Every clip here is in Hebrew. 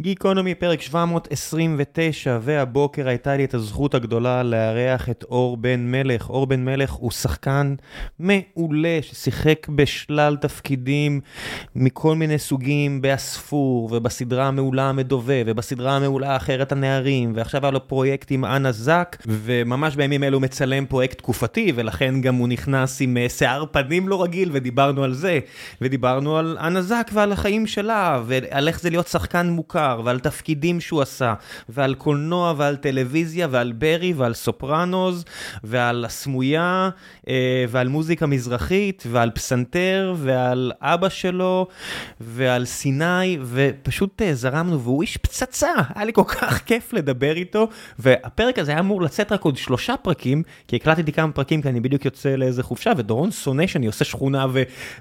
גיקונומי פרק 729, והבוקר הייתה לי את הזכות הגדולה לארח את אור בן מלך. אור בן מלך הוא שחקן מעולה ששיחק בשלל תפקידים מכל מיני סוגים באספור, ובסדרה המעולה המדובב, ובסדרה המעולה האחרת הנערים, ועכשיו היה לו פרויקט עם אנה זק, וממש בימים אלו מצלם פרויקט תקופתי, ולכן גם הוא נכנס עם אה, שיער פנים לא רגיל, ודיברנו על זה, ודיברנו על אנה זק ועל החיים שלה, ועל איך זה להיות שחקן מוכר. ועל תפקידים שהוא עשה, ועל קולנוע ועל טלוויזיה ועל ברי ועל סופרנוז ועל הסמויה אה, ועל מוזיקה מזרחית ועל פסנתר ועל אבא שלו ועל סיני ופשוט אה, זרמנו והוא איש פצצה, היה לי כל כך כיף לדבר איתו והפרק הזה היה אמור לצאת רק עוד שלושה פרקים כי הקלטתי כמה פרקים כי אני בדיוק יוצא לאיזה חופשה ודורון שונא שאני עושה שכונה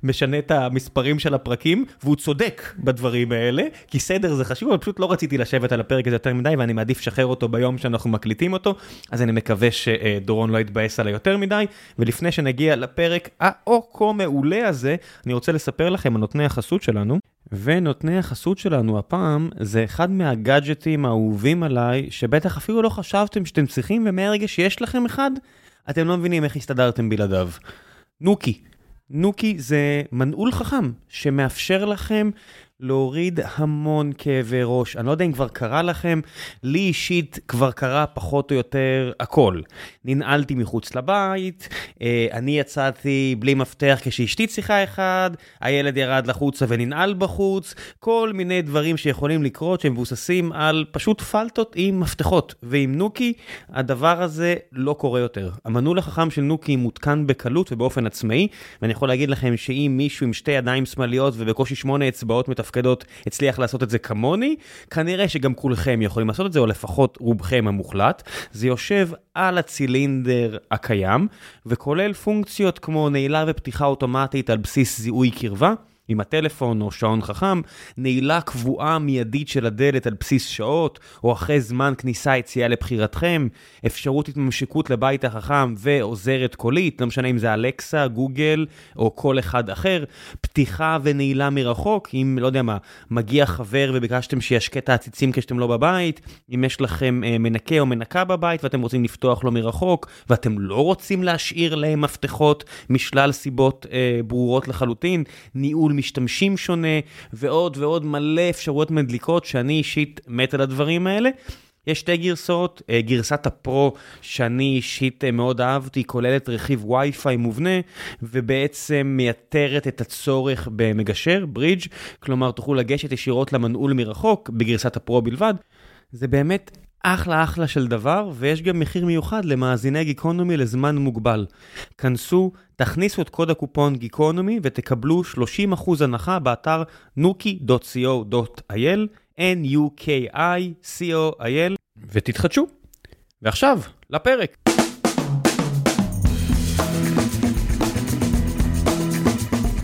ומשנה את המספרים של הפרקים והוא צודק בדברים האלה כי סדר זה חשוב. פשוט לא רציתי לשבת על הפרק הזה יותר מדי ואני מעדיף לשחרר אותו ביום שאנחנו מקליטים אותו, אז אני מקווה שדורון לא יתבאס עליי יותר מדי, ולפני שנגיע לפרק האו-כה מעולה הזה, אני רוצה לספר לכם על נותני החסות שלנו. ונותני החסות שלנו הפעם זה אחד מהגאדג'טים האהובים עליי, שבטח אפילו לא חשבתם שאתם צריכים, ומהרגע שיש לכם אחד, אתם לא מבינים איך הסתדרתם בלעדיו. נוקי. נוקי זה מנעול חכם שמאפשר לכם להוריד המון כאבי ראש. אני לא יודע אם כבר קרה לכם, לי אישית כבר קרה פחות או יותר הכל. ננעלתי מחוץ לבית, אה, אני יצאתי בלי מפתח כשאשתי צריכה אחד, הילד ירד לחוצה וננעל בחוץ, כל מיני דברים שיכולים לקרות שהם מבוססים על פשוט פלטות עם מפתחות. ועם נוקי, הדבר הזה לא קורה יותר. המנעול החכם של נוקי מותקן בקלות ובאופן עצמאי, ואני יכול להגיד לכם שאם מישהו עם שתי ידיים שמאליות ובקושי שמונה אצבעות מתפ... מתפקדות הצליח לעשות את זה כמוני, כנראה שגם כולכם יכולים לעשות את זה, או לפחות רובכם המוחלט. זה יושב על הצילינדר הקיים, וכולל פונקציות כמו נעילה ופתיחה אוטומטית על בסיס זיהוי קרבה. עם הטלפון או שעון חכם, נעילה קבועה מיידית של הדלת על בסיס שעות, או אחרי זמן כניסה יציאה לבחירתכם, אפשרות התממשקות לבית החכם ועוזרת קולית, לא משנה אם זה אלקסה, גוגל או כל אחד אחר, פתיחה ונעילה מרחוק, אם לא יודע מה, מגיע חבר וביקשתם שישקה את העציצים כשאתם לא בבית, אם יש לכם אה, מנקה או מנקה בבית ואתם רוצים לפתוח לו מרחוק, ואתם לא רוצים להשאיר להם מפתחות משלל סיבות אה, ברורות לחלוטין, ניהול משתמשים שונה, ועוד ועוד מלא אפשרויות מדליקות שאני אישית מת על הדברים האלה. יש שתי גרסאות, אה, גרסת הפרו שאני אישית אה, מאוד אהבתי, כוללת רכיב וי-פיי מובנה, ובעצם מייתרת את הצורך במגשר, ברידג', כלומר תוכלו לגשת ישירות למנעול מרחוק, בגרסת הפרו בלבד. זה באמת אחלה אחלה של דבר, ויש גם מחיר מיוחד למאזיני גיקונומי לזמן מוגבל. כנסו, תכניסו את קוד הקופון גיקונומי ותקבלו 30% הנחה באתר nuki.co.il, n-u-k-i-c-o-il, ותתחדשו. ועכשיו, לפרק.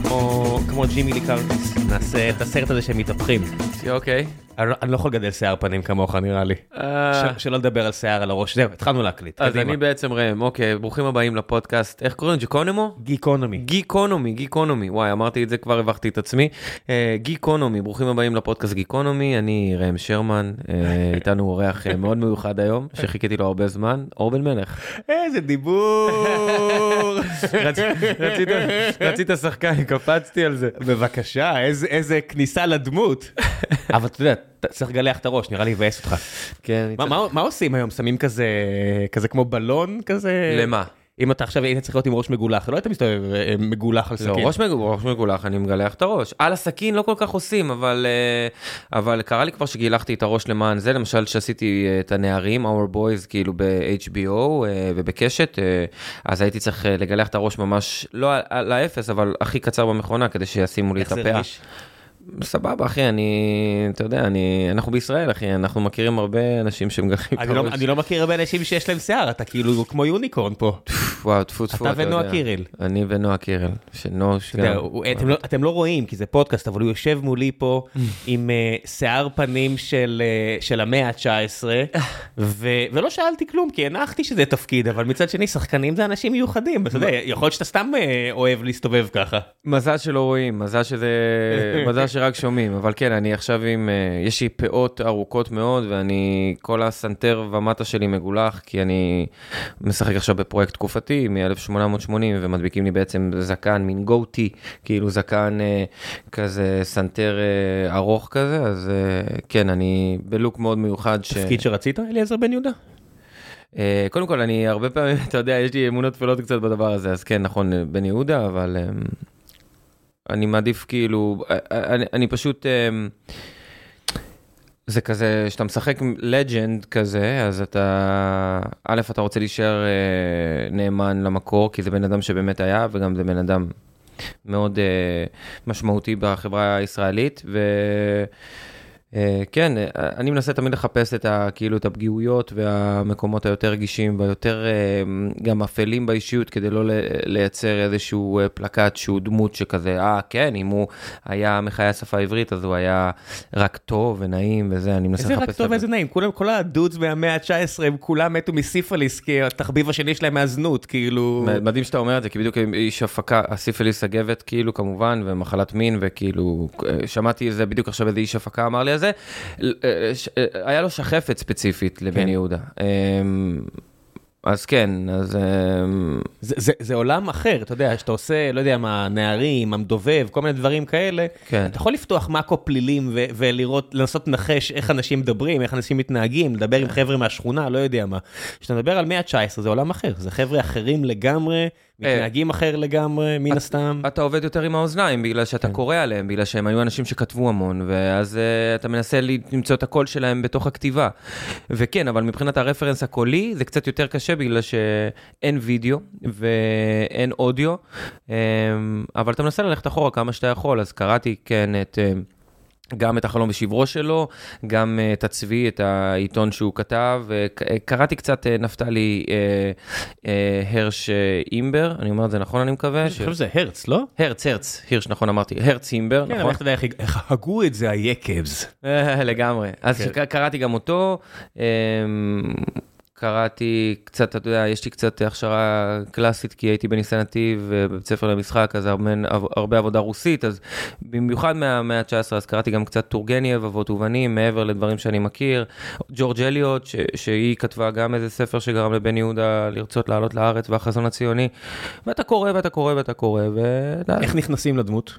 כמו, כמו ג'ימי לי קרטיס, נעשה את הסרט הזה שהם מתהפכים. אוקיי. לא- אני לא יכול לגדל שיער פנים כמוך נראה לי. אה, שלא לדבר על שיער על הראש, זהו, התחלנו להקליט, אז. אני בעצם ראם, אוקיי, ברוכים הבאים לפודקאסט, איך קוראים? ג'יקונומו? גיקונומי. גיקונומי, גיקונומי, וואי, אמרתי את זה כבר, הבכתי את עצמי. אה, גיקונומי, ברוכים הבאים לפודקאסט גיקונומי, אני ראם שרמן, אה, איתנו אורח מאוד מיוחד היום, שחיכיתי לו הרבה זמן, אור בן מלך. איזה דיבור! רצ- רצית- שחקן, קפצתי על זה. בבקשה, איזה- כניסה לדמות. אבל אתה יודע, צריך לגלח את הראש, נראה לי יבאס אותך. כן, מה- מה עושים היום? שמים כזה כזה כמו בלון כזה? למה? אם אתה עכשיו היית צריך להיות עם ראש מגולח, לא היית מסתובב אה, מגולח על לא, סכין. ראש מגולח, ראש מגולח, אני מגלח את הראש. על הסכין לא כל כך עושים, אבל, אה, אבל קרה לי כבר שגילחתי את הראש למען זה, למשל שעשיתי אה, את הנערים, Our Boys, כאילו ב-HBO ובקשת, אז הייתי צריך לגלח את הראש ממש, לא על- האפס, אבל הכי קצר במכונה, כדי שישימו לי איך את זה הפאה. סבבה, אחי, אני, אתה יודע, אני, אנחנו בישראל, אחי, אנחנו מכירים הרבה אנשים שמגלחים את אני לא-. אני לא מכיר הרבה אנשים שיש להם שיער, אתה כאילו כמו יוניקורן פה. וואו, טפו טפו, אתה ונועה יודע. קירל. אני ונועה קירל, אתה יודע, הוא- אתם לא- אתם לא רואים כי זה פודקאסט, אבל הוא יושב מולי פה עם אה, שיער פנים של אה, של המאה ה-19, ולא שאלתי כלום, כי הנחתי שזה תפקיד, אבל מצד שני, שחקנים זה אנשים מיוחדים, אתה יודע, יכול להיות שאתה סתם אה, אוהב להסתובב ככה. מזל שלא רואים, מזל שזה, מזל שרק שומעים, אבל כן, אני עכשיו עם, אה, יש לי פאות ארוכות מאוד, ואני, כל הסנטר ומטה שלי מגולח, כי אני משחק עכשיו בפרויקט תקופתי מ-1880, ומדביקים לי בעצם זקן, מין goatee, כאילו זקן אה, כזה סנטר אה, ארוך כזה, אז כן, אני ב look מאוד מיוחד. ש... תפקיד שרצית, אליעזר בן יהודה? אה, קודם כל, אני הרבה פעמים, אתה יודע, יש לי אמונות טפלות קצת בדבר הזה, אז כן, נכון, בן יהודה, אבל אה, אני מעדיף כאילו, אה, אה, אני, אני פשוט, אה, זה כזה, שאתה משחק לג'נד כזה, אז אתה, א', אתה רוצה להישאר אה, נאמן למקור, כי זה בן אדם שבאמת היה, וגם זה בן אדם מאוד אה, משמעותי בחברה הישראלית, ו... אה, כן, אה, אני מנסה תמיד לחפש את ה, כאילו את הפגיעויות והמקומות היותר רגישים והיותר אה, גם אפלים באישיות כדי לא לייצר איזשהו פלקט שהוא דמות שכזה, אה כן, אם הוא היה מחיי השפה העברית אז הוא היה רק טוב ונעים וזה, אני מנסה איזה לחפש... רק טוב את- ואיזה נעים, כולם, כל הדודס מהמאה ה-19 הם כולם מתו מסיפליס כי התחביב השני שלהם מהזנות, כאילו... מדהים שאתה אומר את זה, כי בדיוק איש הפקה, הסיפיליס הגבת, כאילו כמובן, ומחלת מין, וכאילו, שמעתי את זה בדיוק עכשיו איזה איש הפקה אמר לי על זה, ל- אה, אה, היה לו שחפת ספציפית לבן כן. יהודה. אמ, אז כן, אז אמ, זה, זה, זה עולם אחר, אתה יודע, שאתה עושה, לא יודע מה, נערים, המדובב, כל מיני דברים כאלה, כן. אתה יכול לפתוח מאקו פלילים ו- ולראות, לנסות לנחש איך אנשים מדברים, איך אנשים מתנהגים, לדבר עם חבר'ה מהשכונה, לא יודע מה. כשאתה מדבר על מאה ה-19 זה עולם אחר, זה חבר'ה אחרים לגמרי, מתנהגים אחר לגמרי, מן הסתם. אתה עובד יותר עם האוזניים, בגלל שאתה כן. קורא עליהם, בגלל שהם היו אנשים שכתבו המון, ואז uh, אתה מנסה למצוא את הקול שלהם בתוך הכתיבה. וכן, אבל מבחינת הרפרנס הקולי, זה קצת יותר קשה, בגלל שאין וידאו ואין אודיו, um, אבל אתה מנסה ללכת אחורה כמה שאתה יכול, אז קראתי, כן, את... גם את החלום ושברו שלו, גם uh, את הצבי, את העיתון שהוא כתב, uh, קראתי קצת uh, נפתלי הרש אימבר, אני אומר את זה נכון אני מקווה? אני חושב שזה הרץ, לא? הרץ, הרץ, הירש, נכון אמרתי, הרץ אימבר, כן, אבל נכון? איך אתה יודע איך הגו את זה היקבס. אה, לגמרי. אז כן. קראתי גם אותו, אמ, קראתי קצת, אתה יודע, יש לי קצת הכשרה קלאסית, כי הייתי בניסן נתיב אה, בבית ספר למשחק, אז הרבה, הרבה עבודה רוסית, אז במיוחד מהמאה ה-19, אז קראתי גם קצת טורגנייב, אבות ובנים, מעבר לדברים שאני מכיר. ג'ורג' אליוט, ש- שהיא כתבה גם איזה ספר שגרם לבן יהודה לרצות לעלות לארץ והחזון הציוני, ואתה קורא ואתה קורא ואתה קורא, ו... איך נכנסים לדמות?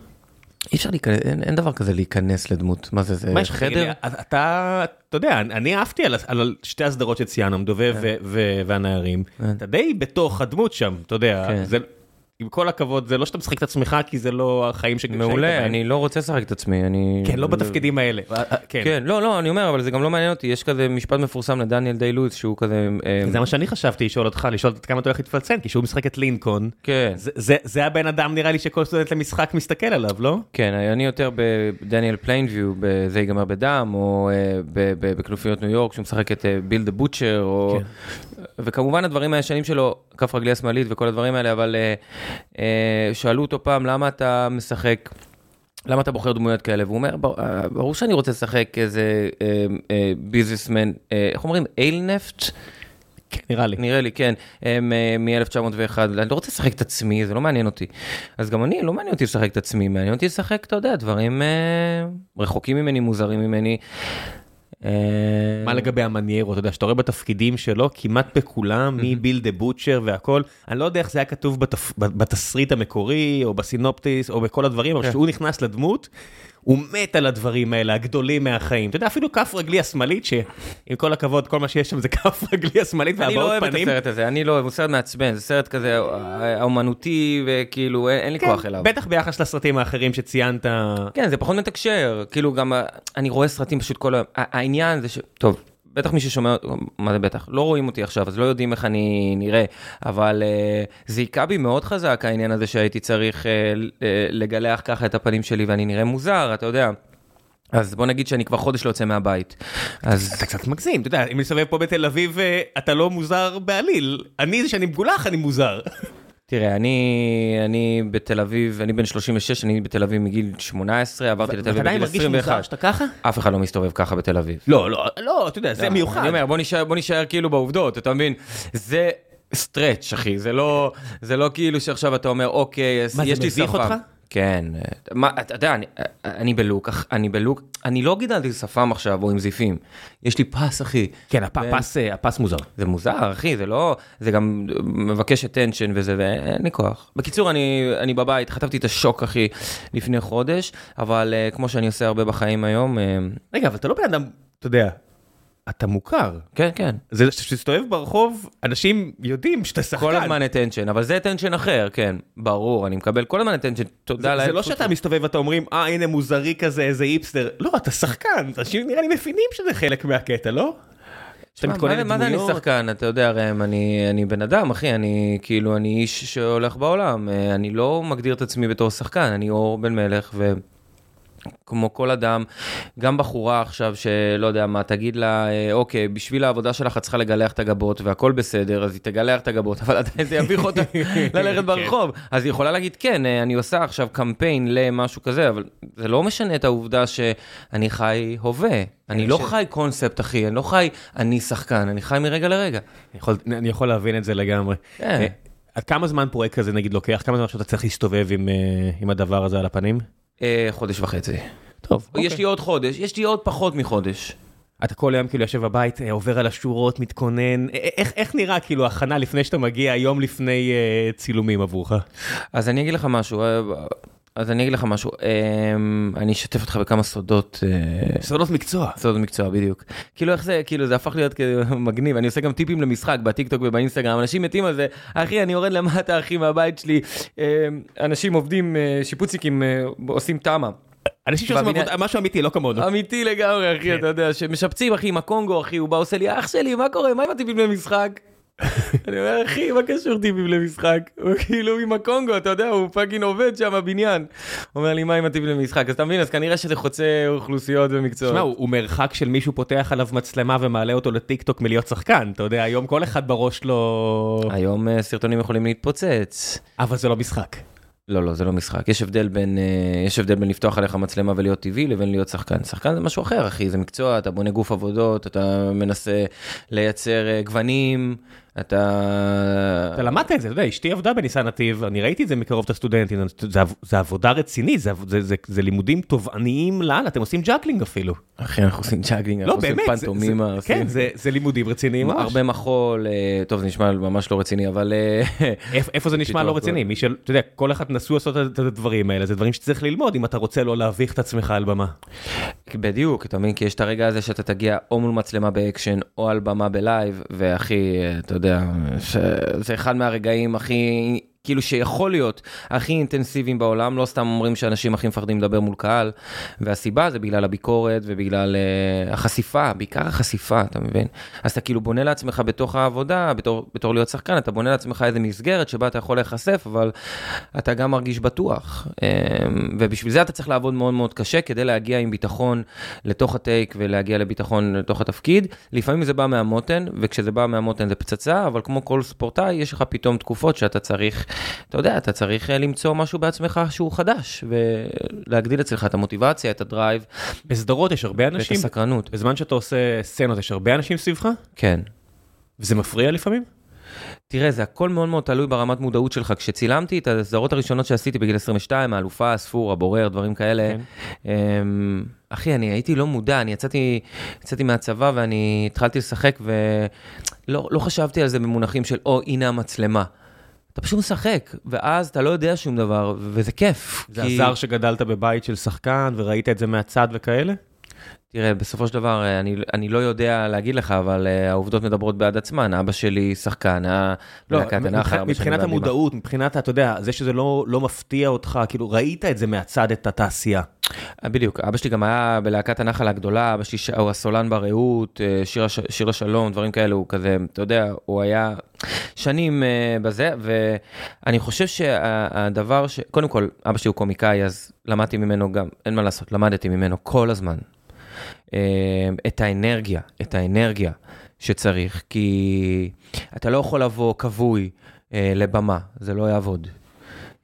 אי אפשר להיכנס, אין, אין דבר כזה להיכנס לדמות, מה זה, זה מה חדר? לי, אתה, אתה יודע, אני אהבתי על, על שתי הסדרות שציינו, המדובב ו- ו- והנערים, כן. אתה די בתוך הדמות שם, אתה יודע, כן. זה, עם כל הכבוד, זה לא שאתה משחק את עצמך, כי זה לא החיים ש... מעולה. אני לא רוצה לשחק את עצמי, אני... כן, לא בתפקידים האלה, אה, אה, כן. כן, לא, לא, אני אומר, אבל זה גם לא מעניין אותי, יש כזה משפט מפורסם לדניאל דיי לואיס, שהוא כזה... אה, זה מה שאני חשבתי לשאול אותך, לשאול כמה אתה הולך להתפלצן, כי כשהוא משחק את לינקולן, כן, זה- הבן אדם נראה לי שכל סטודנט למשחק מסתכל עליו, לא? כן, אני יותר בדניאל פליינביו, בזה ייגמר בדם, או אה, בכנופיות ניו יורק, שהוא משחק את ביל דה בוטשר, או... וכמובן הדברים הישנים שלו, כף רגלי השמאלית וכל הדברים האלה, אבל אה, אה, שאלו אותו פעם, למה אתה משחק... למה אתה בוחר דמויות כאלה? והוא אומר, "בר- אה, ברור שאני רוצה לשחק איזה אה, ביזנסמן, איך אומרים? אייל נפט? כן, נראה לי. נראה לי, כן, מ-1901, אני לא רוצה לשחק את עצמי, זה לא מעניין אותי. אז גם אני, לא מעניין אותי לשחק את עצמי, מעניין אותי לשחק, אתה יודע, דברים אה, רחוקים ממני, מוזרים ממני. אה, מה לגבי המניירות, אתה יודע, שאתה רואה בתפקידים שלו, כמעט בכולם, מביל דה בוטשר והכל, אני לא יודע איך זה היה כתוב. בתסריט המקורי, או בסינופטיס, או בכל הדברים, אבל כן. כשהוא נכנס לדמות, הוא מת על הדברים האלה, הגדולים מהחיים. אתה יודע, אפילו כף רגלי השמאלית, שעם כל הכבוד, כל מה שיש שם זה כף רגלי השמאלית אני לא והבעות אוהב את פנים. הסרט הזה, אני לא אוהב, הוא סרט מעצבן, זה סרט כזה אה, אומנותי, וכאילו, אין אין לי כוח אליו. כן, בטח ביחס לסרטים האחרים שציינת. כן, זה פחות מתקשר, כאילו גם, אה, אני רואה סרטים פשוט כל היום, העניין זה ש... טוב. בטח מי ששומע, מה זה בטח? לא רואים אותי עכשיו, אז לא יודעים איך אני נראה, אבל uh, זה היכה בי מאוד חזק העניין הזה שהייתי צריך uh, לגלח ככה את הפנים שלי ואני נראה מוזר, אתה יודע. אז בוא נגיד שאני כבר חודש לא יוצא מהבית. אז אתה קצת מגזים, אתה יודע, אם אני מסתובב פה בתל אביב, אתה לא מוזר בעליל. אני זה שאני מגולח, אני מוזר. תראה, אני, אני בתל אביב, אני בן 36, אני בתל אביב מגיל 18, עברתי לתל ואתה אביב עדיין בגיל מרגיש מוזר 21. שאתה ככה? אף אחד לא מסתובב ככה בתל אביב. לא, לא, לא, אתה יודע, זה מיוחד. אני אומר, בוא נשאר, בוא נשאר כאילו בעובדות, אתה מבין? זה stretch, אחי, זה לא, זה לא כאילו שעכשיו אתה אומר, אוקיי, אז מה, זה יש לי מביך שפה. אותך? כן, מה, אתה יודע, אני, אני ב look, אני ב look, אני לא גידלתי שפם עכשיו או עם זיפים, יש לי פס אחי, כן, הפ- הפס, אה, הפס מוזר. זה מוזר אחי, זה לא, זה גם מבקש attention וזה, ואין לי כוח. בקיצור, אני, אני בבית, חטפתי את השוק אחי לפני חודש, אבל כמו שאני עושה הרבה בחיים היום, רגע, אבל אתה לא בן אדם, אתה יודע, אתה מוכר. כן, כן. זה שתסתובב ברחוב, אנשים יודעים שאתה שחקן. כל הזמן attention, אבל זה attention אחר, כן, ברור, אני מקבל כל הזמן attention, תודה לאל. זה לא שאתה מסתובב ואתה אומרים, אה, הנה מוזרי כזה, איזה היפסטר. לא, אתה שחקן. אנשים נראה לי מבינים שזה חלק מהקטע, לא? שאתה מתכונן מה- מה זה אני לדמויות. שחקן, אתה יודע ראם, אני, אני בן אדם אחי, אני כאילו, אני איש שהולך בעולם, אה, אני לא מגדיר את עצמי בתור שחקן, אני אור בן מלך ו... כמו כל אדם, גם בחורה עכשיו שלא יודע מה, תגיד לה, אה, אוקיי, בשביל העבודה שלך את צריכה לגלח את הגבות והכל בסדר, אז היא תגלח את הגבות, אבל עדיין זה יביך אותה ללכת ברחוב. אז היא יכולה להגיד, כן, אה, אני עושה עכשיו קמפיין למשהו כזה, אבל זה לא משנה את העובדה שאני חי הווה. אני לא ש- חי קונספט, אחי, אני לא חי אני שחקן, אני חי מרגע לרגע. אני יכול- אני יכול להבין את זה לגמרי. כן. אה, עד כמה זמן פרויקט כזה נגיד לוקח? כמה זמן שאתה צריך להסתובב עם הדבר הזה על הפנים? אה, חודש וחצי. טוב, יש לי עוד חודש, יש לי עוד פחות מחודש. אתה כל היום כאילו יושב בבית, אה, עובר על השורות, מתכונן. אה, איך, איך נראה כאילו הכנה לפני שאתה מגיע, יום לפני אה, צילומים עבורך? אז אני אגיד לך משהו, אז אני אגיד לך משהו, אמ, אני אשתף אותך בכמה סודות. אה, סודות מקצוע. סוד מקצוע בדיוק. כאילו איך זה, כאילו זה הפך להיות כאילו מגניב, אני עושה גם טיפים למשחק בטיק טוק ובאינסטגרם, אנשים מתים על זה, אחי אני יורד למטה אחי מהבית שלי, אמ, אנשים עובדים, אה, שיפוציקים אה, עושים תמה. אנשים שעושים עבודה, משהו אמיתי, לא כמונו. אמיתי לגמרי אחי, כן. אתה יודע, שמשפצים אחי עם הקונגו אחי, הוא בא עושה לי, אח שלי, מה קורה, מה עם הטיפים למשחק? אני אומר, אחי, מה קשור טיפים למשחק? הוא כאילו עם הקונגו, אתה יודע, הוא fucking עובד שם בבניין. הוא אומר לי, מה עם הטיפים למשחק? אז אתה מבין, אז כנראה שזה חוצה אוכלוסיות ומקצועות. תשמע, הוא מרחק של מישהו פותח עליו מצלמה ומעלה אותו לטיק טוק מלהיות שחקן. אתה יודע, היום כל אחד בראש לו... היום אה, סרטונים יכולים להתפוצץ. אבל זה לא משחק. לא, לא, זה לא משחק. יש הבדל בין, אה, יש הבדל בין לפתוח עליך מצלמה ולהיות טבעי לבין להיות שחקן. שחקן זה משהו אחר, אחי, זה מקצוע, אתה בונה גוף עבודות, אתה מנסה לייצר אה, גוונים, אתה... אתה למדת את זה, אתה יודע, אשתי עבדה בניסן נתיב, אני ראיתי את זה מקרוב את הסטודנטים, זה, עב- זה עבודה רצינית, זה, עב- זה, זה, זה לימודים תובעניים לאללה, אתם עושים juggling אפילו. אחי, אנחנו עושים juggling, לא, אנחנו עושים באמת, זה, פנטומימה, זה, עושים כן, זה, זה לימודים רציניים. הרבה מחול, אה, טוב, זה נשמע ממש לא רציני, אבל... אה, איפה, זה נשמע לא רציני? מי של... אתה יודע, כל אחד נשוי לעשות את הדברים האלה, זה דברים שצריך ללמוד אם אתה רוצה לא להביך את עצמך על במה. בדיוק, אתה מבין? כי יש את הרגע הזה שאתה תגיע או מול מצלמה באקשן או על במה בלייב, והכי, אתה יודע, ש- זה אחד מהרגעים הכי, כאילו שיכול להיות הכי אינטנסיביים בעולם, לא סתם אומרים שאנשים הכי מפחדים לדבר מול קהל, והסיבה זה בגלל הביקורת ובגלל uh, החשיפה, בעיקר החשיפה, אתה מבין? אז אתה כאילו בונה לעצמך בתוך העבודה, בתור, בתור להיות שחקן, אתה בונה לעצמך איזה מסגרת שבה אתה יכול להיחשף, אבל אתה גם מרגיש בטוח. אמ, ובשביל זה אתה צריך לעבוד מאוד מאוד קשה כדי להגיע עם ביטחון לתוך הטייק ולהגיע לביטחון לתוך התפקיד. לפעמים זה בא מהמותן, וכשזה בא מהמותן זה פצצה, אבל כמו כל ספורטאי, יש לך פתאום תקופות שאתה צריך, אתה יודע, אתה צריך אה, למצוא משהו בעצמך שהוא חדש, ולהגדיל אצלך את המוטיבציה, את הדרייב בסדרות יש הרבה ואת אנשים, הסקרנות. בזמן שאתה עושה סצנות יש הרבה אנשים סביבך, כן. וזה מפריע לפעמים? תראה, זה הכל מאוד מאוד תלוי ברמת מודעות שלך. כשצילמתי את הסדרות הראשונות שעשיתי בגיל 22, האלופה, הספור, הבורר, דברים כאלה, כן. אמ, אחי, אני הייתי לא מודע, אני יצאתי, יצאתי מהצבא ואני התחלתי לשחק ולא לא חשבתי על זה במונחים של, או, הנה המצלמה. אתה פשוט משחק, ואז אתה לא יודע שום דבר, וזה כיף. זה כי- עזר שגדלת בבית של שחקן וראית את זה מהצד וכאלה? תראה, בסופו של דבר, אה, אני, אני לא יודע להגיד לך, אבל uh, העובדות מדברות בעד עצמן. אבא שלי שחקן, היה לא, בלהקת הנחל, מבח- מבחינת. המודעות, מבחינת, אתה יודע, זה שזה לא לא מפתיע אותך, כאילו, ראית את זה מהצד, את התעשייה. אה, בדיוק, אבא שלי גם היה בלהקת הנחל הגדולה, אבא שלי ש- הוא הסולן ברעות, אה, שיר, הש... שיר השלום, דברים כאלה, הוא כזה, אתה יודע, הוא היה שנים אה, בזה, ואני חושב שהדבר ש... קודם כל, אבא שלי הוא קומיקאי, אז למדתי ממנו גם, אין מה לעשות, למדתי ממנו כל הזמן. אה, את האנרגיה, את האנרגיה שצריך, כי אתה לא יכול לבוא כבוי אה, לבמה, זה לא יעבוד.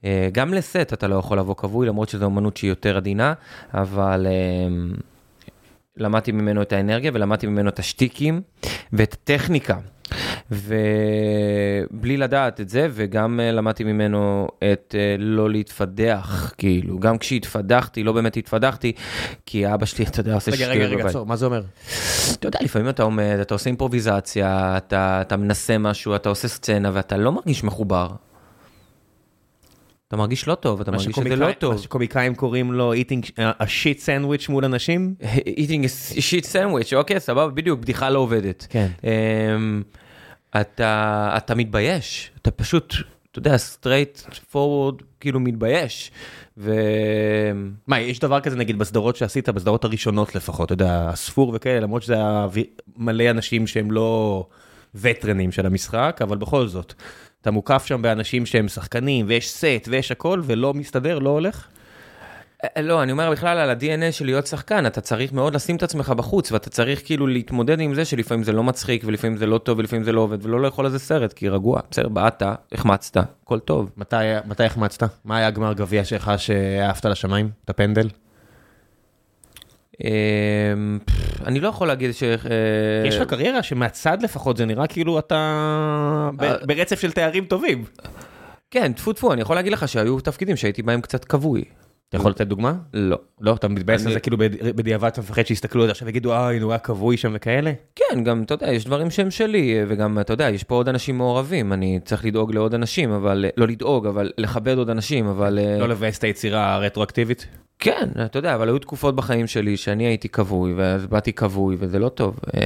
אה, גם לסט אתה לא יכול לבוא כבוי, למרות שזו אמנות שהיא יותר עדינה, אבל אה, למדתי ממנו את האנרגיה ולמדתי ממנו את השטיקים ואת הטכניקה. ובלי לדעת את זה, וגם אה, למדתי ממנו את אה, לא להתפדח, כאילו, גם כשהתפדחתי, לא באמת התפדחתי, כי אבא שלי, אתה יודע, עושה רגע, רגע, שטויות רגע, בבית. עצור, מה זה אומר? אתה יודע, לפעמים אתה עומד, אתה עושה אימפרוביזציה, אתה, אתה מנסה משהו, אתה עושה סצנה, ואתה לא מרגיש מחובר. אתה מרגיש לא טוב, אתה מרגיש שזה לא טוב. מה שקומיקאים קוראים לו eating a shit sandwich מול אנשים? eating a shit sandwich, אוקיי, סבבה, בדיוק, בדיחה לא עובדת. כן. אמ, אתה, אתה מתבייש, אתה פשוט, אתה יודע, straight forward, כאילו מתבייש. ו... מה, יש דבר כזה נגיד בסדרות שעשית, בסדרות הראשונות לפחות, אתה יודע, הספור וכאלה, למרות שזה מלא אנשים שהם לא וטרנים של המשחק, אבל בכל זאת, אתה מוקף שם באנשים שהם שחקנים, ויש סט, ויש הכל, ולא מסתדר, לא הולך? אה, לא, אני אומר בכלל על ה-DNA של להיות שחקן, אתה צריך מאוד לשים את עצמך בחוץ, ואתה צריך כאילו להתמודד עם זה שלפעמים זה לא מצחיק, ולפעמים זה לא טוב, ולפעמים זה לא עובד, ולא לאכול איזה סרט, כי רגוע, בסדר, באת, החמצת, הכל טוב. מתי, מתי החמצת? מה היה גמר גביע שלך שהעפת לשמיים? את הפנדל? אמ, אני לא יכול להגיד ש... אה, יש לך קריירה שמהצד לפחות זה נראה כאילו אתה אה. ברצף של תארים טובים. כן, טפו טפו, אני יכול להגיד לך שהיו תפקידים שהייתי בהם קצת כבוי. אתה יכול לתת דוגמה? לא. לא, אתה מתבאס על זה כאילו בד- בדיעבד אתה מפחד שיסתכלו על זה עכשיו ויגידו אה הנה הוא היה כבוי שם וכאלה? כן, גם, אתה יודע, יש דברים שהם שלי, וגם, אתה יודע, יש פה עוד אנשים מעורבים, אני צריך לדאוג לעוד אנשים, אבל, לא לדאוג, אבל לכבד עוד אנשים, אבל... אה, לא לבאס את היצירה הרטרואקטיבית? כן, אתה יודע, אבל היו תקופות בחיים שלי שאני הייתי כבוי, ואז באתי כבוי, וזה לא טוב. אמ,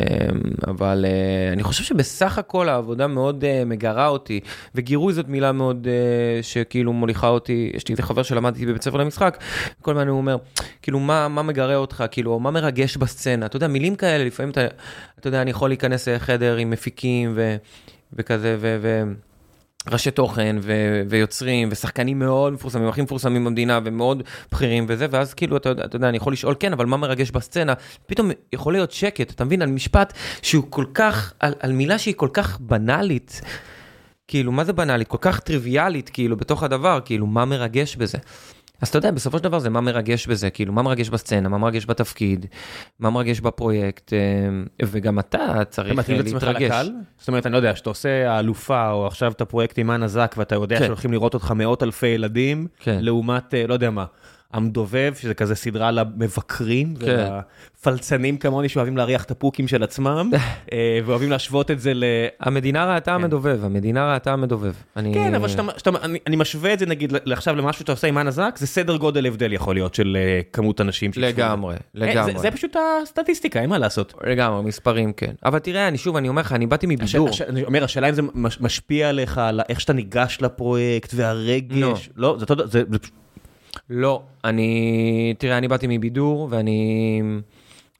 אבל אה, אני חושב שבסך הכל העבודה מאוד אה, מגרה אותי, וגירוי זאת מילה מאוד אה, שכאילו מוליכה אותי, יש לי איזה חבר שלמדתי בבית ספר למשחק, כל הזמן הוא אומר, כאילו, מה, מה מגרה אותך, כאילו, מה מרגש בסצנה, אתה יודע, מילים כאלה, לפעמים אתה, אתה יודע, אני יכול להיכנס לחדר עם מפיקים ו, וכזה, ו... ו ראשי תוכן ו- ויוצרים ושחקנים מאוד מפורסמים, הכי מפורסמים במדינה ומאוד בכירים וזה, ואז כאילו, אתה אתה יודע, אני יכול לשאול, כן, אבל מה מרגש בסצנה? פתאום יכול להיות שקט, אתה מבין, על משפט שהוא כל כך, על, על מילה שהיא כל כך בנאלית, כאילו, מה זה בנאלית? כל כך טריוויאלית, כאילו, בתוך הדבר, כאילו, מה מרגש בזה? אז אתה יודע, בסופו של דבר זה מה מרגש בזה, כאילו, מה מרגש בסצנה, מה מרגש בתפקיד, מה מרגש בפרויקט, אה, וגם אתה אתה צריך מתאים אה, את עצמך להתרגש. לקהל? זאת אומרת, אני לא יודע, שאתה עושה האלופה, או עכשיו את הפרויקט עם אנה זק, ואתה יודע כן. שהולכים לראות אותך מאות אלפי ילדים, כן. לעומת, אה, לא יודע מה, המדובב, שזה כזה סדרה למבקרים, כן. ולפלצנים כמוני שאוהבים להריח את הפוקים של עצמם, אה, ואוהבים להשוות את זה ל... המדינה ראתה המדובב, המדינה ראתה המדובב. אני... כן, אבל שאתה, שאתה, אני, אני משווה את זה נגיד עכשיו למשהו שאתה עושה עם אנה זק, זה סדר גודל הבדל יכול להיות של אה, כמות אנשים. שיצפו. לגמרי, אה, לגמרי. זה, זה פשוט הסטטיסטיקה, אין מה לעשות. לגמרי, מספרים כן. אבל תראה, אני שוב, אני אומר לך, אני באתי מבידור. הש, אני אומר, השאלה אם זה מש, משפיע עליך, על איך שאתה ניגש לפרויקט והרגש. לא. לא, זה, זה. לא, אני... תראה, אני באתי מבידור, ואני...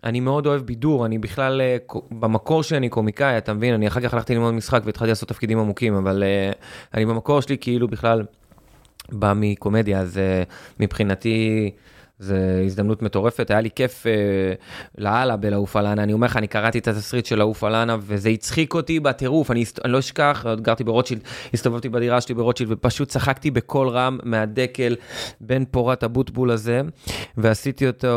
אני מאוד אוהב בידור, אני בכלל, אה, קו- במקור שלי אני קומיקאי, אתה מבין? אני אחר כך הלכתי ללמוד משחק והתחלתי לעשות תפקידים עמוקים, אבל אה, אני במקור שלי כאילו בכלל בא מקומדיה, אז אה, מבחינתי זו הזדמנות מטורפת, היה לי כיף אה, לאללה בלעוף על אני אומר לך, אני קראתי את התסריט של לעוף על וזה הצחיק אותי בטירוף, אני, אני לא אשכח, עוד גרתי ברוטשילד, הסתובבתי בדירה שלי ברוטשילד, ופשוט צחקתי בקול רם מהדקל בין פורת הבוטבול הזה, ועשיתי אותו,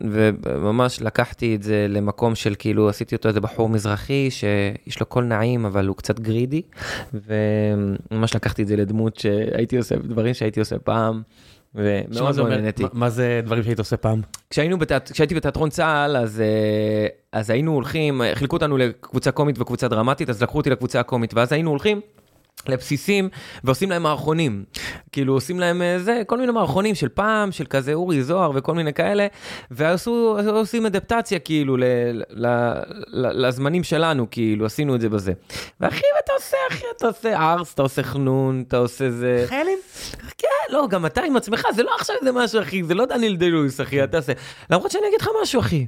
וממש לקחתי את זה למקום של כאילו, עשיתי אותו איזה בחור מזרחי, שיש לו קול נעים, אבל הוא קצת גרידי, וממש לקחתי את זה לדמות שהייתי עושה, דברים שהייתי עושה פעם. ומאוד מאוד? נהניתי. מה- זה דברים שהיית עושה פעם? כשהיינו בתיאט... כשהייתי בתיאטרון צה"ל, אז, אה, אז היינו הולכים, חילקו אותנו לקבוצה קומית וקבוצה דרמטית, אז לקחו אותי לקבוצה הקומית, ואז היינו הולכים. לבסיסים ועושים להם מערכונים כאילו עושים להם אה, זה כל מיני מערכונים של פעם של כזה אורי זוהר וכל מיני כאלה ועשו עושים אדפטציה כאילו ל, ל, ל, לזמנים שלנו כאילו עשינו את זה בזה. ואחי אתה עושה אחי אתה עושה ארס אתה עושה חנון אתה עושה זה חיילים? לא, גם אתה עם עצמך, זה לא עכשיו איזה משהו, אחי, זה לא דניאל די לואיס, אחי, אתה עושה. למרות שאני אגיד לך משהו, אחי.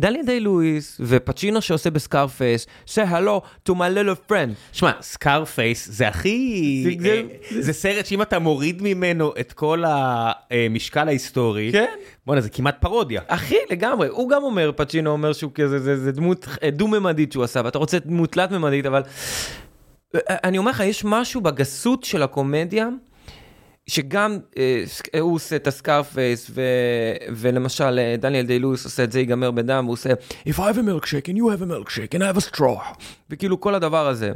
דניאל די לואיס ופצ'ינו שעושה בסקארפייס, say hello to my little friend. שמע, סקארפייס זה הכי... זה- אה, זה סרט שאם אתה מוריד ממנו את כל המשקל ההיסטורי, כן. בואנה זה כמעט פרודיה. אחי, לגמרי, הוא גם אומר, פצ'ינו אומר שהוא כזה, זה, זה דמות אה, דו-ממדית שהוא עשה, ואתה רוצה דמות תלת-ממדית, אבל... אה, אני אומר לך, יש משהו בגסות של הקומדיה, שגם אה, הוא עושה את הסקארפייס, ו, ולמשל אה, דניאל די לואיס עושה את זה ייגמר בדם, והוא עושה If I have a milkshake and you have a milkshake and I have a straw, וכאילו כל הדבר הזה.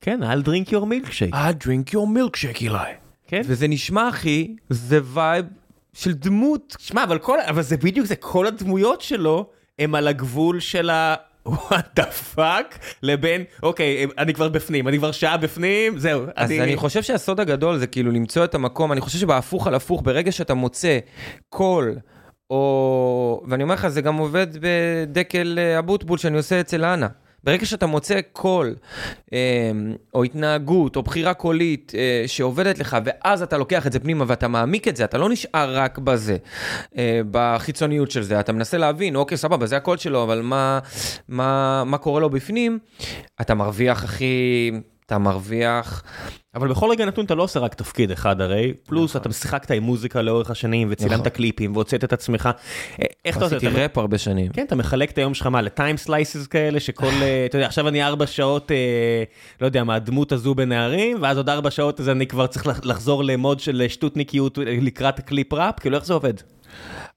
כן, I'll drink your milkshake. I drink your milkshake, Eli. כן. וזה נשמע, אחי, זה וייב של דמות. שמע, אבל כל, אבל זה בדיוק זה, כל הדמויות שלו הם על הגבול של ה... what the fuck, לבין, אוקיי, אני כבר בפנים, אני כבר שעה בפנים, זהו. אז אני חושב שהסוד הגדול זה כאילו למצוא את המקום, אני חושב שבהפוך על הפוך, ברגע שאתה מוצא קול, או... ואני אומר לך, זה גם עובד בדקל אה, אבוטבול שאני עושה אצל אנה. ברגע שאתה מוצא קול, אה, או התנהגות, או בחירה קולית אה, שעובדת לך, ואז אתה לוקח את זה פנימה ואתה מעמיק את זה, אתה לא נשאר רק בזה, אה, בחיצוניות של זה, אתה מנסה להבין, אוקיי, סבבה, זה הקול שלו, אבל מה, מה, מה קורה לו בפנים, אתה מרוויח, הכי... אתה מרוויח. אבל בכל רגע נתון אתה לא עושה רק תפקיד אחד הרי, פלוס נכון. אתה שיחקת עם מוזיקה לאורך השנים וצילמת נכון. קליפים והוצאת את עצמך. אה, איך אתה עושה? עשיתי ראפ הרבה שנים. כן, אתה מחלק את היום שלך מה, ל time slices כאלה, שכל, אה, אתה יודע, עכשיו אני ארבע שעות, אה, לא יודע מה, הדמות הזו בנערים, ואז עוד ארבע שעות אז אני כבר צריך לח- לחזור למוד של שטותניקיות אה, לקראת קליפ ראפ, כאילו איך זה עובד?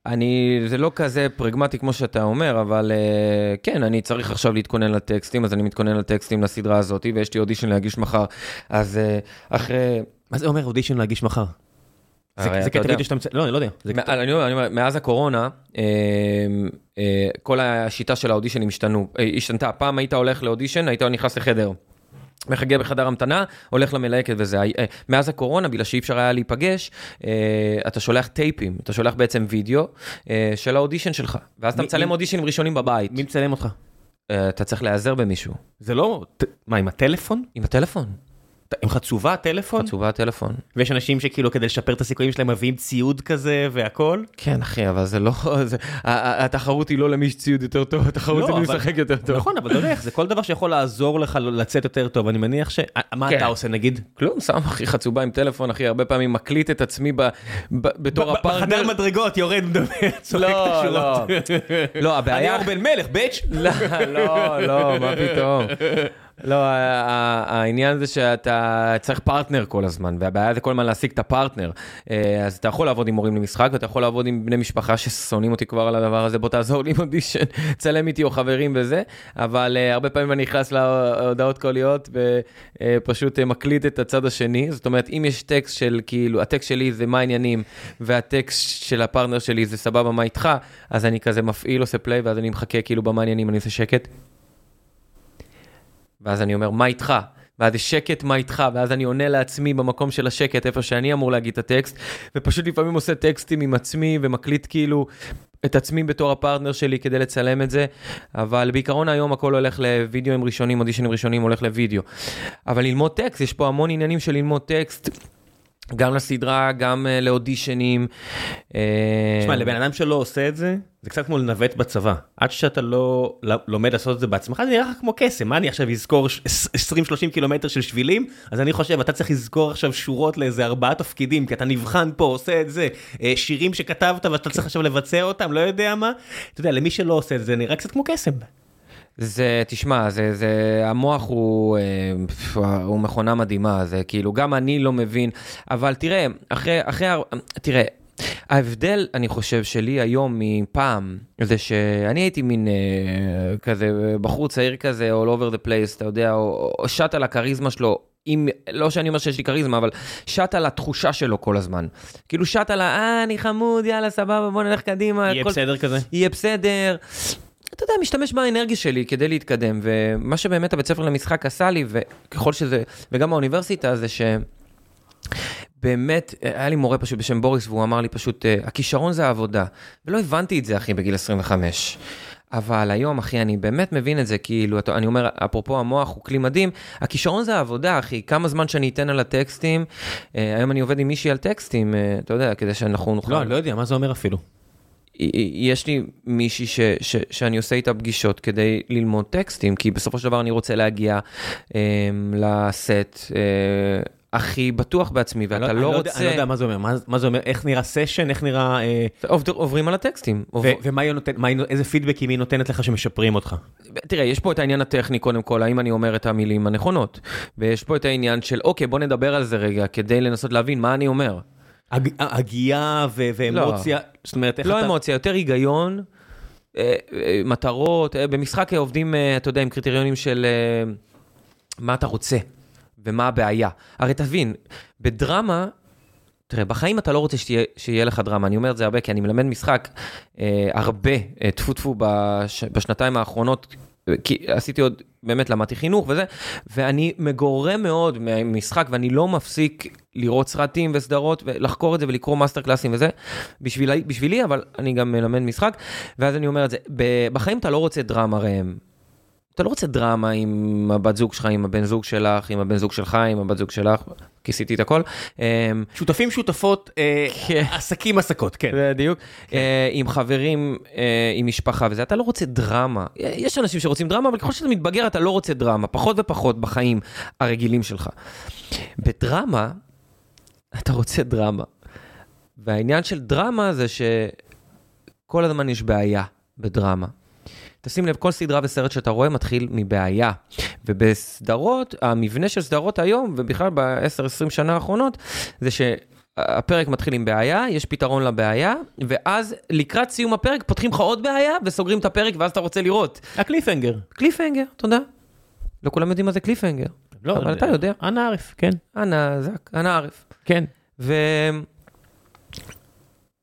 אני, זה לא כזה פרגמטי כמו שאתה אומר, אבל uh, כן, אני צריך עכשיו להתכונן לטקסטים, אז אני מתכונן לטקסטים לסדרה הזאת, ויש לי אודישן להגיש מחר, אז uh, אחרי... מה זה אומר אודישן להגיש מחר? זה קטע וידאו שאתה מצ... לא, אני לא יודע. אני אומר, מאז הקורונה, אה, כל השיטה של האודישנים השתנו, השתנתה. פעם היית הולך לאודישן, היית נכנס לחדר. מחכה בחדר המתנה, הולך למלהקת וזה. אה, מאז הקורונה, בגלל שאי אפשר היה להיפגש, אה, אתה שולח טייפים, אתה שולח בעצם וידאו אה, של האודישן שלך. ואז אתה מצלם אודישנים ראשונים בבית. מי מצלם אותך? אתה צריך להיעזר במישהו. זה לא... מה, עם הטלפון? עם הטלפון, עם חצובה טלפון? חצובה הטלפון. ויש אנשים שכאילו כדי לשפר את הסיכויים שלהם מביאים ציוד כזה והכל? כן, אחי, אבל זה לא... זה- התחרות היא לא למי שציוד יותר טוב, התחרות היא לא, מי משחק יותר טוב. נכון, אבל אתה יודע איך זה, כל דבר שיכול לעזור לך לצאת יותר טוב, אני מניח ש... מה כן. אתה עושה נגיד? כלום, שם אחי חצובה עם טלפון, אחי, הרבה פעמים מקליט את עצמי בתור הפרטנר. בחדר מדרגות יורד מדבר, צוחק את לא, השורות. לא, אני הבעיה... אור בן מלך, bitch. לא, לא, לא, מה פתאום. לא, העניין זה שאתה צריך פרטנר כל הזמן, והבעיה זה כל הזמן להשיג את הפרטנר. אה, אז אתה יכול לעבוד עם מורים למשחק, ואתה יכול לעבוד עם בני משפחה ששונאים אותי כבר על הדבר הזה, בוא תעזור לי עם אודישן, צלם איתי או חברים וזה, אבל אה, הרבה פעמים אני נכנס להודעות קוליות ופשוט אה, מקליט את הצד השני, זאת אומרת, אם יש טקסט של כאילו, הטקסט שלי זה מה העניינים, והטקסט של הפרטנר שלי זה סבבה, מה איתך, אז אני כזה מפעיל, עושה play, ואז אני מחכה כאילו במה העניינים, אני עושה שקט. ואז אני אומר, מה איתך? ואז יש שקט, מה איתך? ואז אני עונה לעצמי במקום של השקט, איפה שאני אמור להגיד את הטקסט, ופשוט לפעמים עושה טקסטים עם עצמי ומקליט כאילו את עצמי בתור הפרטנר שלי כדי לצלם את זה, אבל בעיקרון היום הכל הולך לוידאוים ראשונים, אודישנים ראשונים הולך לוידאו. אבל ללמוד טקסט, יש פה המון עניינים של ללמוד טקסט. גם לסדרה, גם uh, לאודישנים. אה, תשמע, לבן אדם שלא עושה את זה, זה קצת כמו לנווט בצבא. עד שאתה לא לומד לעשות את זה בעצמך, זה נראה לך כמו קסם. מה אני עכשיו אזכור ש- 20-30 קילומטר של שבילים? אז אני חושב, אתה צריך לזכור עכשיו שורות לאיזה ארבעה תפקידים, כי אתה נבחן פה, עושה את זה. אה, שירים שכתבת ואתה צריך עכשיו לבצע אותם, לא יודע מה. אתה יודע, למי שלא עושה את זה, זה נראה קצת כמו קסם. זה, תשמע, זה, זה, המוח הוא, אה, הוא מכונה מדהימה, זה כאילו, גם אני לא מבין, אבל תראה, אחרי, אחרי, תראה, ההבדל, אני חושב, שלי היום מפעם, זה שאני הייתי מין אה, כזה בחור צעיר כזה, all over the place, אתה יודע, או, או שט על הכריזמה שלו. אם, לא שאני אומר שיש לי כריזמה, אבל שט על התחושה שלו כל הזמן. כאילו שט על ה, אה, אני חמוד, יאללה, סבבה, בוא נלך קדימה. יהיה הכל- בסדר כזה? יהיה בסדר. אתה יודע, משתמש באנרגיה שלי כדי להתקדם, ומה שבאמת הבית ספר למשחק עשה לי, וככל שזה, וגם האוניברסיטה, זה ש... באמת, היה לי מורה פשוט בשם בוריס, והוא אמר לי פשוט, אה, הכישרון זה העבודה. ולא הבנתי את זה, אחי, בגיל 25. אבל היום, אחי, אני באמת מבין את זה, כאילו, אתה- אני אומר, אפרופו המוח הוא כלי מדהים, הכישרון זה העבודה, אחי, כמה זמן שאני אתן על הטקסטים, אה, היום אני עובד עם מישהי על טקסטים, אה, אתה יודע, כדי שאנחנו נוכל... לא, אני לא יודע, מה זה אומר אפילו? יש לי מישהי ש, ש, שאני עושה איתה פגישות כדי ללמוד טקסטים, כי בסופו של דבר אני רוצה להגיע אה, לסט אה, הכי בטוח בעצמי, אני ואתה אני לא יודע- רוצה... אני לא יודע מה זה אומר, מה- מה זה אומר, איך נראה סשן, איך נראה... אה, עובד, עוברים על הטקסטים. ו- עובר... ומה היא נותנת, מה היא- איזה פידבקים היא נותנת לך שמשפרים אותך? תראה, יש פה את העניין הטכני קודם כל, האם אני אומר את המילים הנכונות. ויש פה את העניין של, אוקיי, בוא נדבר על זה רגע, כדי לנסות להבין מה אני אומר. הג- הגייה ואמוציה, זאת אומרת, איך לא אתה... אמוציה, יותר היגיון, אה, אה, מטרות, אה, במשחק עובדים, אתה יודע, עם קריטריונים של מה אתה רוצה ומה הבעיה. הרי תבין, בדרמה, תראה, בחיים אתה לא רוצה שתהיה, שיהיה לך דרמה, אני אומר את זה הרבה, כי אני מלמד משחק אה, הרבה, אה, טפו טפו בש, בשנתיים האחרונות, כי עשיתי עוד, באמת למדתי חינוך וזה, ואני מגורה מאוד ממשחק, ואני לא מפסיק לראות סרטים וסדרות, ולחקור את זה ולקרוא מאסטר קלאסים וזה, בשבילי, בשבילי, אבל אני גם מלמד משחק, ואז אני אומר את זה, בחיים אתה לא רוצה דרמה ראם. אתה לא רוצה דרמה עם הבת זוג שלך, עם הבן זוג שלך, עם הבן זוג שלך, עם הבת זוג שלך, כיסיתי את הכל. אמ, שותפים שותפות, אה, כן. עסקים עסקות, כן. בדיוק. אה, עם חברים, אה, עם משפחה וזה, אתה לא רוצה דרמה. יש אנשים שרוצים דרמה, אבל ככל שאתה מתבגר אתה לא רוצה דרמה, פחות ופחות בחיים הרגילים שלך. בדרמה, אתה רוצה דרמה. והעניין של דרמה זה שכל הזמן יש בעיה בדרמה. תשים לב, כל סדרה וסרט שאתה רואה מתחיל מבעיה. ובסדרות, המבנה של סדרות היום, ובכלל ב-10-20 שנה האחרונות, זה שהפרק מתחיל עם בעיה, יש פתרון לבעיה, ואז לקראת סיום הפרק פותחים לך עוד בעיה וסוגרים את הפרק ואז אתה רוצה לראות. הקליפהנגר. קליפהנגר, תודה. לא כולם יודעים מה זה קליפהנגר. לא, אבל אתה יודע. אנא ערף, כן. אנא זק, אנא ערף. כן. ו...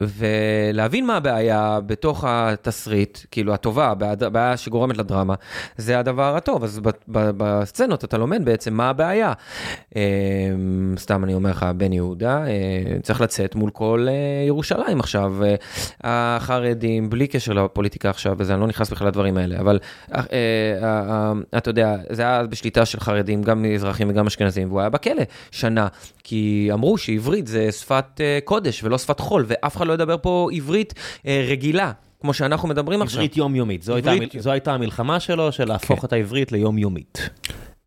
ולהבין מה הבעיה בתוך התסריט, כאילו הטובה, הבעיה- שגורמת לדרמה, זה הדבר הטוב. אז בסצנות אתה לומד בעצם מה הבעיה. אה, סתם אני אומר לך, בן יהודה אה, צריך לצאת מול כל אה, ירושלים עכשיו. אה, החרדים, בלי קשר לפוליטיקה עכשיו, וזה, אני לא נכנס בכלל לדברים האלה, אבל אתה יודע, זה היה בשליטה של חרדים, גם מזרחים וגם אשכנזים, והוא היה בכלא שנה, כי אמרו שעברית זה שפת קודש ולא שפת חול, ואף אחד לא ידבר פה עברית אה, רגילה, כמו שאנחנו מדברים עכשיו. עברית יומיומית. זו הייתה עברית- המל- זו הייתה המלחמה שלו, של להפוך את העברית ליומיומית.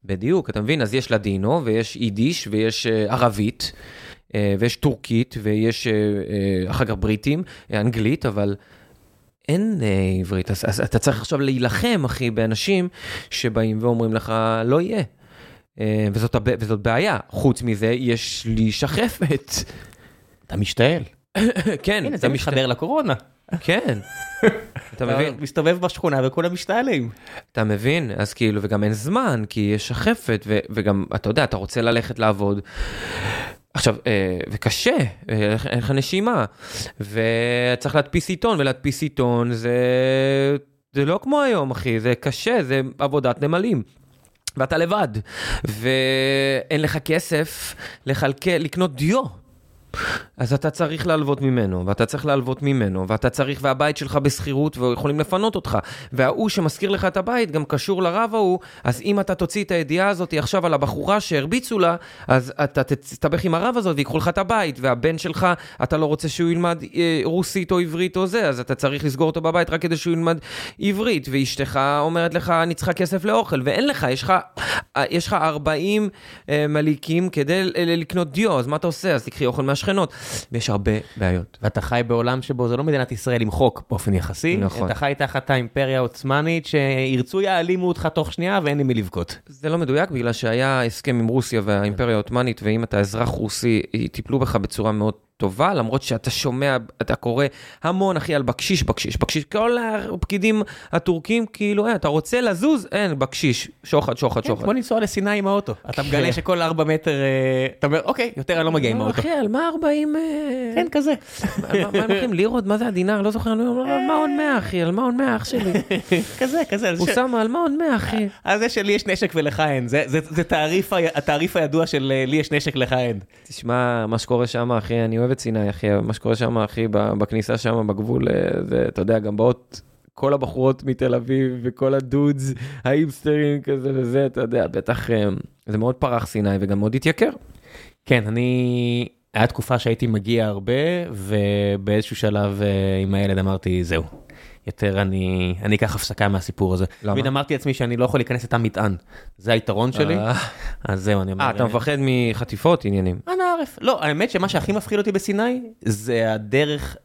בדיוק, אתה מבין? אז יש לדינו, ויש יידיש, ויש אה, ערבית, אה, ויש טורקית, ויש אה, אה, אחר כך בריטים, אנגלית, אבל אין אה, עברית. אז, אז אתה צריך עכשיו להילחם, אחי, באנשים שבאים ואומרים לך, לא יהיה. אה, וזאת, הב- וזאת בעיה. חוץ מזה, יש לי שחפת. אתה משתעל. כן, הנה, זה מתחבר לקורונה. כן. אתה מבין? מסתובב בשכונה וכולם משתעלים. אתה מבין? אז כאילו, וגם אין זמן, כי יש שחפת, וגם, אתה יודע, אתה רוצה ללכת לעבוד. עכשיו, אה, וקשה, אין לך נשימה, וצריך להדפיס עיתון, ולהדפיס עיתון זה, זה לא כמו היום, אחי, זה קשה, זה עבודת נמלים. ואתה לבד, ואין לך כסף לכלכל, לקנות דיו. אז אתה צריך להלוות ממנו, ואתה צריך להלוות ממנו, ואתה צריך, והבית שלך בשכירות, ויכולים לפנות אותך. וההוא שמזכיר לך את הבית גם קשור לרב ההוא, אז אם אתה תוציא את הידיעה הזאת עכשיו על הבחורה שהרביצו לה, אז אתה תסתבך עם הרב הזאת ויקחו לך את הבית, והבן שלך, אתה לא רוצה שהוא ילמד אה, רוסית או עברית או זה, אז אתה צריך לסגור אותו בבית רק כדי שהוא ילמד עברית, ואשתך אומרת לך, אני צריכה כסף לאוכל, ואין לך, יש לך, אה, יש לך 40 אה, מליקים כדי לקנות דיו, אז מה אתה עושה? אז תקחי אוכל מהשכנות. ויש הרבה בעיות. ואתה חי בעולם שבו זה לא מדינת ישראל עם חוק באופן יחסי. נכון. אתה חי תחת האימפריה העות'מאנית שירצו יעלימו אותך תוך שנייה ואין עם מי לבכות. זה לא מדויק, בגלל שהיה הסכם עם רוסיה והאימפריה העות'מאנית, ואם אתה אזרח רוסי, טיפלו בך בצורה מאוד טובה, למרות שאתה שומע, אתה קורא המון, אחי, על בקשיש, בקשיש, בקשיש. כל הפקידים הטורקים, כאילו, אה, אתה רוצה לזוז? אין, בקשיש. שוחד, שוחד, כן, שוחד. כמו לנסוע לסיני עם האוטו. אתה מגלה שכל ארבע מטר, אה, אתה אומר, אוקיי, יותר אני לא מגיע עם לא, האוטו. אחי, על מה 40... אה, כן, כזה. על מה הם הולכים? לירות? מה זה הדינר? לא זוכר, על מה עוד 100, אחי? על מה עוד 100, אח שלי? כזה, כזה. אז ש- אוסאמה, על מה עוד 100, אחי? אז זה שלי יש נשק ולך אין. זה- התעריף הידוע של אה, לי יש נשק לך אין. תשמע, מה שקורה שם, אחי, אני אוהב את סיני, אחי, מה שקורה שם, אחי, בכניסה שם, בגבול, אה, זה, אתה יודע, גם באות כל הבחורות מתל אביב, וכל הדודס, האיפסטרים כזה וזה, אתה יודע, בטח, אה, זה מאוד פרח סיני, וגם מאוד התייקר. כן, אני... היה תקופה שהייתי מגיע הרבה, ובאיזשהו שלב אה, עם הילד אמרתי, זהו. יותר אני, אני אקח הפסקה מהסיפור הזה. למה? תמיד אמרתי לעצמי שאני לא יכול להיכנס לתא מטען. זה היתרון שלי, אה, אז זהו, אני אומר... אה, אתה מפחד מחטיפות עניינים. אנא בערף. לא, האמת שמה שהכי מפחיד אותי בסיני, זה הדרך,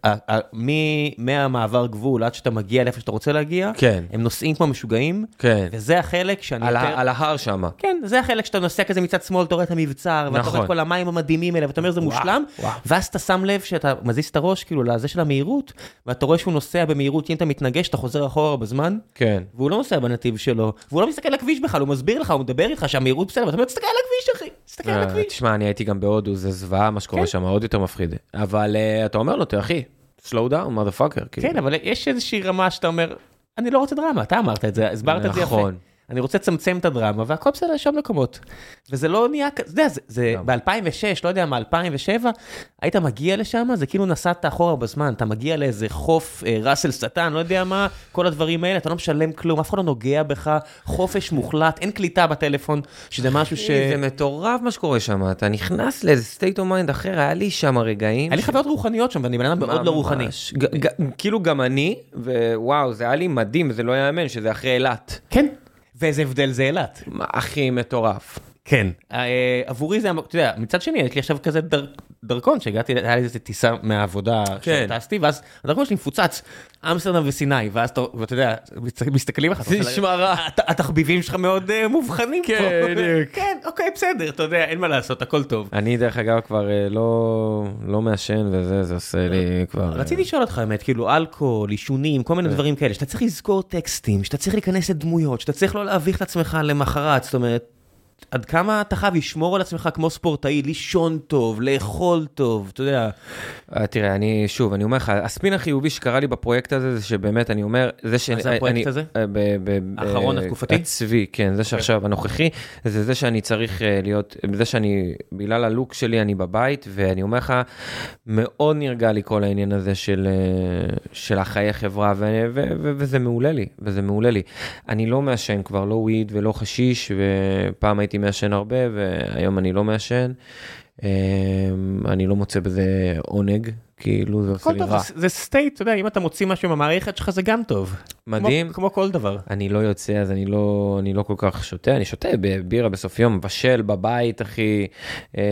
מהמעבר גבול עד שאתה מגיע לאיפה שאתה רוצה להגיע, כן. הם נוסעים כמו משוגעים, כן. וזה החלק שאני על יותר... על ההר שמה. כן, זה החלק שאתה נוסע כזה מצד שמאל, אתה רואה את המבצר, ואתה רואה נכון. את כל המים המדהימים האלה, ואתה אומר זה מושלם. ואז אתה שם לב שאתה מזיז את הראש כאילו לזה של המהירות, ואתה רואה שהוא נוסע במהירות, אם אתה מתנגש, אתה חוזר אחורה בזמן, כן. והוא לא נוסע בנתיב שלו, והוא לא מסתכל על הכביש בכלל, הוא מסביר לך, הוא מדבר איתך שהמהירות בסדר, ואתה אומר, תסתכל על הכביש אחי, תסתכל על אה, הכביש. תשמע, אני הייתי גם בהודו, זה זוועה מה שקורה כן. שם, עוד יותר מפחיד. אבל אה, אתה אומר לו, "תראה, אחי, slow down, motherfucker. כאילו. כן, אבל יש איזושהי רמה שאתה אומר, אני לא רוצה דרמה, אתה אמרת את זה, הסברת את זה יפה. נכון. אני רוצה לצמצם את הדרמה, והכל בסדר, יש עוד מקומות. וזה לא נהיה כזה, זה- זה גם. ב-2006, לא יודע מה, 2007, היית מגיע לשם, זה כאילו נסעת אחורה בזמן, אתה מגיע לאיזה חוף אה, ראסל שטן, לא יודע מה, כל הדברים האלה, אתה לא משלם כלום, אף אחד לא נוגע בך, חופש מוחלט, אין קליטה בטלפון, שזה משהו ש... זה מטורף מה שקורה שם, אתה נכנס לאיזה state of mind אחר, היה לי שם רגעים. היה לי חוויות רוחניות שם, ואני בן אדם מאוד לא רוחני. כאילו גם אני, ווואו, זה היה לי מדהים, זה לא יאמן שזה אחרי אילת. כן. ואיזה הבדל זה אילת. הכי מטורף. כן. אה, עבורי זה, אתה יודע, מצד שני, יש לי עכשיו כזה דרכון, שהגעתי, היה לי איזה טיסה מהעבודה כן. שטסתי, ואז הדרכון שלי מפוצץ, אמסטרדם וסיני, ואז אתה, ואתה יודע, מסת- מסתכלים אתה זה נשמע רע. הת- התחביבים שלך מאוד אה, מובחנים פה. כן, בדיוק. כן, אוקיי, בסדר, אתה יודע, אין מה לעשות, הכל טוב. אני דרך אגב כבר אה, לא לא מעשן וזה, זה עושה לי כבר... אה, רציתי לשאול אותך באמת, כאילו אלכוהול, עישונים, כל מיני כן. דברים כאלה, שאתה צריך לזכור טקסטים, שאתה צריך להיכנס לדמויות, שאתה צריך לא להביך את עצמך למחרת, זאת אומרת, עד כמה אתה חייב לשמור על עצמך כמו ספורטאי, לישון טוב, לאכול טוב, אתה יודע, אה, תראה, אני, שוב, אני אומר לך, הספין החיובי שקרה לי בפרויקט הזה, זה שבאמת, אני אומר, זה ש... זה הפרויקט הזה? אה, האחרון, אה, התקופתי? הצבי, כן, זה שעכשיו הנוכחי, זה זה שאני צריך להיות, זה שאני, בגלל הלוק שלי, אני בבית, ואני אומר לך, מאוד נרגע לי כל העניין הזה של, של החיי חברה, ו- ו- ו- וזה מעולה לי, וזה מעולה לי. אני לא מעשן כבר, לא weed ולא חשיש, ופעם הייתי מעשן הרבה, והיום אני לא מעשן. אה, אני לא מוצא בזה עונג, כאילו זה עושה לי רע. זה- state, אתה יודע, אם אתה מוציא משהו במערכת שלך זה גם טוב. מדהים. כמו- כל דבר. אני לא יוצא אז אני לא אני לא כל כך שותה אני שותה בבירה בסוף יום מבשל בבית אחי אה,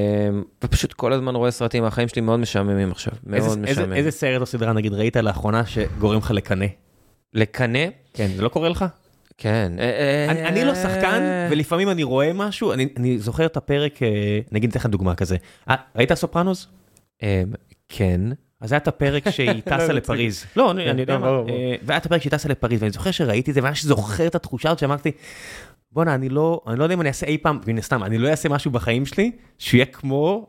ופשוט כל הזמן רואה סרטים החיים שלי מאוד משעממים עכשיו מאוד משעמם. איזה סרט או סדרה נגיד ראית לאחרונה שגורם לך לקנא? לקנא כן, זה לא קורה לך? כן אה, אה, אני, אני לא שחקן, ולפעמים אני רואה משהו, אני, אני זוכר את הפרק, אה, נגיד אתן לך דוגמה כזה. אה, ראית סופרנוס? אה, כן אז היה את הפרק שהיא טסה לא, לפריז. לא, אני אני יודע לא, מה. אה, והיה את הפרק שהיא טסה לפריז, ואני זוכר שראיתי את זה, וממש זוכר את התחושה הזאת שאמרתי, בואנה, אני לא, אני לא יודע אם אני אעשה אי פעם, מן הסתם, אני לא אעשה משהו בחיים שלי, שיהיה כמו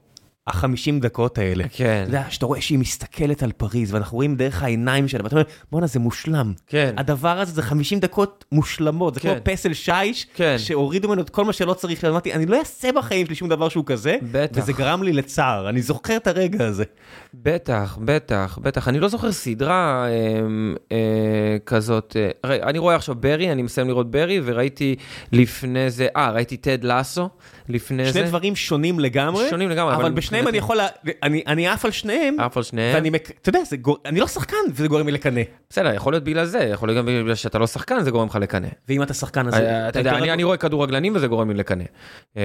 החמישים דקות האלה. כן אתה יודע, שאתה רואה שהיא מסתכלת על פריז, ואנחנו רואים דרך העיניים שלה, ואתה אומר, בואנה, זה מושלם. כן הדבר הזה זה 50 דקות מושלמות, זה כן. כמו פסל שיש, כן. שהורידו ממנו את כל מה שלא צריך, אמרתי, אני לא אעשה בחיים שלי שום דבר שהוא כזה, בטח. וזה גרם לי לצער, אני זוכר את הרגע הזה. בטח, בטח, בטח. אני לא זוכר סדרה אה, אה, כזאת. אה, אני רואה עכשיו ברי, אני מסיים לראות ברי, וראיתי לפני זה, אה, ראיתי טד לאסו לפני שני זה. דברים שונים לגמרי, שונים לגמרי, אבל אבל מבחינתי- אני יכול, אני- עף על שניהם, עף על שניהם. ואני, אתה יודע, אני לא שחקן, וזה גורם לי לקנא. בסדר, יכול להיות בגלל זה, יכול להיות גם בגלל שאתה לא שחקן, זה גורם לך לקנא. ואם אתה שחקן אז... אה, אתה יודע, אני- רואה כדורגלנים וזה גורם לי לקנא. אה,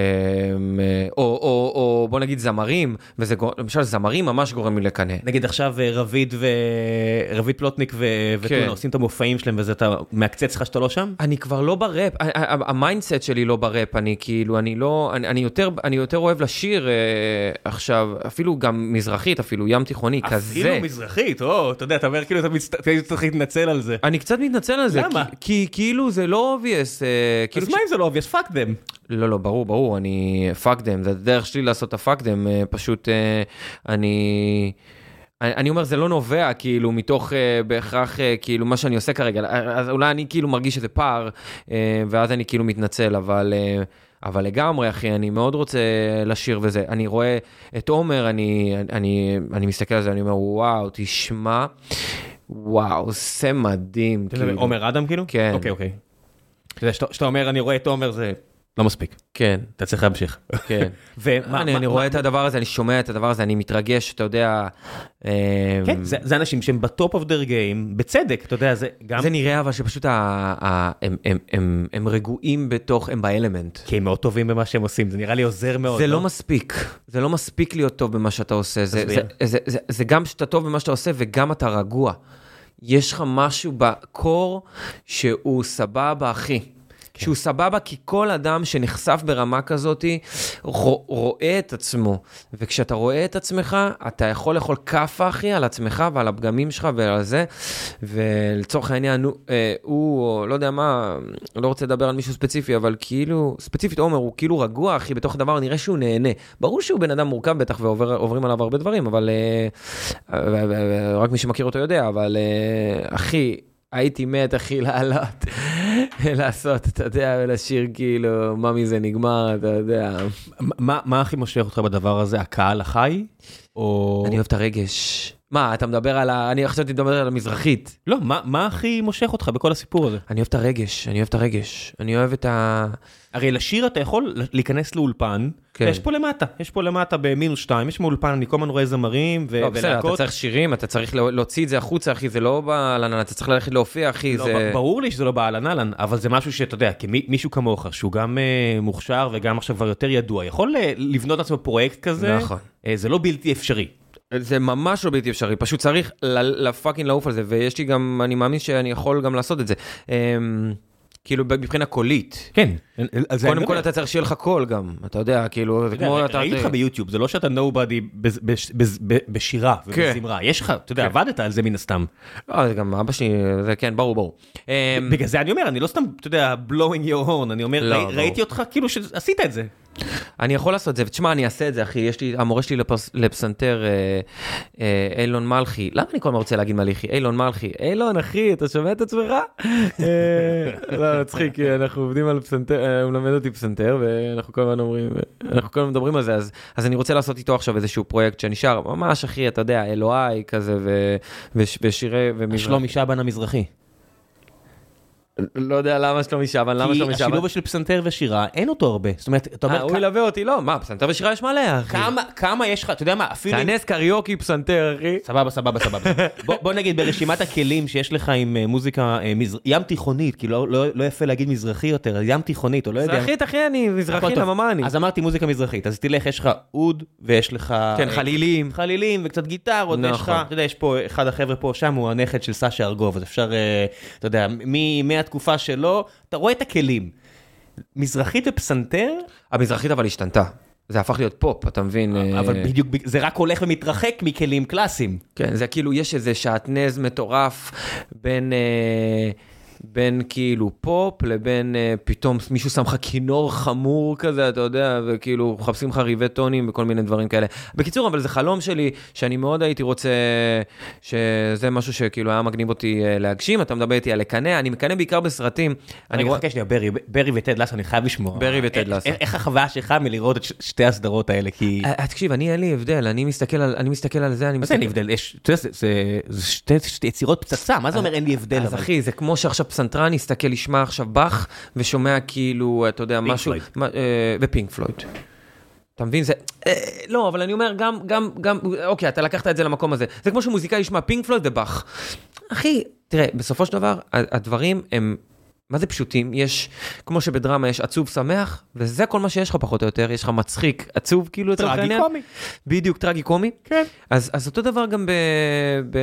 אה, או בוא נגיד זמרים, וזה גורם, למשל זמרים ממש גורם לי לקנא. נגיד עכשיו אה, רביד ו... רביד פלוטניק ו... כן. וטונה עושים את המופעים שלהם וזה אתה מעקצץ לך שאתה לא שם? אני כבר לא בראפ, ה mindset שלי לא בראפ, אני כאילו, אני לא, אני, יותר, אני יותר אוהב לשיר עכשיו, אפילו גם מזרחית, אפילו ים תיכוני, כזה. אפילו מזרחית, או, אתה יודע, אתה אומר כאילו אתה מצט- צריך להתנצל על זה. אני קצת מתנצל על זה, למה? כי, כי כאילו זה לא obvious, אה, כאילו, אז מה אם זה לא obvious? fuck them. לא, לא, ברור, ברור, אני fuck them, זה הדרך שלי לעשות את ה fuck them, פשוט אה, אני... אני אני אומר, זה לא נובע כאילו מתוך אה, בהכרח אה, כאילו מה שאני עושה כרגע, אז אולי אני כאילו מרגיש איזה פער, אה, ואז אני כאילו מתנצל, אבל... אה, אבל לגמרי, אחי, אני מאוד רוצה לשיר וזה. אני רואה את עומר, אני, אני, אני מסתכל על זה, אני אומר, וואו, תשמע, וואו, זה מדהים. עומר אדם כאילו? כן. אוקיי, אוקיי. אתה יודע, שאתה- שאתה אומר אני רואה את עומר זה... לא מספיק. כן, אתה צריך להמשיך. כן. ומה, אני, מה- אני מה- רואה את הדבר הזה, אני שומע את הדבר הזה, אני מתרגש, אתה יודע. אה, כן, זה, זה אנשים שהם ב top of their game, בצדק, אתה יודע, זה גם... זה נראה אבל שפשוט ה, ה, הם, הם, הם, הם רגועים בתוך, הם באלמנט. כי הם מאוד טובים במה שהם עושים, זה נראה לי עוזר מאוד. זה לא מספיק, זה לא מספיק להיות טוב במה שאתה עושה, זה, זה, תסביר. זה, זה, זה גם שאתה טוב במה שאתה עושה וגם אתה רגוע. יש לך משהו ב core שהוא סבבה, אחי. שהוא סבבה, כי כל אדם שנחשף ברמה כזאת רוא- רואה את עצמו. וכשאתה רואה את עצמך, אתה יכול לאכול כאפה, אחי, על עצמך ועל הפגמים שלך ועל זה. ולצורך העניין, הוא, אה, הוא, או לא יודע מה, לא רוצה לדבר על מישהו ספציפי, אבל כאילו, ספציפית עומר, הוא כאילו רגוע, אחי, בתוך הדבר, נראה שהוא נהנה. ברור שהוא בן אדם מורכב בטח ועוברים עליו הרבה דברים, אבל אה, רק מי שמכיר אותו יודע, אבל אה, אחי, הייתי מת, אחי, לעלות, לעשות, אתה יודע, ולשיר כאילו, מה מזה נגמר, אתה יודע. מה, מה הכי מושך אותך בדבר הזה, הקהל החי? או... אני אוהב את הרגש. מה, אתה מדבר על ה... אני חשבתי לדבר על המזרחית. לא, מה, מה הכי מושך אותך בכל הסיפור הזה? אני אוהב את הרגש, אני אוהב את הרגש. אני אוהב את ה... הרי לשיר אתה יכול להיכנס לאולפן, כן. יש פה למטה, יש פה למטה במינוס שתיים, יש מאולפן, אני כל הזמן רואה זמרים ו- לא, בסדר, אתה. צריך שירים, אתה צריך לה- להוציא את זה החוצה, אחי, זה לא בעלנן, אתה צריך ללכת להופיע, אחי, לא, זה... ברור לי שזה לא אהלן, אבל זה משהו שאתה יודע, כמישהו כמוך, שהוא גם אה, מוכשר וגם עכשיו כבר יותר ידוע, יכול אה, לבנות לעצמו פרויקט כזה, נכון. אה, זה לא בלתי אפשרי. זה ממש לא בלתי אפשרי, פשוט צריך ל fucking לעוף על זה, ויש לי גם, אני מאמין שאני יכול גם לעשות את זה. כאילו מבחינה קולית. כן, על זה אני קודם כל. אתה צריך שיהיה לך קול גם, אתה יודע, כאילו, זה כמו... ראיתי אותך ביוטיוב, זה לא שאתה ב- בשירה כן. ובזמרה, יש לך, אתה יודע, עבדת על זה מן הסתם. לא, זה גם אבא שלי, זה כן, ברור, ברור. אמ, בגלל זה אני אומר, אני לא סתם, אתה יודע, blowing your horn, אני אומר, לא. ראיתי אותך כאילו שעשית את זה. אני יכול לעשות את זה, ותשמע, אני אעשה את זה, אחי, יש לי, המורה שלי לפס, לפסנתר, אה, אה, אילון מלכי, למה אני כל הזמן רוצה להגיד מליחי? אילון מלכי, אילון, אחי, אתה שומע את עצמך? אה, לא, מצחיק, כי אנחנו עובדים על פסנתר, אה, הוא מלמד אותי פסנתר, ואנחנו כל הזמן אומרים, אנחנו כל הזמן מדברים על זה, אז, אז אני רוצה לעשות איתו עכשיו איזשהו פרויקט שנשאר, ממש, אחי, אתה יודע, אלוהי כזה, ו, וש, ושירי, ומזרח. שלומי שבן המזרחי. לא יודע למה שלומי שבן, למה כי שלומי שבן? השילוב של פסנתר ושירה, אין אותו הרבה. זאת אומרת, אתה אה, אומר, הוא כ- ילווה אותי, לא, מה, פסנתר ושירה יש מלא, אחי. כמה- יש לך, אתה יודע מה, אפילו... כנס קריוקי פסנתר, אחי. סבבה, סבבה, סבבה. בוא, נגיד ברשימת הכלים שיש לך עם אה, מוזיקה אה. ים תיכונית, כי לא, לא, לא יפה להגיד מזרחי יותר, ים תיכונית, או לא יודע. מזרחית, אחי, אני מזרחי. למה מה אני? אז אמרתי מוזיקה מזרחית, אז תלך, יש לך אוד, ויש לך... כן, אה, חלילים. חלילים וקצת גיטרות, ויש לך, נכון. אתה יודע, יש פה אחד החבר'ה פה שם, הוא הנכד של סשה ארגוב, אז אפשר, אה, אתה יודע, מ- מהתקופה שלו, אתה רואה את הכלים. מזרחית ופסנתר, המזרחית אבל השתנתה. זה הפך להיות פופ, אתה מבין? אבל אה, בדיוק, זה רק הולך ומתרחק מכלים קלאסיים. כן, זה כאילו, יש איזה שעטנז מטורף בין... אה, בין כאילו פופ לבין אה, פתאום מישהו שם לך כינור חמור כזה, אתה יודע, וכאילו מחפשים לך ריבי טונים וכל מיני דברים כאלה. בקיצור, אבל זה חלום שלי, שאני מאוד הייתי רוצה, שזה משהו שכאילו היה מגניב אותי אה, להגשים. אתה מדבר איתי על לקנא, אני מקנא בעיקר בסרטים. אני רגע. חכה שנייה, ברי, ברי וטד לסו, אני חייב לשמוע. ברי וטד איך- לסו. איך- החוויה שלך מלראות את שתי הסדרות האלה? כי... אה, תקשיב, אני אין לי הבדל, אני מסתכל על, אני מסתכל על זה, אני מה זה אין מסתכל... לי הבדל? יש, אתה יודע, זה- זה זה שתי שתי יצירות פצצה, מה זה אומר אין לי הבדל? אז? אחי, זה כמו שעכשיו פסנתרן יסתכל, ישמע עכשיו באך, ושומע כאילו, אתה יודע, פינק משהו... פלויד. מה- אה, ופינק פלויד. אתה מבין? זה... אה, לא, אבל אני אומר, גם, גם, גם, אוקיי, אתה לקחת את זה למקום הזה. זה כמו שמוזיקאי ישמע פינק פלויד ובאך. אחי, תראה, בסופו של דבר, הדברים הם... מה זה פשוטים? יש, כמו שבדרמה יש עצוב שמח, וזה כל מה שיש לך פחות או יותר, יש לך מצחיק, עצוב כאילו לצורך טרגי העניין. קומי. בדיוק, טרגי קומי. כן. אז, אז אותו דבר גם ב... ב...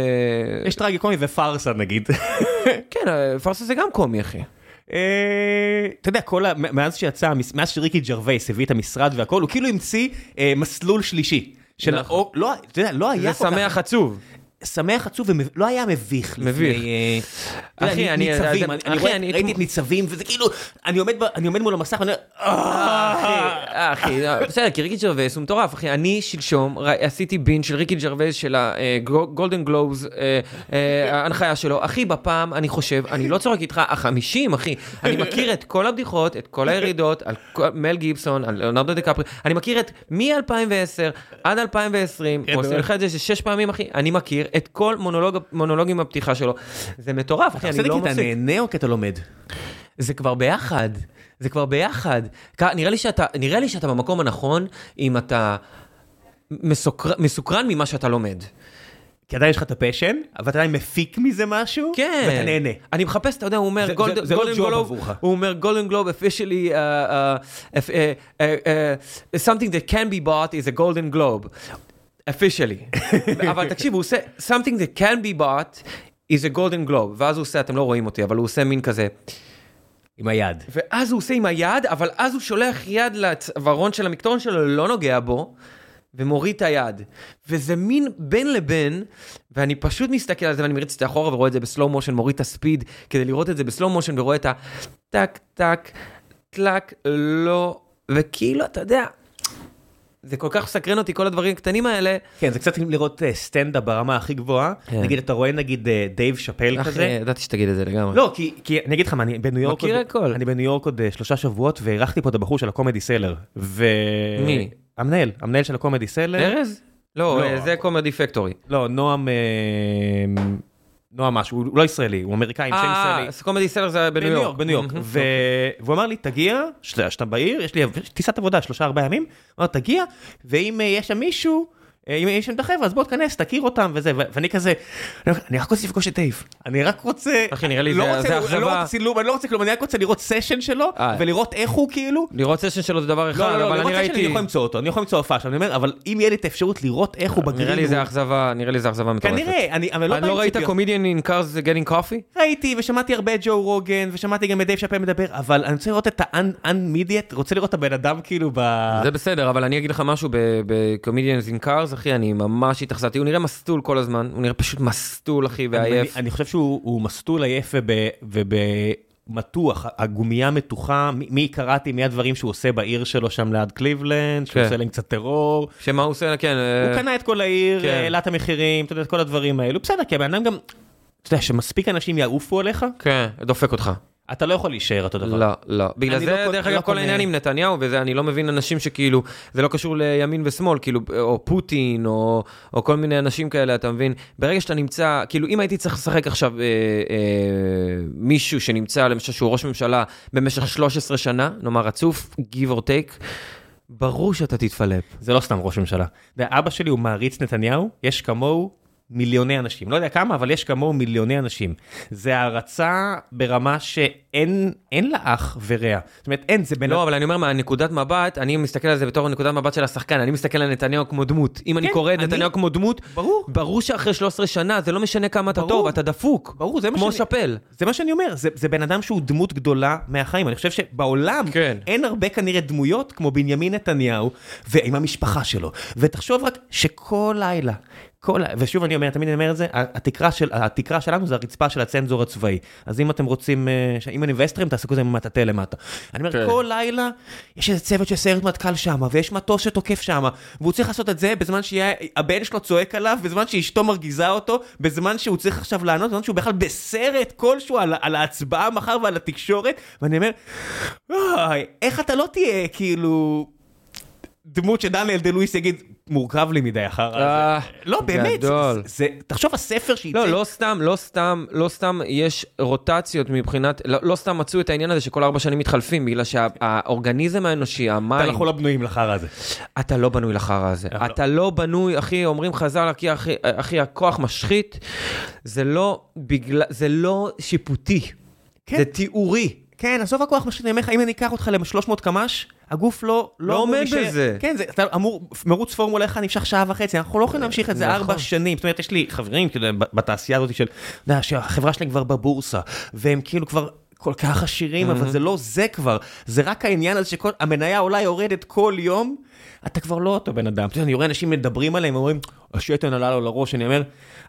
יש טרגי קומי ופארסה נגיד. כן, פרסה זה גם קומי, אחי. אה, אתה יודע, כל ה... מאז שיצא, מאז שריקי ג'רווייס הביא את המשרד והכל, הוא כאילו המציא אה, מסלול שלישי. של נכון. האור- לא, אתה יודע, לא היה זה כל כך... שמח עצוב. שמח עצוב ולא היה מביך. מביך. אה, אחי, אני- ניצבים, אני- ראיתי את ניצבים וזה כאילו, אני עומד מול המסך ואני אומר, "אה." אחי, לא, בסדר, כי ריקי ג'רווייס הוא מטורף, אחי. אני שלשום עשיתי binge של ריקי ג'רווייס של הגולדן גלובס, אה, ההנחיה שלו. אחי, בפעם, אני חושב, אני לא צוחק איתך, החמישים, אחי. אני מכיר את כל הבדיחות, את כל הירידות, על מל גיבסון, על ליאונרדו דיקפריו. אני מכיר את מ-2010 עד 2020, כן, הוא עושה. לך את זה שש פעמים, אחי. אני מכיר את כל מונולוג- מונולוגים בפתיחה שלו. זה מטורף, אחי, אתה אני עושה את לא זה כי אתה מפסיק. נהנה או כי אתה לומד? זה כבר ביחד. זה כבר ביחד. נראה לי שאתה, נראה לי שאתה במקום הנכון, אם אתה מסוקר, מסוקרן ממה שאתה לומד. כי עדיין יש לך את ה passion, אבל אתה עדיין מפיק מזה משהו, כן. ואתה נהנה. אני מחפש, אתה יודע, הוא אומר, לא גולדן ג'וב גלוב, עבורך. הוא אומר, גולדן גלוב officially, uh, uh, uh, uh, uh, something that can be bought is a golden globe. Officially. אבל תקשיב, הוא עושה, something that can be bought is a golden globe. ואז הוא עושה, אתם לא רואים אותי, אבל הוא עושה מין כזה. עם היד. ואז הוא עושה עם היד, אבל אז הוא שולח יד לצווארון של המקטורן שלו, לא נוגע בו, ומוריד את היד. וזה מין בין לבין, ואני פשוט מסתכל על זה ואני מריץ את זה אחורה ורואה את זה בסלואו מושן, מוריד את הספיד, כדי לראות את זה בסלואו מושן ורואה את הטק טק, טלק, לא, וכאילו, אתה יודע, זה כל כך מסקרן אותי, כל הדברים הקטנים האלה. כן, זה קצת לראות אה, סטנדאפ ברמה הכי גבוהה. כן. נגיד, אתה רואה נגיד אה, דייב שאפל אחי, כזה. ידעתי שתגיד את זה לגמרי. לא, כי, אני אגיד לך מה, אני בניו יורק, מכיר עוד- הכל. אני בניו יורק עוד אה, שלושה שבועות, ואירחתי פה את הבחור של הקומדי סלר. ו... מי? המנהל, המנהל של הקומדי סלר. ארז? לא, לא. זה קומדי פקטורי. לא, נועם, אה, נועם משהו, הוא לא ישראלי, הוא אמריקאי עם שם ישראלי. אה, קומדי סלר זה בניו יורק. בניו יורק. והוא אמר לי, תגיע, שאתה בעיר, יש לי טיסת עבודה שלושה ארבעה ימים, הוא אמר, תגיע, ואם אה, יש שם מישהו, אה, אם יש שם את החבר'ה, אז בוא תכנס, תכיר אותם וזה, ואני כזה, אני רק רוצה לפגוש את דייב, אני רק רוצה, אחי, נראה לי לא זה- אני לא אכזבה. רוצה צילום, אני לא רוצה כלום, אני רק רוצה לראות סשן שלו, אה. ולראות איך הוא כאילו, לראות סשן שלו זה דבר אחד, לא, לא, לא, אבל אני סשן אני ראיתי... יכול למצוא אותו, אני יכול למצוא הופעה שלו, אבל אם יהיה לי את האפשרות לראות איך הוא ב green, נראה לי זה אכזבה, נראה לי זה אכזבה מטורפת. כנראה, אני, לא עם לא ראית. Comedians in Cars Getting Coffee? ראיתי ושמעתי הרבה ג'ו רוגן ושמעתי גם את דייב שאפל מדבר אבל אני רוצה לראות את ה-unmediated רוצה לראות את הבן אדם כאילו. זה בסדר, אבל אני אגיד לך משהו, ב Comedians in Cars, אחי, אני ממש התאכזבתי, הוא נראה מסטול כל הזמן, הוא נראה פשוט מסטול, אחי, אני, ועייף. אני חושב שהוא הוא מסטול עייף ובמתוח הגומייה מתוחה מי- קראתי מי הדברים שהוא עושה בעיר שלו שם ליד קליבלנד שהוא כן. עושה להם קצת טרור שמה הוא עושה, כן. הוא אה, קנה את כל העיר כן. העלה את המחירים אתה יודע את כל הדברים האלו בסדר כי הבן אדם גם. אתה יודע שמספיק אנשים יעופו עליך כן, דופק אותך. אתה לא יכול להישאר אותו דבר. לא, לא. בגלל זה, לא דרך לא אגב, כל קונה- העניין עם נתניהו וזה, אני לא מבין אנשים שכאילו, זה לא קשור לימין ושמאל, כאילו, או פוטין, או, או כל מיני אנשים כאלה, אתה מבין? ברגע שאתה נמצא, כאילו, אם הייתי צריך לשחק עכשיו אה, אה, מישהו שנמצא, למשל, שהוא ראש ממשלה במשך 13 שנה, נאמר רצוף, give or take, ברור שאתה תתפלפ. זה לא סתם ראש ממשלה. אבא שלי הוא מעריץ נתניהו, יש כמוהו מיליוני אנשים. לא יודע כמה, אבל יש כמוהו מיליוני אנשים. זה הערצה ברמה שאין אין לה אח ורע. זאת אומרת, אין, זה בין... לא, אבל אני אומר מהנקודת מבט, אני מסתכל על זה בתור נקודת מבט של השחקן, אני מסתכל על נתניהו כמו דמות. אם אני כן, קורא את נתניהו כמו דמות, ברור. שאחרי 13 שנה, זה לא משנה כמה אתה. טוב, אתה דפוק. ברור, זה מה כמו שאני- שאפל. זה מה שאני אומר, זה, זה בן אדם שהוא דמות גדולה מהחיים. אני חושב שבעולם כן. אין הרבה כנראה דמויות כמו בנימין נתניהו, ועם המשפחה שלו. ותחשוב רק שכל לילה, ושוב אני אומר, תמיד אני אומר את זה, התקרה, של, התקרה שלנו זה הרצפה של הצנזור הצבאי. אז אם אתם רוצים, אה, אם אני אינבסטרים, תעסקו את זה עם המטאטא למטה. אני אומר, כן. כל לילה יש איזה צוות של סיירת מטכ"ל שם, ויש מטוס שתוקף שם, והוא צריך לעשות את זה בזמן שהבן שלו צועק עליו, בזמן שאשתו מרגיזה אותו, בזמן שהוא צריך עכשיו לענות, בזמן שהוא בכלל בסרט כלשהו על, על ההצבעה מחר ועל התקשורת, ואני אומר, "וואי, איך אתה לא תהיה כאילו... דמות שדניאל דה לואיס יגיד, מורכב לי מדי אחר אה, הזה. לא, באמת, גדול. זה, תחשוב הספר שייצא. לא, לא סתם, לא סתם, לא סתם יש רוטציות מבחינת, לא, לא סתם מצאו את העניין הזה שכל ארבע שנים מתחלפים, בגלל שהאורגניזם האנושי, המים, אנחנו לא בנויים לחרא הזה. אתה לא בנוי לחרא הזה. אנחנו אתה לא בנוי, אחי, אומרים חז"ל, אחי, אחי, אחי, הכוח משחית, זה לא בגלל, זה לא שיפוטי, כן. זה תיאורי. כן, עזוב הכוח משחית, אני אומר לך, אם אני אקח אותך ל-300 קמ"ש, הגוף לא... לא אמור עומד בזה. כן, זה, אתה אמור, מרוץ פורמולה 1 נמשך שעה וחצי, אנחנו לא יכולים להמשיך את זה נכון. ארבע שנים. זאת אומרת, יש לי חברים, כאילו, בתעשייה הזאת של, אתה יודע, שהחברה שלהם כבר בבורסה, והם כאילו כבר... כל כך עשירים, אבל זה לא זה כבר, זה רק העניין הזה שכל, המניה עולה יורדת כל יום, אתה כבר לא אותו בן אדם. אתה יודע, אני רואה אנשים מדברים עליהם, אומרים, השתן עלה לו לראש, אני אומר,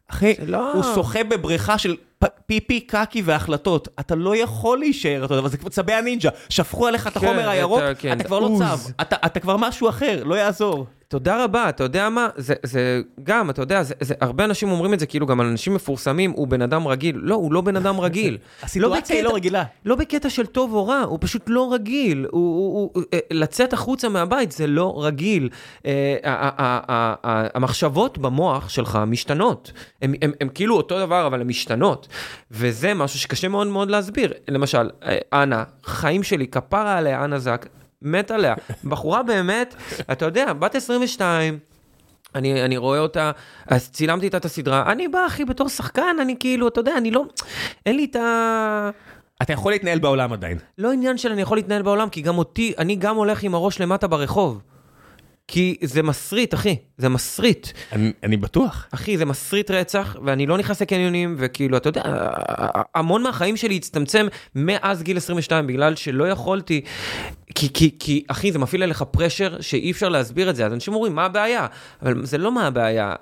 אחי, לא. הוא שוחה בבריכה של פיפי, קקי והחלטות, אתה לא יכול להישאר אותו דבר, זה כמו צבי הנינג'ה, שפכו עליך את כן, החומר הירוק, אתה- כן, אתה כבר לא. צב, אתה אתה כבר משהו אחר, לא יעזור. תודה רבה, אתה יודע מה? זה, זה גם, אתה יודע, זה, זה, הרבה אנשים אומרים את זה, כאילו גם על אנשים מפורסמים, הוא בן אדם רגיל. לא, הוא לא בן אדם רגיל. הסיטואציה היא לא רגילה. לא בקטע של טוב או רע, הוא פשוט לא רגיל. הוא, הוא, הוא, אה, לצאת החוצה מהבית זה לא רגיל. אה, המחשבות במוח שלך משתנות. הם כאילו אותו דבר, אבל הן משתנות. וזה משהו שקשה מאוד מאוד להסביר. למשל, אה, אנה, חיים שלי, כפרה עליה, אנה זק. מת עליה. בחורה באמת, אתה יודע, בת 22, אני, אני רואה אותה, אז צילמתי איתה את הסדרה, אני בא אחי בתור שחקן, אני כאילו, אתה יודע, אני לא, אין לי את ה... אתה יכול להתנהל בעולם עדיין. לא עניין של אני יכול להתנהל בעולם, כי גם אותי, אני גם הולך עם הראש למטה ברחוב. כי זה מסריט, אחי, זה מסריט. אני, אני בטוח. אחי, זה מסריט רצח, ואני לא נכנס לקניונים, וכאילו, אתה יודע, המון מהחיים שלי הצטמצם מאז גיל 22, בגלל שלא יכולתי, כי, כי, כי, אחי, זה מפעיל עליך פרשר שאי אפשר להסביר את זה, אז אנשים אומרים, מה הבעיה? אבל זה לא מה הבעיה.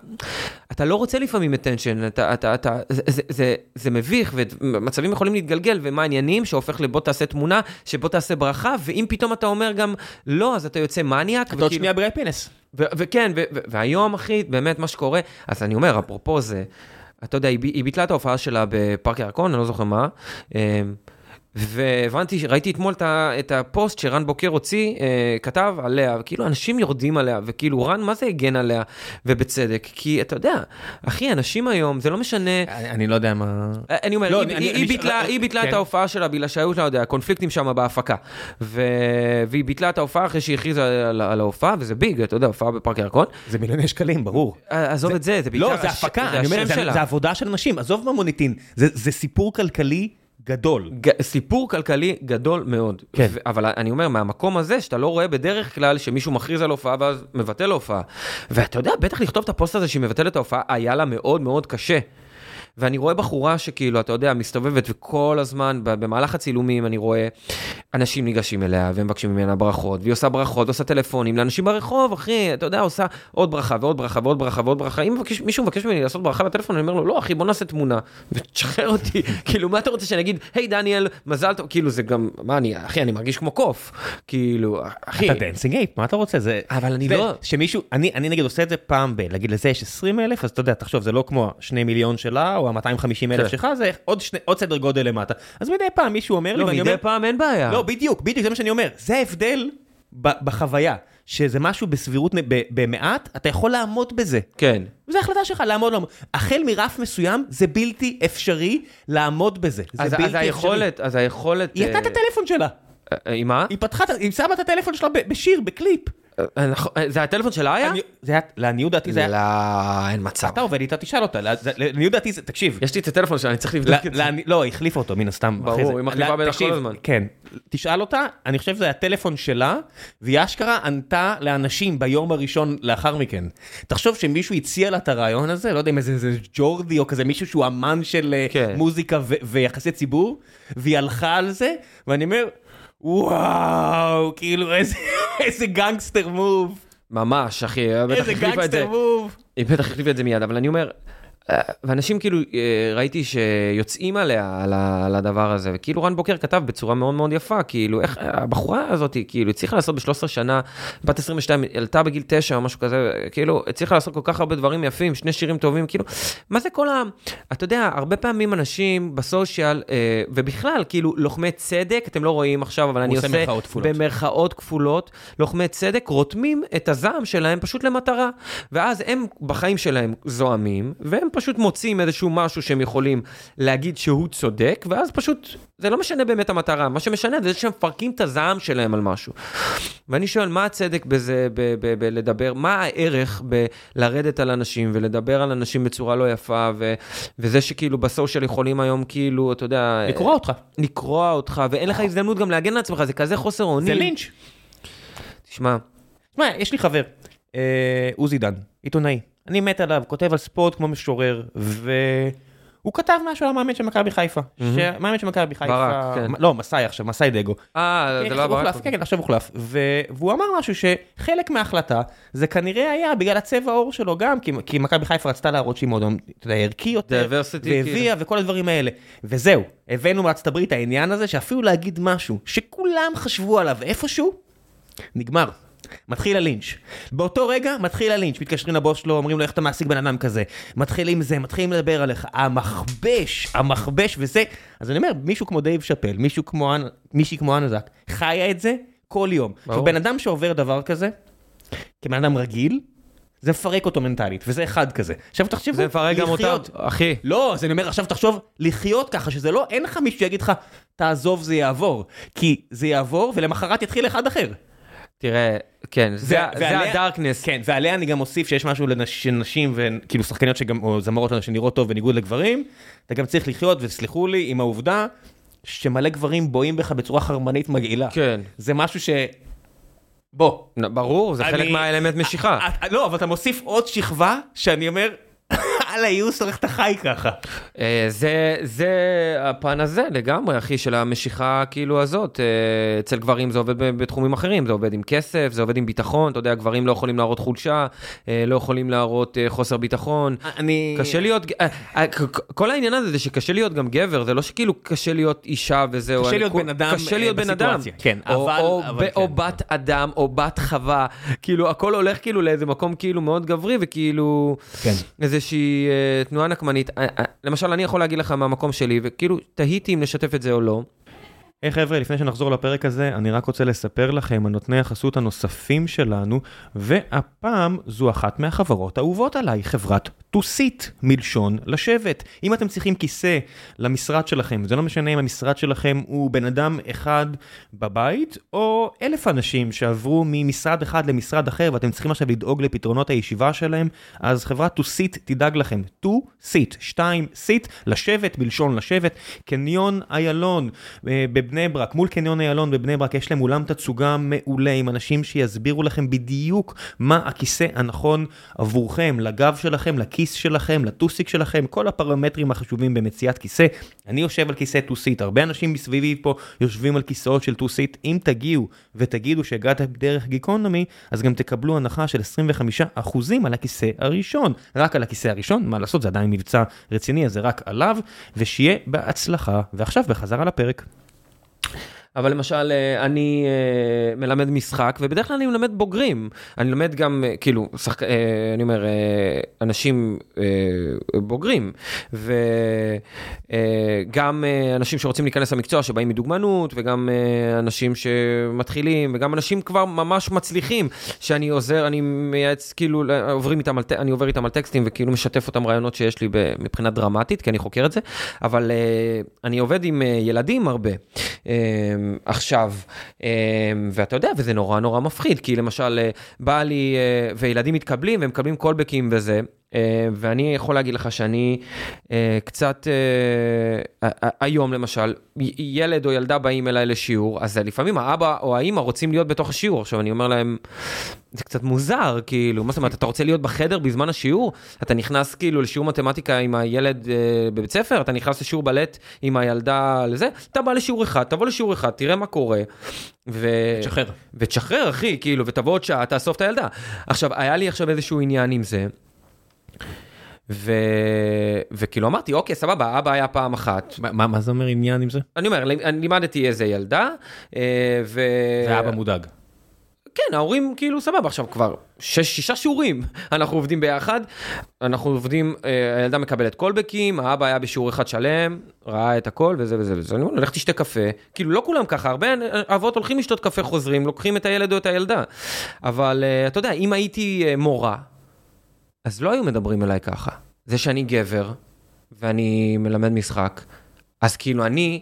אתה לא רוצה לפעמים attention, אתה, אתה, אתה, זה, זה, זה, זה מביך, ומצבים יכולים להתגלגל, ומה העניינים שהופך לבוא תעשה תמונה, שבוא תעשה ברכה, ואם פתאום אתה אומר גם לא, אז אתה יוצא מניאק. אתה עוד שנייה ברי פנס. וכן, והיום, אחי, באמת מה שקורה, אז אני אומר, אפרופו זה, אתה יודע, היא, היא ביטלה את ההופעה שלה בפארק ירקון, אני לא זוכר מה. והבנתי, ראיתי אתמול את הפוסט שרן בוקר הוציא, אה, כתב עליה, וכאילו אנשים יורדים עליה, וכאילו רן, מה זה הגן עליה? ובצדק, כי אתה יודע, אחי, אנשים היום, זה לא משנה... אני, אני לא יודע מה... אה, אני אומר, לא, היא, אני, היא, אני, ביטלה, אני, היא ביטלה כן. את ההופעה שלה בגלל שהיו לה, יודע, קונפליקטים שם בהפקה. ו... והיא ביטלה את ההופעה אחרי שהיא הכריזה על, על ההופעה, וזה big, אתה יודע, הופעה בפארק ירקון. זה מיליוני שקלים, ברור. אה, עזוב זה, את זה, זה בעיקר... לא, זה הפקה, זה, אני אומר, זה, זה עבודה של אנשים, עזוב במוניטין, זה, זה סיפור כלכלי. גדול. ג- סיפור כלכלי גדול מאוד. כן. ו- אבל אני אומר, מהמקום הזה, שאתה לא רואה בדרך כלל שמישהו מכריז על הופעה ואז מבטל הופעה. ואתה יודע, בטח לכתוב את הפוסט הזה שהיא מבטלת את ההופעה, היה לה מאוד מאוד קשה. ואני רואה בחורה שכאילו, אתה יודע, מסתובבת וכל הזמן, במהלך הצילומים אני רואה אנשים ניגשים אליה ומבקשים ממנה ברכות, והיא עושה ברכות, עושה טלפונים לאנשים ברחוב, אחי, אתה יודע, עושה עוד ברכה ועוד ברכה ועוד ברכה ועוד ברכה. אם מבקש, מישהו מבקש ממני לעשות ברכה בטלפון, אני אומר לו, לא, אחי, בוא נעשה תמונה, ותשחרר אותי. כאילו, מה אתה רוצה שאני אגיד, היי, דניאל, מזל טוב, כאילו, זה גם, מה אני, אחי, אני מרגיש כמו קוף. כאילו, אחי. אתה dancing ape, מה אתה רוצה? זה... אבל אני לא... שמישהו, אני, אני נגיד עושה את זה פעם ב... להגיד לזה יש 20 אלף, אז אתה יודע, תחשוב, זה לא כמו 2 מיליון שלה, או ה-250 אלף כן. שלך, זה עוד, שני, עוד סדר גודל למטה. אז מדי פעם מישהו אומר לא, לי. לא, מדי פעם אין בעיה. לא, בדיוק, בדיוק, זה מה שאני אומר. זה ההבדל בחוויה. שזה משהו בסבירות, במעט, אתה יכול לעמוד בזה. כן. זו החלטה שלך, לעמוד, לעמוד. החל מרף מסוים, זה בלתי אפשרי לעמוד בזה. זה אז, בלתי אז היכולת, אפשרי. אז היכולת... היא נתנה את הטלפון שלה. אה, אה, עם מה? היא פתחה, היא שמה את הטלפון שלה בשיר, בקליפ. אה, נכון, אה, זה הטלפון שלה היה? זה היה, לעניות דעתי זה היה... לא, אין מצב. אתה עובד איתה, תשאל אותה. לעניות דעתי זה, תקשיב. יש לי את הטלפון שלה, אני צריך לבדוק את זה. לא, היא החליפה אותו, מן הסתם. ברור, היא מחליפה בטח כל הזמן. כן. תשאל אותה, אני חושב שזה הטלפון שלה, והיא אשכרה ענתה לאנשים ביום הראשון לאחר מכן. תחשוב שמישהו הציע לה את הרעיון הזה, לא יודע אם איזה ג'ורדי או כזה מישהו שהוא אמן של אה, כן. מוזיקה ויחסי ציבור, והיא הלכה על זה, ואני אומר, וואו, כאילו איזה, איזה גנגסטר מוב. ממש, אחי, איזה גנגסטר מוב. היא בטח החליפה את זה מיד, אבל אני אומר, ואנשים כאילו, אה, ראיתי שיוצאים עליה, על הדבר הזה, וכאילו רן בוקר כתב בצורה מאוד מאוד יפה, כאילו, איך הבחורה הזאת, כאילו, הצליחה לעשות ב-13 שנה, בת 22, עלתה בגיל 9 או משהו כזה, כאילו, הצליחה לעשות כל כך הרבה דברים יפים, שני שירים טובים, כאילו, מה זה כל ה... אתה יודע, הרבה פעמים אנשים בסושיאל, אה, ובכלל, כאילו, לוחמי צדק, אתם לא רואים עכשיו, אבל אני עושה... מרכאות כפולות. במרכאות כפולות, לוחמי צדק רותמים את הזעם שלהם פשוט למטרה, ואז הם בחיים שלהם זועמים, והם פשוט מוצאים איזשהו משהו שהם יכולים להגיד שהוא צודק, ואז פשוט, זה לא משנה באמת המטרה, מה שמשנה זה שהם מפרקים את הזעם שלהם על משהו. ואני שואל, מה הצדק בזה, בלדבר, מה הערך בלרדת על אנשים ולדבר על אנשים בצורה לא יפה, ו, וזה שכאילו בסושיאל יכולים היום כאילו, אתה יודע... לקרוע אותך. לקרוע אותך, ואין לך הזדמנות גם להגן על עצמך, זה כזה חוסר אונים. זה לינץ'. תשמע. תשמע, יש לי חבר, אה, עוזי דן, עיתונאי. אני מת עליו, כותב על ספורט כמו משורר, והוא כתב משהו על המאמן של מכבי חיפה. המאמן של מכבי חיפה... ברק, כן. לא, מסאי עכשיו, מסאי דגו. אה, זה לא ברק? כן, כן, עכשיו הוחלף. והוא אמר משהו שחלק מההחלטה, זה כנראה היה בגלל הצבע העור שלו גם, כי מכבי חיפה רצתה להראות שהיא מאוד, אתה יודע, ערכי יותר, והביאה וכל הדברים האלה. וזהו, הבאנו מארצות הברית העניין הזה, שאפילו להגיד משהו שכולם חשבו עליו איפשהו, נגמר. מתחיל הלינץ'. באותו רגע מתחיל הלינץ', מתקשרים לבוס שלו, אומרים לו איך אתה מעסיק בן אדם כזה. מתחיל עם זה, מתחילים לדבר עליך. המכבש, המכבש וזה. אז אני אומר, מישהו כמו דייב שאפל, מישהו כמו, מישהי כמו אנה זק, חיה את זה כל יום. עכשיו, בן אדם שעובר דבר כזה, כבן אדם רגיל, זה מפרק אותו מנטלית, וזה אחד כזה. עכשיו תחשבו, זה מפרק גם אותם, לחיות- אחי. לא, אז אני אומר, עכשיו תחשוב, לחיות ככה, שזה לא, אין לך מישהו שיגיד לך, תעזוב, זה יעבור. כי זה יעבור, ולמחרת יתחיל אחד אחר. תראה, כן, זה זה ועליה- הדארקנס. כן, ועליה אני גם אוסיף שיש משהו לנש- לנשים, וכאילו שחקניות שגם, או זמרות שנראות טוב בניגוד לגברים, אתה גם צריך לחיות, וסלחו לי, עם העובדה שמלא גברים בואים בך בצורה חרמנית מגעילה. כן. זה משהו ש... בוא. ברור, זה חלק אני- מהאלמנט משיכה. אה, לא, אבל אתה מוסיף עוד שכבה, שאני אומר, על היוס, איך אתה חי ככה. אה, זה, זה הפן הזה לגמרי, אחי, של המשיכה כאילו הזאת. אה, אצל גברים זה עובד בתחומים אחרים, זה עובד עם כסף, זה עובד עם ביטחון, אתה יודע, גברים לא יכולים להראות חולשה, אה, לא יכולים להראות חוסר ביטחון. אני... קשה להיות, כל העניין הזה זה שקשה להיות גם גבר, זה לא שכאילו קשה להיות אישה וזהו. קשה להיות בן אדם, קשה להיות בן אדם. כן, או- אבל- או אבל או כן. בת אדם, או בת חווה, כאילו הכל הולך כאילו לאיזה מקום כאילו מאוד גברי, וכאילו כן. איזושהי אה, תנועה נקמנית. אה, אה, למשל, אני יכול להגיד לך מהמקום שלי, וכאילו תהיתי אם לשתף את זה או לא. היי חבר'ה, לפני שנחזור לפרק הזה, אני רק רוצה לספר לכם על נותני החסות הנוספים שלנו, והפעם זו אחת מהחברות האהובות עליי, חברת טוסיט, מלשון לשבת. אם אתם צריכים כיסא למשרד שלכם, זה לא משנה אם המשרד שלכם הוא בן אדם אחד בבית, או אלף אנשים שעברו ממשרד אחד למשרד אחר, ואתם צריכים עכשיו לדאוג לפתרונות הישיבה שלהם, אז חברת טוסיט תדאג לכם. two sit, שתיים sit, לשבת, בלשון לשבת. קניון איילון אה, בבני ברק, מול קניון איילון בבני ברק, יש להם אולם תצוגה מעולה עם אנשים שיסבירו לכם בדיוק מה הכיסא הנכון עבורכם, לגב שלכם, לכיס שלכם, לטוסיק שלכם, כל הפרמטרים החשובים במציאת כיסא. אני יושב על כיסא טוסיט, הרבה אנשים מסביבי פה יושבים על כיסאות של טוסיט. אם תגיעו ותגידו שהגעתם דרך גיקונומי, אז גם תקבלו הנחה של 25% על הכיסא הראשון. רק על הכיסא הראשון, מה לעשות, זה עדיין מבצע רציני, אז זה רק עליו, ושיהיה בהצלחה. ועכשיו בחזרה לפרק. אבל למשל, אה, אני אה, מלמד משחק, ובדרך כלל אני מלמד בוגרים. אני מלמד גם, אה, כאילו, שחק... אני אומר, אנשים בוגרים, וגם אנשים שרוצים להיכנס למקצוע, שבאים מדוגמנות, וגם אנשים שמתחילים, וגם אנשים כבר ממש מצליחים, שאני עוזר, אני מייעץ, כאילו, עוברים איתם על, אני עובר איתם על טקסטים, וכאילו משתף אותם רעיונות שיש לי מבחינה דרמטית, כי אני חוקר את זה, אבל אני עובד עם ילדים הרבה. אה, עכשיו, אה, ואתה יודע, וזה נורא נורא מפחיד, כי למשל, אה, בא לי, אה, וילדים מתקבלים, והם מקבלים קולבקים וזה, ואני יכול להגיד לך שאני אה, קצת, אה, היום למשל, ילד או ילדה באים אליי לשיעור, אז לפעמים האבא או האימא רוצים להיות בתוך השיעור, עכשיו אני אומר להם, זה קצת מוזר, כאילו, מה זאת אומרת, אתה רוצה להיות בחדר בזמן השיעור? אתה נכנס כאילו לשיעור מתמטיקה עם הילד אה, בבית ספר, אתה נכנס לשיעור בלט עם הילדה לזה, אתה בא לשיעור אחד, תבוא לשיעור אחד, תראה מה קורה. ו... תשחרר. ותשחרר, אחי, כאילו, ותבוא עוד שעה, תאסוף את הילדה. עכשיו, היה לי עכשיו איזשהו עניין עם זה. ו... וכאילו אמרתי, אוקיי, סבבה, אבא היה פעם אחת. מה, מה זה אומר עניין עם זה? אני אומר, אני לימדתי איזה ילדה, אה, ו... ואבא מודאג. כן, ההורים כאילו סבבה, עכשיו כבר שש, שישה שיעורים אנחנו עובדים ביחד, אנחנו עובדים, אה, הילדה מקבלת קולבקים, האבא היה בשיעור אחד שלם, ראה את הכל וזה וזה וזה, אני אומר, לך תשתה קפה, כאילו לא כולם ככה, הרבה אבות הולכים לשתות קפה חוזרים, לוקחים את הילד או את הילדה, אבל אה, אתה יודע, אם הייתי מורה, אז לא היו מדברים אליי ככה. זה שאני גבר, ואני מלמד משחק, אז כאילו אני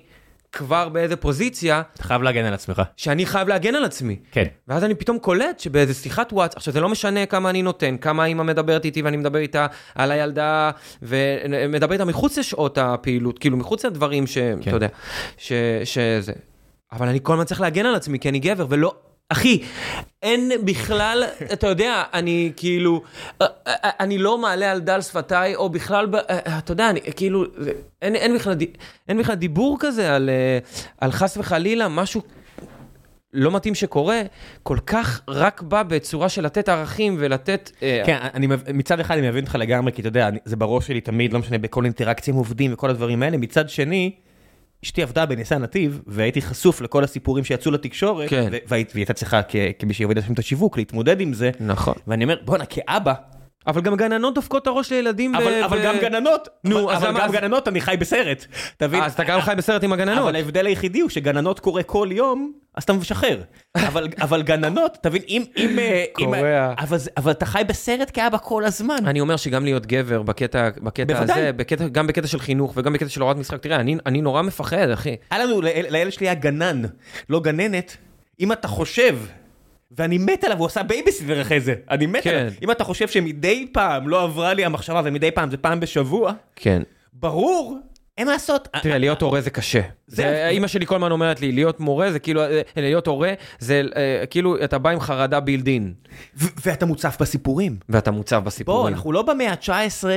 כבר באיזה פוזיציה אתה חייב להגן על עצמך. שאני... חייב להגן על עצמי. כן. ואז אני פתאום קולט שבאיזה שיחת וואטס, עכשיו זה לא משנה כמה אני נותן, כמה אימא מדברת איתי ואני מדבר איתה על הילדה, ומדבר איתה מחוץ לשעות הפעילות, כאילו מחוץ לדברים ש... כן. אתה יודע, ש... שזה. אבל אני כל הזמן צריך להגן על עצמי, כי אני גבר, ולא... אחי, אין בכלל, אתה יודע, אני כאילו, אה, אה, אני לא מעלה על דל שפתיי, או בכלל, אה, אתה יודע, אני כאילו, אין, אין, בכלל, אין בכלל דיבור כזה על, אה, על חס וחלילה, משהו לא מתאים שקורה, כל כך רק בא בצורה של לתת ערכים ולתת... אה, כן, אני, מב- מצד אחד אני מבין אותך לגמרי, כי אתה יודע, אני- זה בראש שלי תמיד, לא משנה, בכל אינטראקציה עם עובדים וכל הדברים האלה. מצד שני, אשתי עבדה בניסן נתיב, והייתי חשוף לכל הסיפורים שיצאו לתקשורת, כן. והיא הייתה צריכה, כמי שעובדת שם את השיווק, להתמודד עם זה. נכון. ואני אומר, בואנה, כאבא, אבל גם גננות דופקות את הראש לילדים. אבל, ב- אבל גם גננות, נו, אבל, אז אבל גם אז- גננות אני חי בסרט, אתה מבין? אה, אז אתה גם חי בסרט עם הגננות. אבל ההבדל היחידי הוא שגננות קורה כל יום, אז אתה משחרר. אבל, אבל גננות, תבין, אם... אם אה, אם-. אבל, אבל אתה חי בסרט כאבא כל הזמן. אני אומר שגם להיות גבר בקטע, בקטע. הזה, בקטע, גם בקטע של חינוך וגם בקטע של הוראת משחק, תראה, אני, אני נורא מפחד, אחי. היה לנו, לילד שלי היה גנן, לא גננת. אם אתה חושב, ואני מת עליו, הוא עשה בייביסיטר אחרי זה, אני מת כן. עליו. אם אתה חושב שמדי פעם לא עברה לי המחשבה, ומדי פעם זה פעם בשבוע, כן. ברור, אין מה לעשות. תראה, להיות הורה זה קשה. זה- זה, אימא שלי כל הזמן אומרת לי, להיות מורה זה כאילו, אה, להיות הורה זה אה, כאילו, אתה בא עם חרדה built-in, ואתה מוצף בסיפורים. ואתה בוא, בסיפורים. אנחנו לא במאה ה-19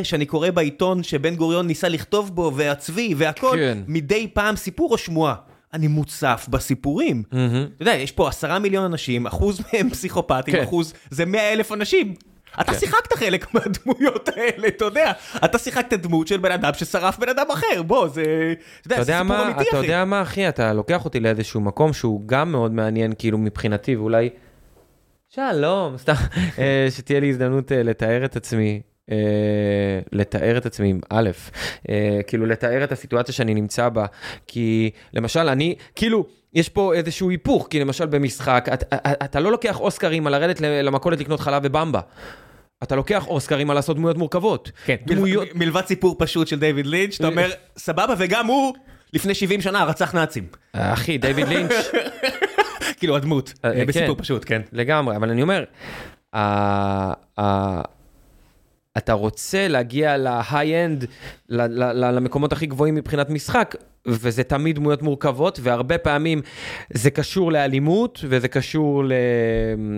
שאני קורא בעיתון שבן גוריון ניסה לכתוב בו, והצבי והכל, כן. מדי פעם סיפור או שמועה. אני מוצף בסיפורים. אתה יודע, יש פה עשרה מיליון אנשים, אחוז מהם פסיכופטים, כן. אחוז זה מאה אלף אנשים. אתה כן. שיחקת חלק מהדמויות האלה, אתה יודע. אתה שיחקת דמות של בן אדם ששרף בן אדם אחר, בוא, זה... אתה אתה יודע, זה סיפור מה, אמיתי, אתה אחי. יודע מה, אחי, אתה לוקח אותי לאיזשהו מקום שהוא גם מאוד מעניין, כאילו מבחינתי, ואולי... שלום, סתם, אה, שתהיה לי הזדמנות אה, לתאר את עצמי. אה, לתאר את עצמי עם א', אה, כאילו לתאר את הסיטואציה שאני נמצא בה, כי למשל אני, כאילו, יש פה איזשהו היפוך, כי למשל במשחק, את, את, אתה לא לוקח אוסקרים על לרדת למכולת לקנות חלב ובמבה. אתה לוקח אוסקרים על לעשות דמויות מורכבות. כן, דמויות... מלבד- מלבד סיפור פשוט של דיוויד לינץ', אתה אומר, סבבה, וגם הוא, לפני 70 שנה, רצח נאצים. אה, אחי, דיוויד לינץ', כאילו, הדמות, אה, אה, בסיפור כן. פשוט, כן. לגמרי, אבל אני אומר, אתה רוצה להגיע ל-high-end, ל- ל- ל- למקומות הכי גבוהים מבחינת משחק, וזה תמיד דמויות מורכבות, והרבה פעמים זה קשור לאלימות, וזה קשור ל...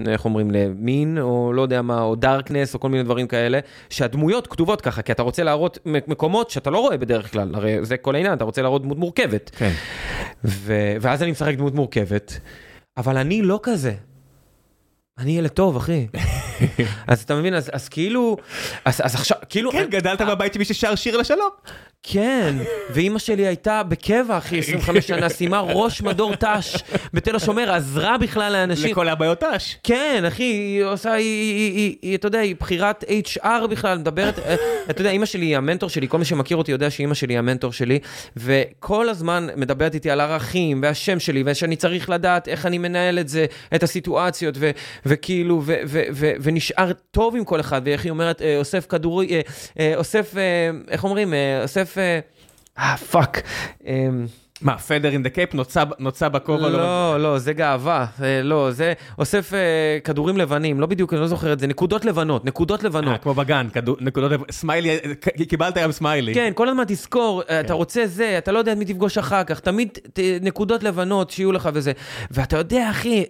איך אומרים? למין, או לא יודע מה, או דארקנס, או כל מיני דברים כאלה, שהדמויות כתובות ככה, כי אתה רוצה להראות מקומות שאתה לא רואה בדרך כלל, הרי זה כל העניין, אתה רוצה להראות דמות מורכבת. כן. ו... ואז אני משחק דמות מורכבת, אבל אני לא כזה. אני ילד טוב, אחי. אז אתה מבין, אז, כאילו, אז, אז עכשיו, כאילו, כן, גדלת בבית של מי ששר שיר לשלום. כן, ואימא שלי הייתה בקבע, אחי, 25 שנה, סיימה ראש מדור ת"ש בתל השומר, עזרה בכלל לאנשים. לכל הבעיות ת"ש. כן, אחי, היא עושה, היא, היא, היא, אתה יודע, היא בחירת HR בכלל, מדברת, אה, אתה יודע, אימא שלי היא המנטור שלי, כל מי שמכיר אותי יודע שאימא שלי היא המנטור שלי, וכל הזמן מדברת איתי על ערכים, והשם שלי, ושאני צריך לדעת איך אני מנהל את זה, את הסיטואציות, ו, וכאילו, ו, ו, ו, ונשאר טוב עם כל אחד, ואיך היא אומרת, אה, אוסף כדורי, אה, אוסף, איך אומרים, אוסף, אה, אה, fuck. אה, מה, feather in the cap נוצה בכובע? לא, לא, זה גאווה, אה, לא, זה אוסף אה, כדורים לבנים, לא בדיוק, אני לא זוכר את זה, נקודות לבנות, נקודות לבנות. כמו בגן, נקודות, סמיילי, אה, ק- קיבלת היום סמיילי. כן, כל הזמן תזכור, אה, כן. אתה רוצה זה, אתה לא יודע את מי תפגוש אחר כך, תמיד נקודות לבנות שיהיו לך וזה. ואתה יודע, אחי,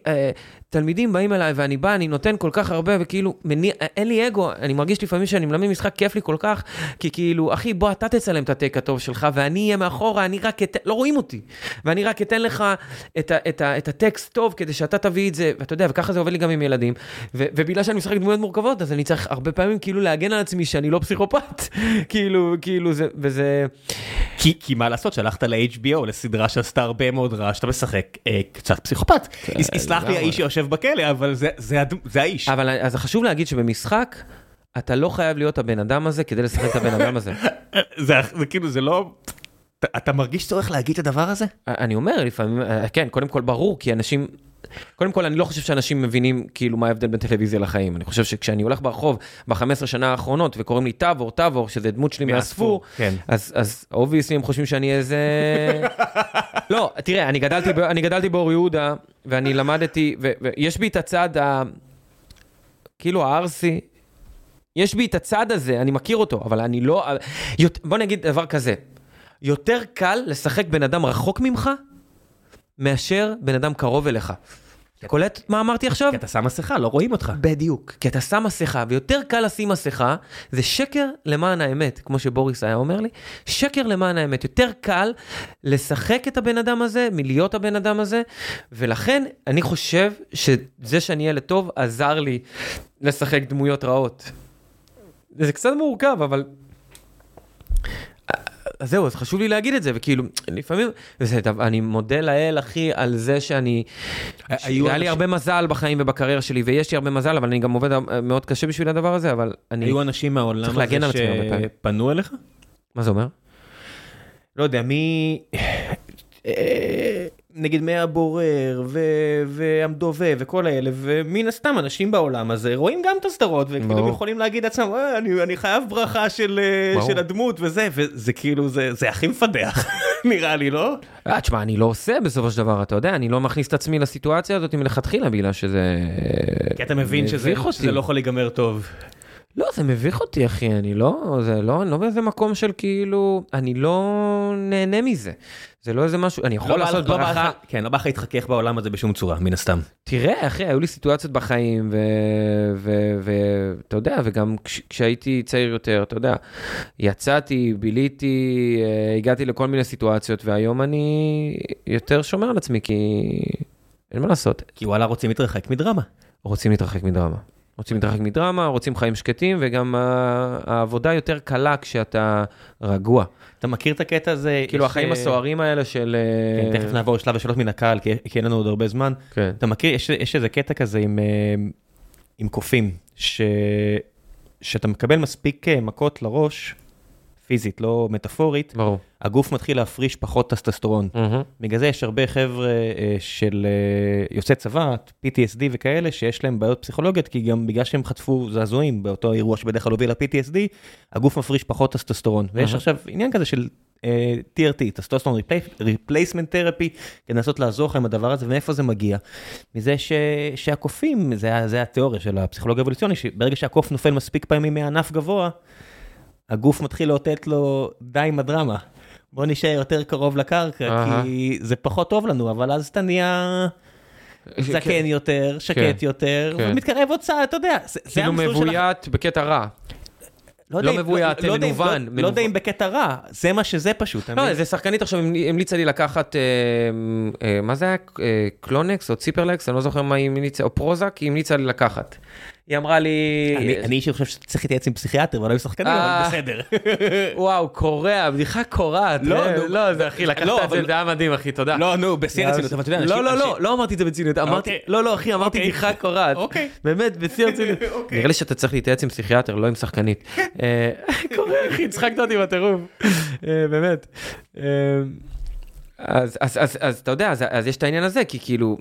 תלמידים באים אליי ואני בא, אני נותן כל כך הרבה וכאילו, מניע, אין לי אגו, אני מרגיש לפעמים שאני מלמד משחק, כיף לי כל כך, כי כאילו, אחי, בוא אתה תצלם את הטייק הטוב שלך ואני אהיה מאחורה, אני רק אתן, לא רואים אותי, ואני רק אתן לך את, ה, את, ה, את הטקסט טוב כדי שאתה תביא את זה, ואתה יודע, וככה זה עובד לי גם עם ילדים, ו, ובגלל שאני משחק דמויות מורכבות, אז אני צריך הרבה פעמים כאילו להגן על עצמי שאני לא פסיכופת, כאילו, כאילו, זה, וזה... כי, כי מה לעשות, שהלכת ל-HBO, לסדרה שעשתה הרבה מאוד רעש, אתה משחק אה, קצת פסיכופת. יס- יסלח לי. האיש שיושב בכלא, אבל זה, זה, זה האיש. אבל אז חשוב להגיד שבמשחק, אתה לא חייב להיות הבן אדם הזה כדי לשחק את הבן אדם הזה. זה, זה כאילו, זה לא... אתה, אתה מרגיש צורך להגיד את הדבר הזה? אני אומר לפעמים, אה, כן, קודם כל ברור, כי אנשים, קודם כל אני לא חושב שאנשים מבינים כאילו מה ההבדל בין טלוויזיה לחיים. אני חושב שכשאני הולך ברחוב ב-15 שנה האחרונות וקוראים לי טאבור, טאבור, שזה דמות שלי מהספור, כן. אז אז obviously הם חושבים שאני איזה... לא, תראה, אני גדלתי, אני גדלתי באור יהודה, ואני למדתי, ויש בי את הצד ה... כאילו הערסי, יש בי את הצד הזה, אני מכיר אותו, אבל אני לא... יות- בוא נגיד דבר כזה, יותר קל לשחק בן אדם רחוק ממך, מאשר בן אדם קרוב אליך. קולט מה אמרתי עכשיו? כי אתה שם מסכה, לא רואים אותך. בדיוק, כי אתה שם מסכה, ויותר קל לשים מסכה, זה שקר למען האמת, כמו שבוריס היה אומר לי, שקר למען האמת. יותר קל לשחק את הבן אדם הזה מלהיות הבן אדם הזה, ולכן אני חושב שזה שאני ילד טוב עזר לי לשחק דמויות רעות. זה קצת מורכב, אבל... אז זהו, אז חשוב לי להגיד את זה, וכאילו, לפעמים, וזה, אני מודה לאל, אחי, על זה שאני, היה לי הרבה מזל בחיים ובקריירה שלי, ויש לי הרבה מזל, אבל אני גם עובד מאוד קשה בשביל הדבר הזה, אבל אני, היו אנשים מהעולם הזה. שפנו אליך? מה זה אומר? לא יודע, מי... נגיד מהבורר ו- והמדובב וכל האלה, ומן הסתם אנשים בעולם הזה רואים גם את הסדרות, וכאילו יכולים להגיד לעצמם, "אה, אני, אני חייב ברכה של, אה, ברור. של הדמות וזה, וזה כאילו, זה, זה הכי מפדח, נראה לי, לא? אה, תשמע, אני לא עושה בסופו של דבר, אתה יודע, אני לא מכניס את עצמי לסיטואציה הזאת מלכתחילה, בגלל שזה... כי אתה מבין שזה. שזה לא יכול להיגמר טוב. לא, זה מביך אותי, אחי, אני לא, זה לא, אני לא באיזה מקום של כאילו, אני לא נהנה מזה. זה לא איזה משהו, אני יכול לא לעשות לא בא ברכה. לך- כן, לא בא לך להתחכך בעולם הזה בשום צורה, מן הסתם. תראה, אחי, היו לי סיטואציות בחיים, ואתה יודע, וגם כש- כשהייתי צעיר יותר, אתה יודע, יצאתי, ביליתי, אה, הגעתי לכל מיני סיטואציות, והיום אני יותר שומר על עצמי, כי אין מה לעשות. כי וואלה רוצים להתרחק מדרמה. רוצים להתרחק מדרמה. רוצים להתרחק מדרמה, רוצים חיים שקטים, וגם העבודה יותר קלה כשאתה רגוע. אתה מכיר את הקטע הזה? כאילו יש, החיים אה, הסוערים האלה של... כן, אה, תכף נעבור לשלב השאלות מן הקהל, כי כי אין לנו עוד הרבה זמן. כן. אתה מכיר, יש, יש איזה קטע כזה עם, אה, עם קופים, ש, שאתה מקבל מספיק מכות לראש, פיזית, לא מטאפורית, ברור. הגוף מתחיל להפריש פחות טסטוסטרון. מהמם. בגלל זה יש הרבה חבר'ה אה, של אה, יוצאי צבא, PTSD וכאלה, שיש להם בעיות פסיכולוגיות, כי גם בגלל שהם חטפו זעזועים באותו אירוע שבדרך כלל הוביל ל-PTSD, הגוף מפריש פחות טסטוסטרון. ויש אהה. עכשיו עניין כזה של אה, TRT, testosterone Replacement Therapy, כדי לנסות לעזור לך עם הדבר הזה, ומאיפה זה מגיע? מזה ש, שהקופים, זה, זה התיאוריה של הפסיכולוגיה האבולוציונית, שברגע שהקוף נופל מספיק פעמים מענף גבוה, הגוף מתחיל לאותת לו, די עם הדרמה. בוא נשאר יותר קרוב לקרקע, אהה. כי זה פחות טוב לנו, אבל אז אתה נהיה זקן יותר, שקט יותר, כן. ומתקרב עוד צעד, אתה יודע, זה- זה כאילו המסלול מבוית בקטע רע. לא לא מבוית, לא יודע אם- מנוון, לא- לא יודע מנוון. אם בקטע רע, זה מה שזה פשוט, לא? איזה שחקנית עכשיו המל- המליצה לי לקחת, אה, אה, מה זה היה? אה, קלונקס או ציפרלקס, אני לא זוכר מה היא המליצה, או פרוזק, היא המליצה לי לקחת. היא אמרה לי, אני- אישית חושב שצריך להתייעץ עם פסיכיאטר ולא עם שחקנים, אה. אבל בסדר. וואו, קורע, בדיחה קורעת. לא, אה, נו. לא, זה אחי, לקחת לא, את זה, זה היה מדהים, אחי, תודה. לא, נו, בשיא הרצינות, אבל אתה יודע, לא, אנשים- לא, לא, אנשים- לא אמרתי את זה אמרתי, אוקיי. לא, לא, אחי, אמרתי אוקיי. בדיחה קורעת. אוקיי. באמת, בשיא הרצינות. אוקיי. נראה לי שאתה צריך להתייעץ עם פסיכיאטר, לא עם שחקנית. אה, קורע, אחי, הצחקת אותי בטירוף. באמת. אז, אתה יודע, אז יש את העניין הזה, כי כאילו,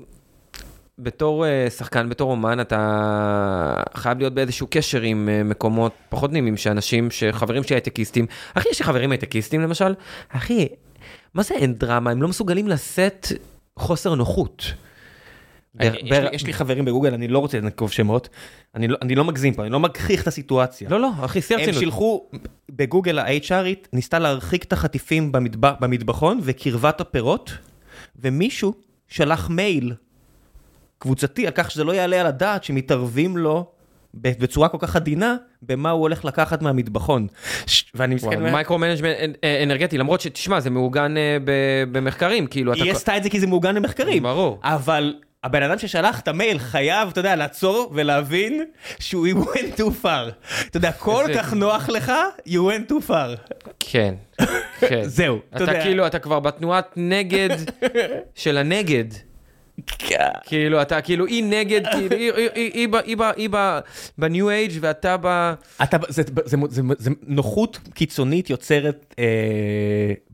בתור uh, שחקן, בתור אומן, אתה חייב להיות באיזשהו קשר עם uh, מקומות פחות נעימים, שאנשים, שחברים שלי הייטקיסטים, אחי, יש לי חברים הייטקיסטים למשל, אחי, מה זה אין דרמה? הם לא מסוגלים לשאת חוסר נוחות. בר- יש לי- חברים בגוגל, אני לא רוצה לנקוב שמות, אני לא- אני לא מגזים פה, אני לא מגחיך את הסיטואציה. לא, לא, אחי, שיא הם הרצינות. שילחו, בגוגל ה-HRית ניסתה להרחיק את החטיפים במטבח, במטבחון וקרבת הפירות, ומישהו שלח מייל קבוצתי על כך שזה לא יעלה על הדעת שמתערבים לו בצורה כל כך עדינה במה הוא הולך לקחת מהמטבחון. ש- ואני מסתכל, וואו, micro management אנרגטי, למרות שתשמע, זה מעוגן אה, במחקרים, כאילו, אתה... היא עשתה את זה כי זה מעוגן למחקרים. ברור. אבל הבן אדם ששלח את המייל חייב, אתה יודע, לעצור ולהבין שהוא went too far. אתה יודע, כל כך נוח לך, you went too far. כן, כן. זהו, אתה אתה יודע. כאילו, אתה כבר בתנועת נגד של הנגד. כאילו, אתה כאילו, היא נגד, היא- בניו אייג' ואתה ב... זה נוחות קיצונית יוצרת אה,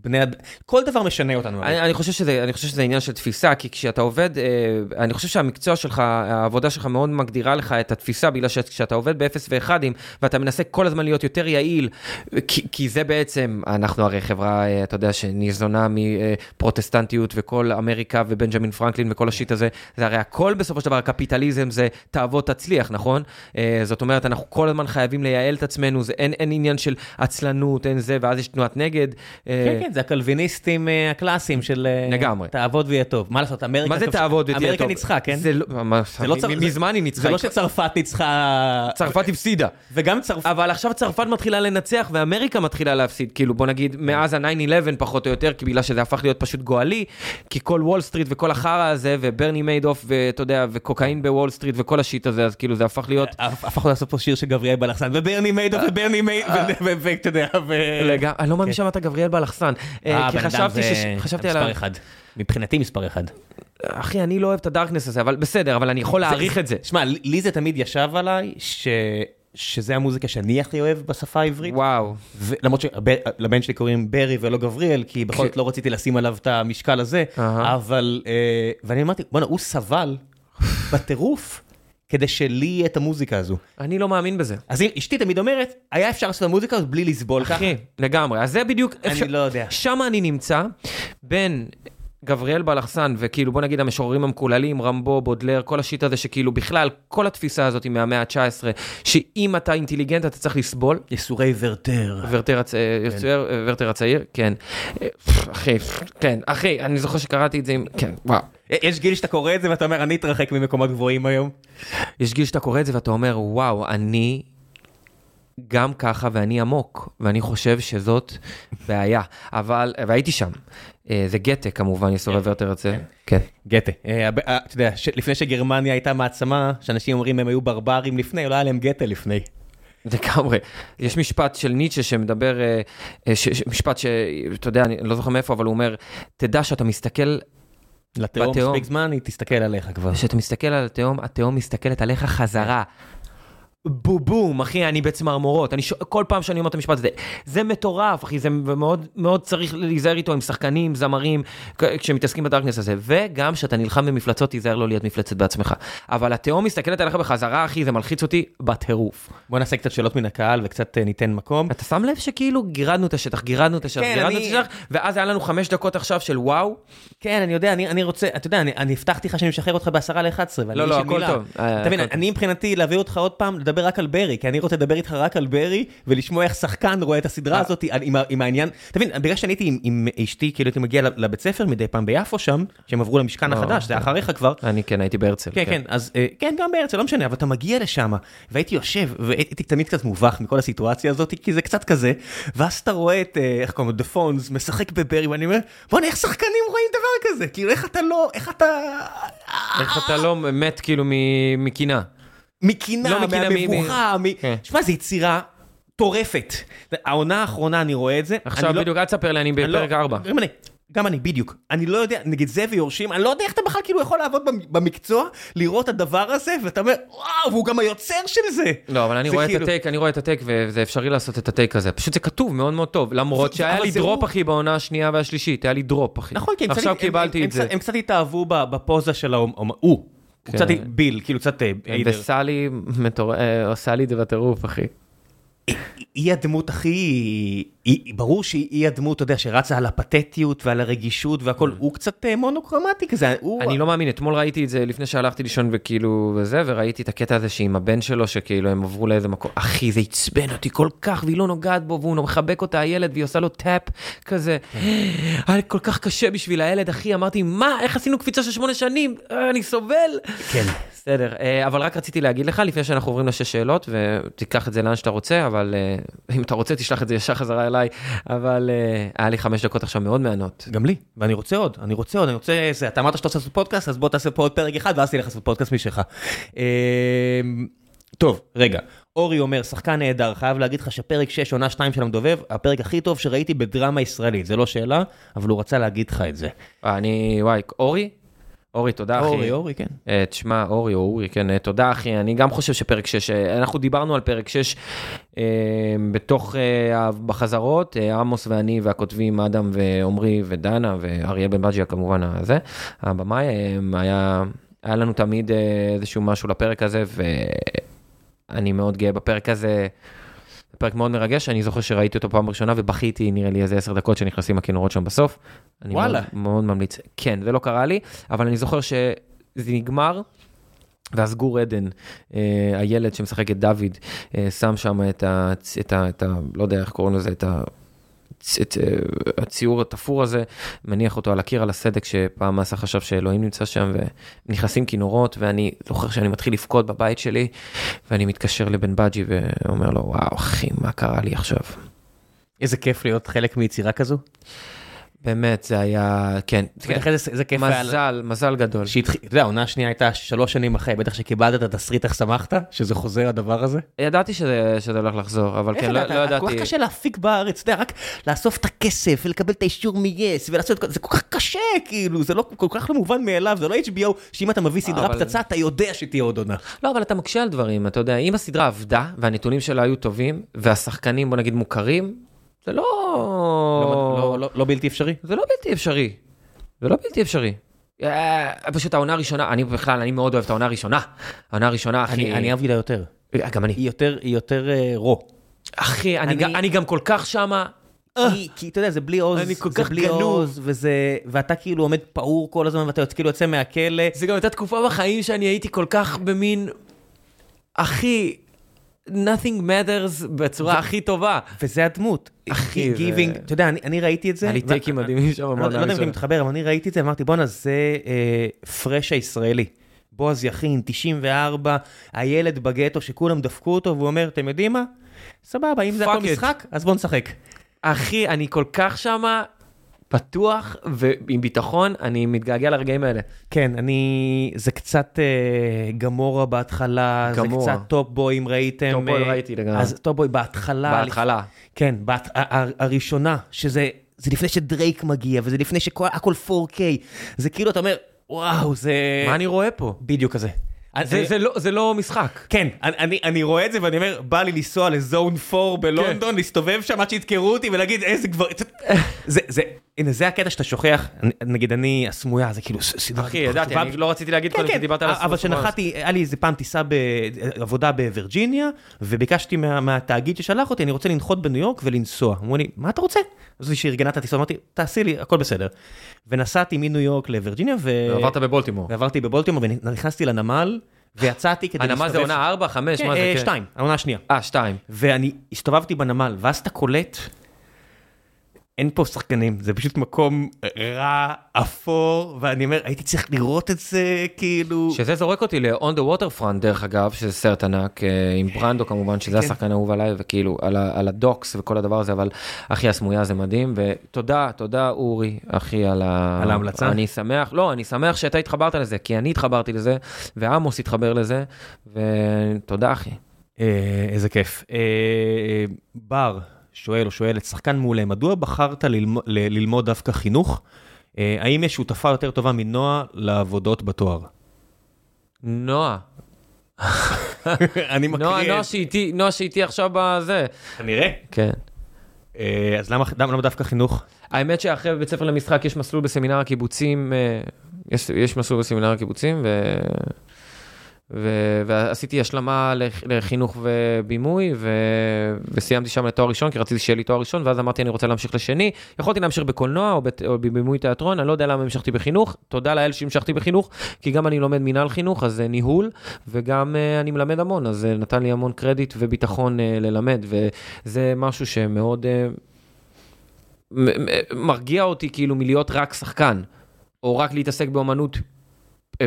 בני כל דבר משנה אותנו. אני, אני, חושב שזה, אני חושב שזה עניין של תפיסה, כי כשאתה עובד, אה, אני חושב שהמקצוע שלך, העבודה שלך מאוד מגדירה לך את התפיסה, בגלל שכשאתה עובד באפס ואחדים, ואתה מנסה כל הזמן להיות יותר יעיל, כי, כי זה בעצם, אנחנו הרי חברה, אה, אתה יודע, שניזונה מפרוטסטנטיות וכל אמריקה ובנג'מין פרנקלין וכל ה shit הזה, זה הרי הכל בסופו של דבר, הקפיטליזם זה תעבוד תצליח, נכון? אה, זאת אומרת, אנחנו כל הזמן חייבים לייעל את עצמנו, זה, אין, אין עניין של עצלנות, אין זה, ואז יש תנועת נגד. כן, כן, זה הקלוויניסטים אה, הקלאסיים של... אה, לגמרי. תעבוד ויהיה טוב. מה לעשות, אמריקה... מה זה תעבוד ותהיה טוב? אמריקה ניצחה, כן? זה לא, זה לא מזמן היא ניצחה. זה לא שצרפת ניצחה... צרפת הפסידה. וגם צרפת... אבל עכשיו צרפת מתחילה לנצח ואמריקה מתחילה להפסיד, כאילו בוא נגיד מאז ה-9-11 פחות או יותר, כי בגלל שזה הפך להיות פשוט גואלי, כי כל וול סטריט וכל החרא הזה, וברני מיידוף, ואתה יודע, וקוקאין בוול סטריט וכל ה shit הזה, אז כאילו זה הפך להיות... הפ- הפכנו לעשות פה שיר של גבריאל בלחסן, וברני מיידוף וברני מיידוף, ואתה יודע, ו... רגע, אני לא מאמין שאמרת גבריאל בלחסן. אה, אה, כי חשבתי ש... חשבתי על מספר. אחד. מבחינתי מספר אחד. אחי, אני לא אוהב את הדארקנס הזה, אבל בסדר, אבל אני יכול להעריך את זה. שמע, לי זה תמיד ישב עליי, ש... שזה המוזיקה שאני הכי אוהב בשפה העברית. וואו. ו- למרות שלבן שלי קוראים ברי ולא גבריאל, כי בכל זאת לא רציתי לשים עליו את המשקל הזה. אבל, אה, ואני אמרתי, בואנה, הוא סבל בטירוף כדי שלי יהיה את המוזיקה הזו. אני לא מאמין בזה. אז אשתי תמיד אומרת, היה אפשר לעשות את המוזיקה הזאת בלי לסבול ככה. אחי, לגמרי. אז זה בדיוק... אני לא יודע. שם אני נמצא, בין גבריאל בלחסן וכאילו בוא נגיד המשוררים המקוללים, רמבו, בודלר, כל השיט הזה שכאילו בכלל, כל התפיסה הזאת היא מהמאה ה-19, שאם אתה אינטליגנט אתה צריך לסבול. ייסורי ורטר. ורטר, הצ... יוצר, ורטר הצעיר, כן. אה, אחי, כן, אחי, אני זוכר שקראתי את זה עם... כן, וואו. יש גיל שאתה קורא את זה ואתה אומר, אני אתרחק ממקומות גבוהים היום. יש גיל שאתה קורא את זה ואתה אומר, וואו, אני גם ככה ואני עמוק, ואני חושב שזאת בעיה. אבל, והייתי שם. אה, זה גתה כמובן, יסורי ורטר הצעיר. כן. גתה. אה, אה, אתה יודע, לפני שגרמניה הייתה מעצמה, שאנשים אומרים הם היו ברברים לפני, לא היה להם גתה לפני. לגמרי. יש משפט של ניטשה שמדבר, ש- ש- משפט שאתה יודע, אני לא זוכר מאיפה, אבל הוא אומר, תדע שאתה מסתכל, לתהום. מספיק זמן, היא תסתכל עליך כבר. כשאתה מסתכל על התהום, התהום מסתכלת עליך חזרה. בובום, אחי, אני בצמרמורות. אני ש... כל פעם שאני אומר את המשפט הזה, זה מטורף, אחי, זה מאוד מאוד צריך להיזהר איתו עם שחקנים, זמרים, כשמתעסקים בדארקנס הזה. וגם כשאתה נלחם במפלצות, תיזהר לא להיות מפלצת בעצמך. אבל התהום מסתכלת עליך בחזרה, אחי, זה מלחיץ אותי בטירוף. בוא נעשה קצת שאלות מן הקהל וקצת אה, ניתן מקום. אתה שם לב שכאילו גירדנו את השטח, גירדנו את השטח, כן, גירדנו אני- את השטח, ואז היה לנו חמש דקות עכשיו של וואו. כן, אני יודע, אני, אני רוצה, אתה יודע, אני, אני הבטחתי לך שאני משחרר אותך בעשרה ל-11, ואני לא, לא, הכל מילה. טוב. אה, אתה מבין, הכל טוב. אני מבחינתי להביא אותך עוד פעם, לדבר רק על ברי, כי אני רוצה לדבר איתך רק על ברי, ולשמוע איך שחקן רואה את הסדרה אה. הזאת עם, העניין, אתה מבין, בגלל שאני הייתי עם, אשתי, כאילו הייתי מגיע לב- לבית ספר מדי פעם ביפו שם, שהם עברו למשכן אה, החדש, זה אחריך כבר. אני כן, הייתי בהרצל. כן, כן, אז אה, כן, גם בהרצל, לא משנה, אבל אתה מגיע לשם, והייתי יושב, והייתי תמיד קצת מובך מכל הסיטואציה הזאת, כי זה קצת כזה, ואז אתה רואה את, איך קוראים לו, דה פונס, משחק בברי, ואני אומר, בוא'נה, איך שחקנים רואים דבר כזה? כאילו, איך אתה לא, איך אתה... איך אתה לא מת כאילו מ- מקנאה. מקנאה, לא מהמבוכה. כן. שמע, זו יצירה טורפת. העונה האחרונה אני רואה את זה. עכשיו לא- בדיוק, אל תספר לי, אני לא- בפרק 4. גם אני, גם אני, בדיוק. אני לא יודע, נגיד זה ויורשים, אני לא יודע איך אתה בכלל כאילו יכול לעבוד במ- במקצוע, לראות את הדבר הזה, ואתה אומר, וואו, והוא גם היוצר של זה. לא, אבל אני רואה את כאילו- ה take, אני רואה את ה take, וזה אפשרי לעשות את ה take הזה. פשוט זה כתוב מאוד מאוד טוב, למרות שהיה לי drop, הוא. אחי, בעונה השנייה והשלישית, היה לי drop, אחי. נכון, כי הם עכשיו הם- קיבלתי הם- את זה. הם קצת התאהבו בפוזה של ההוא, הוא. הוא כן. קצת ביל, כאילו קצת אה, אה, עושה לי את זה בטירוף, אחי. היא הדמות הכי, היא- ברור שהיא הדמות, אתה יודע, שרצה על הפתטיות ועל הרגישות והכל, הוא קצת אה, מונוקרומטי כזה, הוא... Mm. אני לא מאמין, אתמול ראיתי את זה לפני שהלכתי לישון וכאילו וזה, וראיתי את הקטע הזה שעם הבן שלו, שכאילו הם עברו לאיזה מקום, אחי, זה עצבן אותי כל כך, והיא לא נוגעת בו, והוא מחבק אותה, הילד, והיא עושה לו טאפ, כזה. היה לי כל כך קשה בשביל הילד, אחי, אמרתי, מה, איך עשינו קפיצה של שמונה שנים? אה, אני סובל. כן. בסדר, אה, אבל רק רציתי להגיד לך, לפני שאנחנו עוברים לשש שאלות, ותיקח את זה לאן שאתה רוצה, אבל אה, אם אתה רוצה, תשלח את זה ישר חזרה אליי, אבל אה, היה לי חמש דקות עכשיו מאוד מהנות. גם לי, ואני רוצה עוד, אני רוצה עוד, אני רוצה זה, אתה אמרת שאתה רוצה לעשות פודקאסט, אז בוא תעשה פה עוד פרק אחד, ואז תלך לעשות פודקאסט משלך. טוב, רגע, אורי אומר, שחקן נהדר, חייב להגיד לך שפרק 6, עונה 2 של המדובב, הפרק הכי טוב שראיתי בדרמה ישראלית, זה לא שאלה, אבל הוא רצה להגיד לך את זה. אני, וואי, אורי? אורי, תודה אחי. אורי, אורי, כן. אה, תשמע, אורי או אורי, כן, אה, תודה אחי, אני גם חושב שפרק 6, אה, אנחנו דיברנו על פרק 6 אה, בתוך, אה, בחזרות, אה, עמוס ואני והכותבים אדם ועמרי ודנה ואריאל בן בג'יה כמובן הזה, הבמאי, אה, היה, היה לנו תמיד אה, איזשהו משהו לפרק הזה ואני מאוד גאה בפרק הזה. פרק מאוד מרגש, אני זוכר שראיתי אותו פעם ראשונה ובכיתי נראה לי איזה עשר דקות שנכנסים הכינורות שם בסוף. אני וואלה. מאוד, מאוד ממליץ, כן, זה לא קרה לי, אבל אני זוכר שזה נגמר. ואז גור עדן, אה, הילד שמשחק את דוד, אה, שם שם את ה... את ה... את ה... לא יודע איך קוראים לזה, את ה... את אה, הציור התפור הזה, מניח אותו על הקיר על הסדק שפעם מסה חשב שאלוהים נמצא שם, ונכנסים כינורות, ואני זוכר שאני מתחיל לבכות בבית שלי, ואני מתקשר לבן בג'י ואומר לו, וואו אחי, מה קרה לי עכשיו? איזה כיף להיות חלק מיצירה כזו. באמת, זה היה, כן, איזה איזה כיף היה. מזל, מזל גדול. אתה יודע, העונה השנייה הייתה שלוש שנים אחרי, בטח שקיבלת את התסריט, איך שמחת שזה חוזר הדבר הזה? ידעתי שזה הולך לחזור, אבל כן, לא? לא כל כך ידעתי. קשה להפיק בארץ, אתה יודע, רק לאסוף את הכסף ולקבל את האישור מ-yes ולעשות את כל זה, כל כך קשה, כאילו, זה לא כל כך לא מובן מאליו, זה לא HBO, שאם אתה מביא סדרה פצצה, אתה יודע שתהיה עוד עונה. לא, אבל אתה מקשה על דברים, אתה יודע, אם הסדרה עבדה, והנתונים שלה היו טובים, והשחקנים, בוא נגיד, מוכרים, זה לא... לא- לא- לא- לא בלתי אפשרי. זה לא בלתי אפשרי. זה לא בלתי אפשרי. אה, פשוט העונה הראשונה, אני בכלל, אני מאוד אוהב את העונה הראשונה. העונה הראשונה, אחי... אני אני אהבתי לה יותר. אה, גם אני. היא יותר, היא יותר אה, רו. אחי, אני אני- גם- אני גם כל כך שמה... כי, אתה יודע, זה בלי עוז, זה בלי. עוז, וזה, ואתה כאילו עומד פעור כל הזמן, ואתה כאילו יוצא מהכלא. זה גם הייתה תקופה בחיים שאני הייתי כל כך במין... אחי, nothing matters בצורה הכי טובה. וזה הדמות. זה- giving, אתה יודע, אני, ראיתי את זה. היה לי טייקים מדהימים שם אני לא יודע אם אני. מתחבר, אבל אני ראיתי את זה, אמרתי, בואנה, זה אה, פרש הישראלי. בועז יכין, 94, הילד בגטו שכולם דפקו אותו, והוא אומר, אתם יודעים מה? סבבה, אם זה הכל it." משחק, אז בואו נשחק. אחי, אני כל כך שמה פתוח ועם ביטחון, אני מתגעגע לרגעים האלה. כן, אני... זה קצת אה, גומורה בהתחלה, זה גומורה. קצת טופ בוי, אם ראיתם. טופ בוי אה, ראיתי לגמרי. אז טופ בוי בהתחלה. בהתחלה. כן, בת, ה- ה- הראשונה, שזה זה לפני שדרייק מגיע, וזה לפני שהכל 4K. זה כאילו, אתה אומר, וואו, זה... מה אני רואה פה? בדיוק כזה. זה- זה לא- זה לא משחק. כן, אני, אני, אני רואה את זה ואני אומר, בא לי לנסוע לזון 4 בלונדון, להסתובב שם עד שידקרו אותי ולהגיד איזה כבר... זה, זה, הנה, זה הקטע שאתה שוכח, נגיד אני הסמויה, זה כאילו סדרה... אחי, ידעתי, אני לא רציתי להגיד כן, קודם, כי כן, דיברת על אבל הסדרה. כשנחתי, היה לי איזה פעם טיסה בעבודה בווירג'יניה, וביקשתי מה, מהתאגיד ששלח אותי, אני רוצה לנחות בניו יורק ולנסוע. אמרו לי, מה אתה רוצה? אז היא שארגנה את הטיסה, אמרתי, תעשי לי, הכל בסדר. ונסעתי מניו יורק לווירג'יניה, ו... עברת בבולטימור. ועברתי בבולטימור, ונכנסתי לנמל, ויצאתי כדי הנמל זה עונה 4, 5, כן, מה זה? אה, כן. שתיים, העונה השנייה. אה, 2. ואני הסתובבתי בנמל, ואז אתה קולט, אין פה שחקנים, זה פשוט מקום רע, אפור, ואני אומר, הייתי צריך לראות את זה, כאילו... שזה זורק אותי ל-On the Waterfront דרך אגב, שזה סרט ענק, אה, עם ברנדו כמובן, שזה כן. השחקן האהוב עליי, וכאילו על, על הדוקס וכל הדבר הזה, אבל אחי הסמויה זה מדהים, ותודה, תודה אורי, אחי, על, ה... על ההמלצה? אני שמח, לא, אני שמח שאתה התחברת לזה, כי אני התחברתי לזה, ועמוס התחבר לזה, ותודה אחי. אה, איזה כיף. אה, אה, בר שואל או שואלת, שחקן מעולה, מדוע בחרת ללמוד, ללמוד דווקא חינוך? אה, האם יש שותפה יותר טובה מנועה לעבודות בתואר? נועה, אני נועה, נועה שאיתי, נועה שאיתי עכשיו בזה, כנראה. כן. אה, אז למה למה לא דווקא חינוך? האמת שאחרי בית ספר למשחק יש מסלול בסמינר הקיבוצים, אה, יש, יש מסלול בסמינר הקיבוצים, ו... ו... ועשיתי השלמה לח- לחינוך ובימוי, ו... וסיימתי שם לתואר ראשון, כי רציתי שיהיה לי תואר ראשון, ואז אמרתי אני רוצה להמשיך לשני. יכולתי להמשיך בקולנוע או, בת... או בבימוי תיאטרון, אני לא יודע למה המשכתי בחינוך, תודה לאל שהמשכתי בחינוך, כי גם אני לומד מינהל חינוך, אז זה ניהול, וגם uh, אני מלמד המון, אז זה נתן לי המון קרדיט וביטחון uh, ללמד, וזה משהו שמאוד... Uh, מרגיע אותי כאילו מלהיות רק שחקן, או רק להתעסק באומנות אה,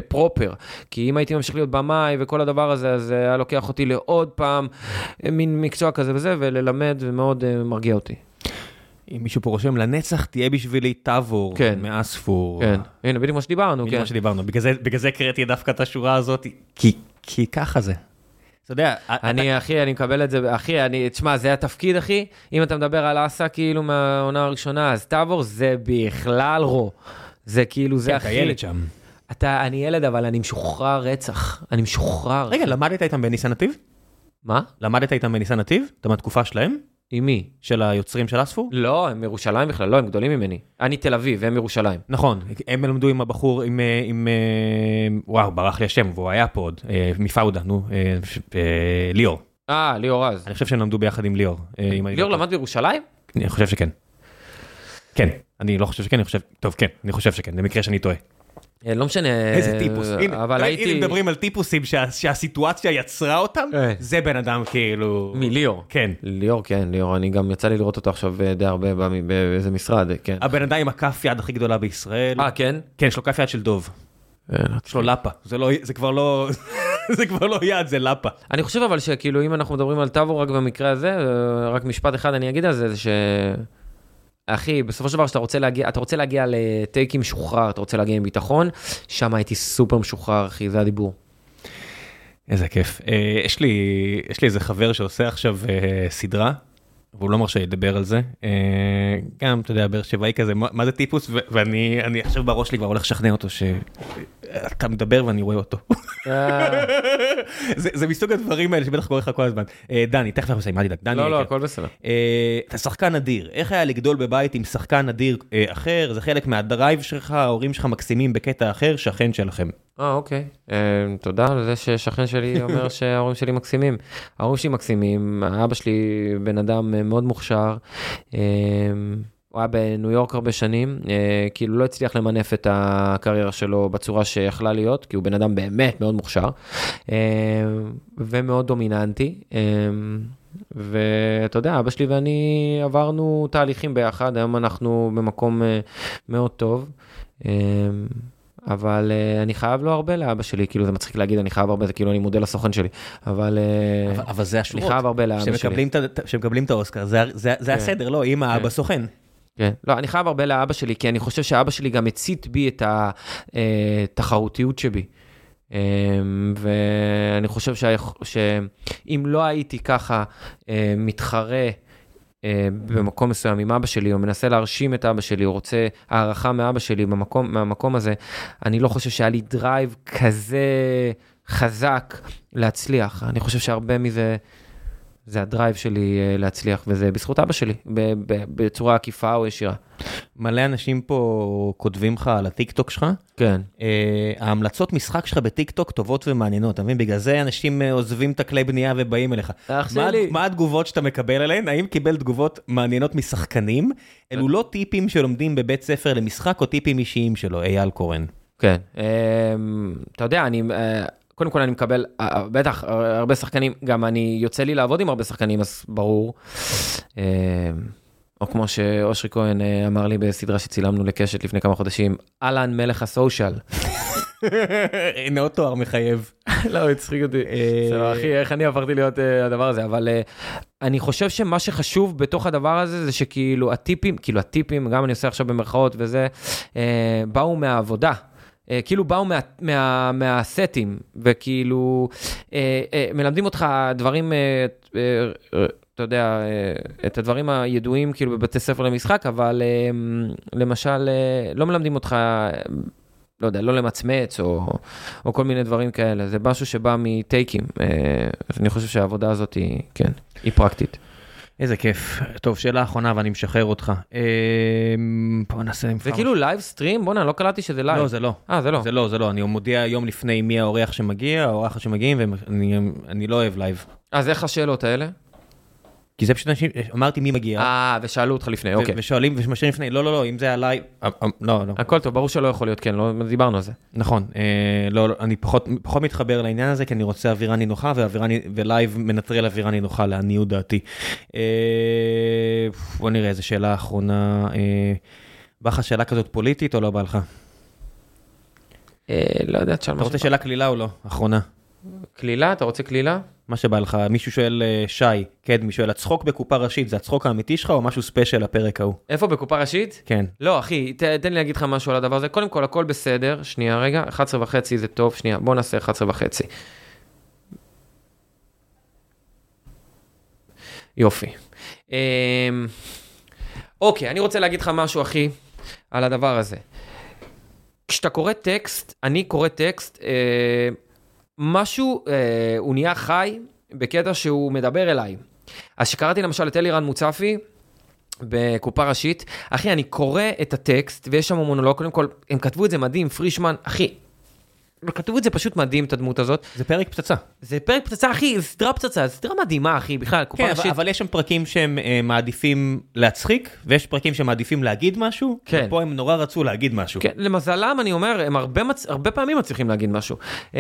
פרופר. כי אם הייתי ממשיך להיות במאי וכל הדבר הזה, אז זה היה לוקח אותי לעוד פעם אה, מין מקצוע כזה וזה, וללמד, ומאוד אה, מרגיע אותי. אם מישהו פה רושם, לנצח תהיה בשבילי טאבור כן. מאספור. כן, הנה, בדיוק מה שדיברנו, בדיוק כן. מה שדיברנו, בגלל זה- הקראתי דווקא את השורה הזאת, כי- כי ככה זה. אתה יודע, אני, אחי, אני מקבל את זה, אחי, אני, תשמע, זה התפקיד, אחי. אם אתה מדבר על אסה, כאילו, מהעונה הראשונה, אז טאבור זה בכלל רו. זה כאילו, זה כן, הכי... אתה ילד שם. אתה, אני ילד, אבל אני משוחרר רצח. אני משוחרר. רגע, למדת איתם בניסן נתיב? מה? למדת איתם בניסן נתיב? אתה מהתקופה שלהם? עם מי? של היוצרים של אספור? לא, הם מירושלים בכלל, לא, הם גדולים ממני. אני תל אביב, הם ירושלים. נכון, הם למדו עם הבחור, עם, אה, עם, אה, וואו, ברח לי השם, והוא היה פה עוד, אה, מפאודה, נו, ליאור. אה, ליאור רז. אני חושב שהם למדו ביחד עם ליאור. אני ליאור. למד בירושלים? אני חושב שכן. כן, אני לא חושב שכן, אני חושב, טוב, כן, אני חושב שכן, למקרה שאני טועה. אה, לא משנה, איזה טיפוס. הנה, אבל הייתי... מדברים על טיפוסים שה- שהסיטואציה יצרה אותם, אה. זה בן אדם כאילו... מליאור. כן. ליאור, כן, ליאור, אני גם יצא לי לראות אותו עכשיו אה, די הרבה באיזה משרד, כן. הבן אדם עם הכף יד הכי גדולה בישראל. אה, כן? כן, יש לו כף יד של דוב. אה, לא יש לו לפה. זה לא, זה כבר לא, זה כבר לא יד, זה לפה. אני חושב אבל שכאילו אם אנחנו מדברים על טאבו רק במקרה הזה, אה, רק משפט אחד אני אגיד על זה, זה ש... אחי, בסופו של דבר שאתה רוצה להגיע, אתה רוצה להגיע לטייקים משוחרר, אתה רוצה להגיע עם ביטחון, שם הייתי סופר משוחרר, אחי, זה הדיבור. איזה כיף. אה, יש לי, יש לי איזה חבר שעושה עכשיו אה, סדרה, והוא לא מרשה לדבר על זה. אה, גם, אתה יודע, באר שבעי כזה, מה, מה זה טיפוס? ואני אני עכשיו בראש שלי כבר הולך לשכנע אותו שאתה מדבר ואני רואה אותו. זה, זה מסוג הדברים האלה שבטח קורה לך כל הזמן. אה, דני, תכף אנחנו מסיימים, אל תדאג. לא, לא. הכל בסדר. אה, אתה שחקן אדיר, איך היה לגדול בבית עם שחקן אדיר אה, אחר? זה חלק מהדרייב שלך, ההורים שלך מקסימים בקטע אחר, שכן שלכם. אה, אוקיי. אה, תודה על זה ששכן שלי אומר שההורים שלי מקסימים. ההורים שלי מקסימים, אבא שלי בן אדם אה, מאוד מוכשר. הוא היה בניו יורק הרבה שנים, אה, כאילו לא הצליח למנף את הקריירה שלו בצורה שיכלה להיות, כי הוא בן אדם באמת מאוד מוכשר, אה, ומאוד דומיננטי. אה, ואתה יודע, אבא שלי ואני עברנו תהליכים ביחד, היום אנחנו במקום אה, מאוד טוב. אה, אבל uh, אני חייב לו הרבה לאבא שלי, כאילו זה מצחיק להגיד אני חייב הרבה, זה כאילו אני מודה לסוכן שלי, אבל, uh, אבל, אבל זה אני השורות. חייב הרבה לאבא שלי. שמקבלים את האוסקר, זה, זה, זה כן. הסדר, לא, אמא, כן. אבא סוכן. כן. לא, אני חייב הרבה לאבא שלי, כי אני חושב שאבא שלי גם הצית בי את התחרותיות שבי. אה, ואני חושב שהיכ- שאם לא הייתי ככה אה, מתחרה אה, במקום מסוים עם אבא שלי, או מנסה להרשים את אבא שלי, או רוצה הערכה מאבא שלי במקום, מהמקום הזה, אני לא חושב שהיה לי drive כזה חזק להצליח. אני חושב שהרבה מזה... זה ה drive שלי אה, להצליח, וזה בזכות אבא שלי, בצורה עקיפה או ישירה. מלא אנשים פה כותבים לך על הטיק טוק שלך. כן. אה, ההמלצות משחק שלך בטיק טוק טובות ומעניינות, אתה מבין? בגלל זה אנשים אה, עוזבים את הכלי בנייה ובאים אליך. אח שלי. מה התגובות שאתה מקבל עליהן? האם קיבל תגובות מעניינות משחקנים? אלו לא טיפים שלומדים בבית ספר למשחק או טיפים אישיים שלו, אייל קורן. כן. אמ, אתה יודע, אני, קודם כל אני מקבל, אה, אה, בטח, אה, הרבה שחקנים, גם אני, יוצא לי לעבוד עם הרבה שחקנים, אז ברור. או כמו שאושרי כהן אמר לי בסדרה שצילמנו לקשת לפני כמה חודשים, אהלן מלך הסושיאל. הנה עוד תואר מחייב. לא, הוא הצחיק אותי. בסדר, אחי, איך אני עברתי להיות הדבר הזה, אבל אני חושב שמה שחשוב בתוך הדבר הזה, זה שכאילו הטיפים, כאילו הטיפים, גם אני עושה עכשיו במרכאות וזה, באו מהעבודה. אה, כאילו באו מה, מה, מהסטים, וכאילו אה, אה, מלמדים אותך דברים, אה, אה, אה, אתה יודע, אה, את הדברים הידועים כאילו בבתי ספר למשחק, אבל אה, למשל, אה, לא מלמדים אותך... לא יודע, לא למצמץ או, או כל מיני דברים כאלה, זה משהו שבא מטייקים. אה, אז אני חושב שהעבודה הזאת היא, כן, היא פרקטית. איזה כיף. טוב, שאלה אחרונה ואני משחרר אותך. אה, בוא נעשה... זה כאילו live stream? בואנה, לא קלטתי שזה live. לא, זה לא. אה, זה לא. זה לא, זה לא. אני מודיע יום לפני מי האורח שמגיע, האורחת שמגיעים, ואני אני לא אוהב live. אז איך השאלות האלה? כי זה פשוט אנשים, אמרתי מי מגיע. אה, ושאלו אותך לפני, אוקיי. ושואלים ומשאירים לפני, לא, לא, לא, אם זה היה live, אה, אה, לא, לא, הכל טוב, ברור שלא יכול להיות, כן, לא דיברנו על זה. נכון, אה, לא, לא, אני פחות, מתחבר לעניין הזה, כי אני רוצה אווירה נינוחה, ו live מנטרל אווירה נינוחה לעניות דעתי. אה, בוא נראה, איזה שאלה אחרונה, אה, בא לך שאלה כזאת פוליטית או לא בא לך? אה, לא יודע, תשאל אתה מה רוצה. שאלה קלילה או לא? אחרונה. קלילה? אתה רוצה קלילה? מה שבא לך, מישהו שואל, אה, שי, קדמי שואל, הצחוק בקופה ראשית זה הצחוק האמיתי שלך או משהו ספיישל לפרק ההוא? איפה, בקופה ראשית? כן. לא, אחי, ת, תן לי להגיד לך משהו על הדבר הזה. קודם כל, הכל בסדר. שנייה, רגע, 11 וחצי זה טוב, שנייה, בוא נעשה 11 וחצי. יופי. אמ, אוקיי, אני רוצה להגיד לך משהו, אחי, על הדבר הזה. כשאתה קורא טקסט, אני קורא טקסט, אה, משהו, אה, הוא נהיה חי בקטע שהוא מדבר אליי. אז כשקראתי למשל את אלירן מוצפי, בקופה ראשית, אחי, אני קורא את הטקסט, ויש שם מונולוג, קודם כל, הם כתבו את זה מדהים, פרישמן, אחי, כתבו את זה פשוט מדהים, את הדמות הזאת. זה פרק פצצה. זה פרק פצצה, אחי, סדרה פצצה, סדרה מדהימה, אחי, בכלל, קופה כן, אבל, ראשית. אבל יש שם פרקים שהם אה, מעדיפים להצחיק, ויש פרקים שמעדיפים להגיד משהו, כן. ופה הם נורא רצו להגיד משהו. כן, למזלם, אני אומר, הם הרבה, מצ... הרבה פעמים מצליחים להגיד משהו. אמ,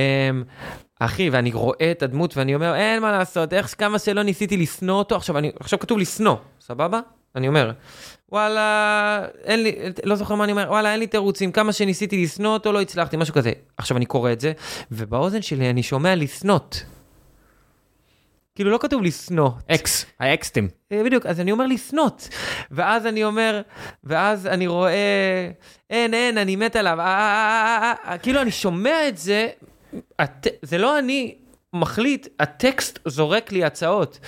אחי, ואני רואה את הדמות ואני אומר, אין מה לעשות, איך כמה שלא ניסיתי לשנוא אותו, עכשיו, אני, עכשיו כתוב לשנוא, סבבה? אני אומר, וואלה, אין לי, לא זוכר מה אני אומר, וואלה, אין לי תירוצים, כמה שניסיתי לשנוא אותו, לא הצלחתי, משהו כזה. עכשיו אני קורא את זה, ובאוזן שלי אני שומע לשנות. כאילו, לא כתוב לשנוא. אקס, האקסטים. אה, בדיוק, אז אני אומר לשנות. ואז אני אומר, ואז אני רואה, אין, אין, אני מת עליו. אה, אה, כאילו, אני שומע את זה. זה לא אני מחליט, הטקסט זורק לי הצעות.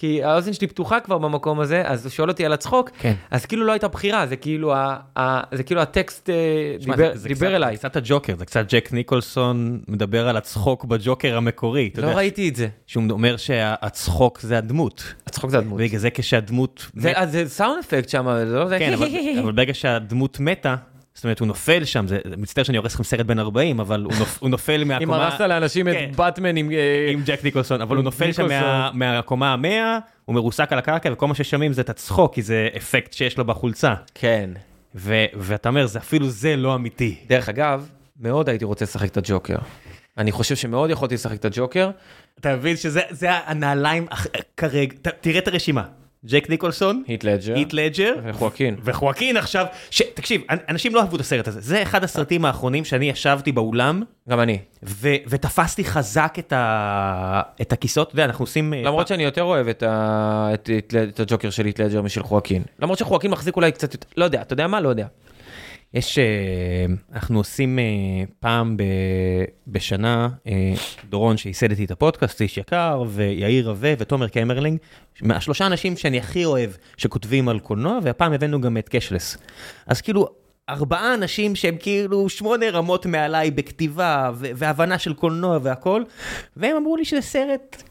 כי האוזן שלי פתוחה כבר במקום הזה, אז הוא שואל אותי על הצחוק, כן. אז כאילו לא הייתה בחירה, זה כאילו, ה, ה, זה כאילו הטקסט אה, שמע, דיבר, זה- זה דיבר קצת- אליי. זה קצת הג'וקר, זה קצת ג'ק ניקולסון מדבר על הצחוק בג'וקר המקורי. לא יודע, ראיתי את זה. שהוא אומר שהצחוק זה הדמות. הצחוק זה הדמות. ובגלל זה כשהדמות... זה, מת- אז זה סאונד אפקט שם, זה לא זה. כן, אבל, אבל ברגע שהדמות מתה, זאת אומרת, הוא נופל שם, זה מצטער שאני הורס לכם סרט בן 40, אבל הוא, נופ, הוא נופל אם מהקומה... הרסת לאנשים את כן. באטמן עם... אה, עם ג'ק ניקולסון, אבל הוא נופל שם. מה, מהקומה המאה, הוא מרוסק על הקרקע, וכל מה ששומעים זה את הצחוק, כי זה אפקט שיש לו בחולצה. כן. ו, ואתה אומר, זה אפילו זה לא אמיתי. דרך אגב, מאוד הייתי רוצה לשחק את הג'וקר. אני חושב שמאוד יכולתי לשחק את הג'וקר. אתה מבין שזה זה הנעליים כרגע, תראה את הרשימה. ג'ק ניקולסון, הית' לדג'ר. הית' לדג'ר, וחואקין. וחואקין עכשיו, ש... תקשיב, אנ- אנשים לא אהבו את הסרט הזה, זה אחד הסרטים האחרונים שאני ישבתי באולם, גם אני. ו... ותפסתי חזק את, ה... את הכיסאות, אתה יודע, אנחנו עושים... אה, למרות שאני יותר אוהב את ה- את- את- הג'וקר של הית' לדג'ר משל חואקין. למרות שחואקין מחזיק אולי קצת. לא יודע, אתה יודע מה? לא יודע. יש, אה, אנחנו עושים אה, פעם בשנה, אה, דורון שייסד איתי את הפודקאסט, איש יקר, ויאיר רווה ותומר קמרלינג, מהשלושה אנשים שאני הכי אוהב שכותבים על קולנוע, והפעם הבאנו גם את קשלס. אז כאילו, ארבעה אנשים שהם כאילו שמונה רמות מעליי בכתיבה והבנה של קולנוע והכל, והם אמרו לי שזה סרט,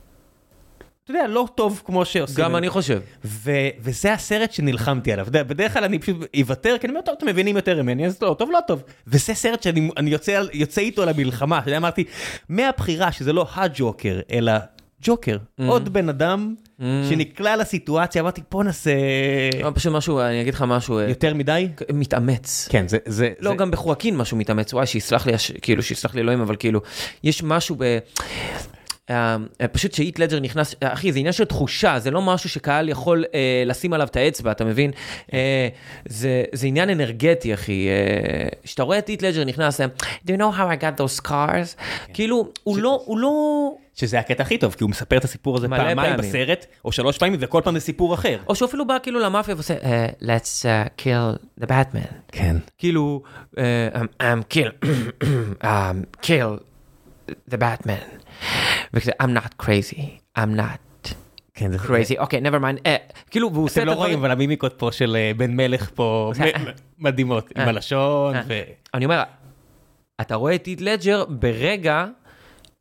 אתה יודע, לא טוב כמו שעושים. גם אני חושב. ו- וזה הסרט שנלחמתי עליו. בדרך כלל אני פשוט אוותר, כי אני אומר, טוב, אתם מבינים יותר ממני, אז לא, טוב, לא טוב. וזה סרט שאני אני יוצא, איתו למלחמה. אתה יודע, אמרתי, מהבחירה שזה לא הג'וקר, אלא ג'וקר, עוד בן אדם שנקלע לסיטואציה, אמרתי, בוא נעשה לא, פשוט משהו, אני אגיד לך משהו, אה, יותר מדי. מתאמץ. כן, זה... זה לא, זה- גם בחואקין משהו מתאמץ, וואי, שיסלח לי, כאילו, שיסלח לי אלוהים, אבל כאילו, יש משהו ב... אה, פשוט שהיט לג'ר נכנס, אחי, זה עניין של תחושה, זה לא משהו שקהל יכול אה, לשים עליו את האצבע, אתה מבין? אה, זה, זה עניין אנרגטי, אחי. אה, כשאתה רואה את היט לג'ר נכנס, אה, do you know how I got those scars? כאילו, הוא לא, הוא לא... שזה הקטע הכי טוב, כי הוא מספר את הסיפור הזה פעמיים פעמים. בסרט, או שלוש פעמים, וכל פעם זה סיפור אחר. או שהוא אפילו בא כאילו למאפיה ועושה, אה, let's uh, kill the Batman. כן. כאילו, אה, I'm, I'm kill, um, kill the Batman. וכזה, I'm not crazy, I'm not כן, זה... crazy, אוקיי, never mind. אה, כאילו, והוא עושה אתם את לא הדברים... רואים, אבל המימיקות פה של אה, בן מלך פה מ- מ- מדהימות, עם אה. הלשון, אה. ו... אני אומר, אתה רואה את היט לג'ר ברגע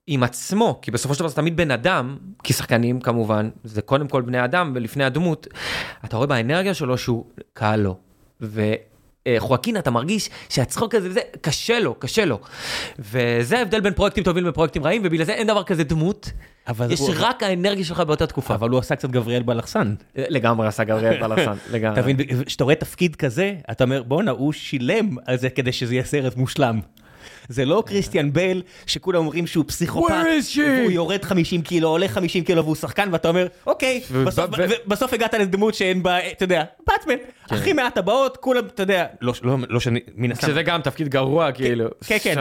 עם עצמו, כי בסופו של דבר זה תמיד בן אדם, כי שחקנים כמובן, זה קודם כל בני אדם ולפני הדמות, אתה רואה באנרגיה שלו שהוא קל לו. וחואקין, אתה מרגיש שהצחוק הזה וזה, קשה לו, קשה לו. וזה ההבדל בין פרויקטים טובים לפרויקטים רעים, ובגלל זה אין דבר כזה דמות, יש הוא- רק האנרגיה שלך באותה תקופה. אבל הוא עשה קצת גבריאל בלחסן. לגמרי עשה גבריאל בלסן, לגמרי. אתה מבין, כשאתה רואה תפקיד כזה, אתה אומר, בואנה, הוא שילם על זה כדי שזה יהיה סרט מושלם. זה לא קריסטיאן בייל, שכולם אומרים שהוא פסיכופת, she? והוא יורד 50 קילו, עולה 50 קילו והוא שחקן, ואתה אומר, אוקיי, בסוף- הגעת לדמות שאין בה, אתה יודע, באטמן, הכי מעט הבאות, כולם, אתה יודע, לא- לא לא שאני, מן הסתם, שזה גם תפקיד גרוע, כאילו. כן, כן,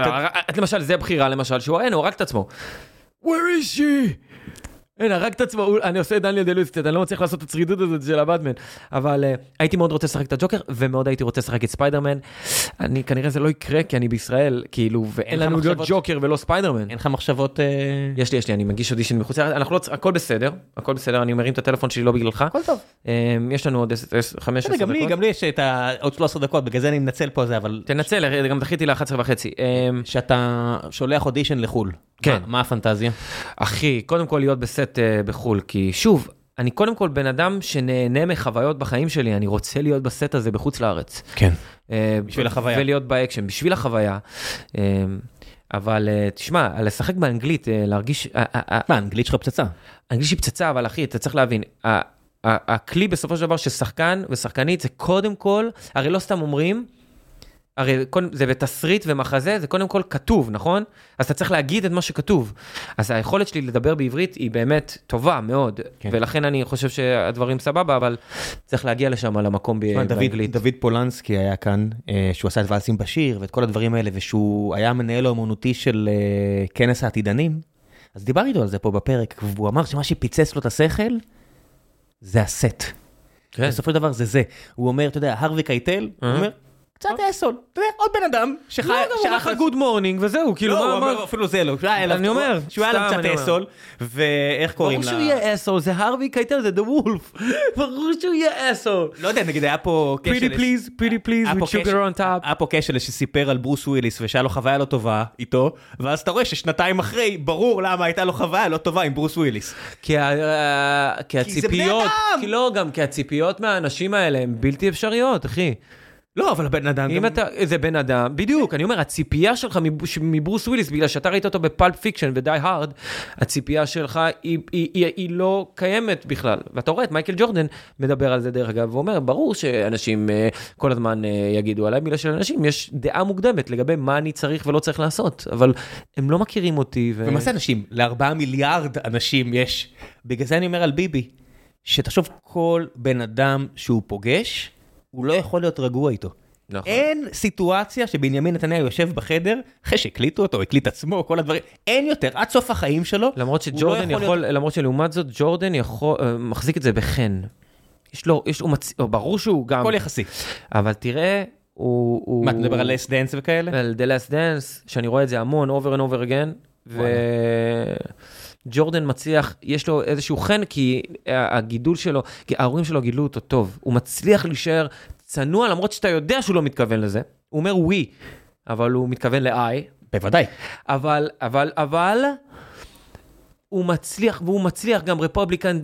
למשל, זה בחירה למשל, שהוא, הוא הרג את עצמו. Where is she? אין, הרג את עצמו, אני עושה את דניאל דלויס קצת, אני לא מצליח לעשות את הצרידות הזאת של הבטמן. אבל אה, הייתי מאוד רוצה לשחק את הג'וקר, ומאוד הייתי רוצה לשחק את ספיידרמן. אני, כנראה זה לא יקרה, כי אני בישראל, כאילו, ואין לנו להיות מחשבות? ג'וקר ולא ספיידרמן. אין לך מחשבות, אה, יש לי, יש לי, אני מגיש אודישן מחוץ לארץ, אנחנו לא, הכל בסדר, הכל בסדר, אני מרים את הטלפון שלי לא בגללך. הכל טוב. אה, יש לנו עוד 15 בסדר, גם לי, דקות. גם לי יש את ה... עוד 13 דקות, בגלל זה אני מנצל פה זה, אבל תנצל, גם דחיתי ל-11 וחצי. שאתה שולח אודישן לחו"ל. כן. מה- מה הפנטזיה? אחי, קודם כל להיות בסט uh, בחו"ל, כי שוב, אני קודם כל בן אדם שנהנה מחוויות בחיים שלי, אני רוצה להיות בסט הזה בחוץ לארץ. כן. אה, בשביל החוויה. ולהיות באקשן, בשביל החוויה. אה, אבל אה, תשמע, לשחק באנגלית, אה, להרגיש... אה, אה, אה, מה, האנגלית שלך פצצה. אנגלית היא פצצה, אבל אחי, אתה צריך להבין, ה- ה- הכלי בסופו של דבר של שחקן ושחקנית זה קודם כל, הרי לא סתם אומרים, הרי זה בתסריט ומחזה, זה קודם כל כתוב, נכון? אז אתה צריך להגיד את מה שכתוב. אז היכולת שלי לדבר בעברית היא באמת טובה מאוד, כן. כן. ולכן אני חושב שהדברים סבבה, אבל צריך להגיע לשם למקום ב- תשמע, דוד, באנגלית. דוד פולנסקי היה כאן, אה, שהוא עשה את ואלס עם באשיר ואת כל הדברים האלה, ושהוא היה המנהל האומנותי של אה, כנס העתידנים, אז דיברתי איתו על זה פה בפרק, והוא אמר שמה שפיצץ לו את השכל, זה הסט. כן. בסופו של דבר זה זה. הוא אומר, אתה יודע, הרווי קייטל, הוא. אומר, קצת asshole. אתה יודע, עוד בן אדם. לא, הוא אומר לך good morning וזהו, כאילו, לא, מה, הוא מה... אומר, אפילו זה לא. אני אומר, שהוא היה סתם קצת. asshole, ואיך קוראים ברור לה... שהוא יהיה asshole, זה הרווי קייטל, זה The Wolf. ברור שהוא יהיה asshole. לא יודע, נגיד היה פה... pretty כשל- please, pretty please, with sugar קשר- on top. היה פה כשל שסיפר על ברוס וויליס ושהיה לו חוויה לא טובה איתו, ואז אתה רואה ששנתיים אחרי, ברור למה הייתה לו חוויה לא טובה עם ברוס וויליס. כי ה- כי כי זה בני הציפיות, אדם! כי לא, גם כי הציפיות מהאנשים האלה הן בלתי אפשריות, אחי. לא, אבל הבן אדם... אם גם- אתה, זה בן אדם, בדיוק, אני אומר, הציפייה שלך מברוס וויליס, בגלל שאתה ראית אותו ב Pulp Fiction ו Die Hard, הציפייה שלך היא, היא, היא, היא לא קיימת בכלל. ואתה רואה את מייקל ג'ורדן מדבר על זה דרך אגב, ואומר, ברור שאנשים אה, כל הזמן אה, יגידו עליי, בגלל שלאנשים יש דעה מוקדמת לגבי מה אני צריך ולא צריך לעשות, אבל הם לא מכירים אותי. ו... ומה זה אנשים? לארבעה מיליארד אנשים יש. בגלל זה אני אומר על ביבי, שתחשוב כל בן אדם שהוא פוגש, הוא לא יכול להיות רגוע איתו. נכון. אין סיטואציה שבנימין נתניהו יושב בחדר, אחרי שהקליטו אותו, הקליט עצמו, כל הדברים, אין יותר, עד סוף החיים שלו. למרות הוא לא שג'ורדן יכול יכול, למרות שלעומת זאת, ג'ורדן יכול, אה, מחזיק את זה בחן. יש לו, יש לו, מצ... ברור שהוא גם, הכל יחסי. אבל תראה, הוא... הוא... מה, אתה מדבר על Last Dance וכאלה? על The Last Dance, שאני רואה את זה המון, over and over again, וג'ורדן מצליח, יש לו איזשהו חן, כי הגידול שלו, כי ההורים שלו גידלו אותו טוב, הוא מצליח להישאר צנוע, למרות שאתה יודע שהוא לא מתכוון לזה, הוא אומר ווי, אבל הוא מתכוון ל-I, בוודאי. אבל, אבל, אבל, הוא מצליח, והוא מצליח גם Republicans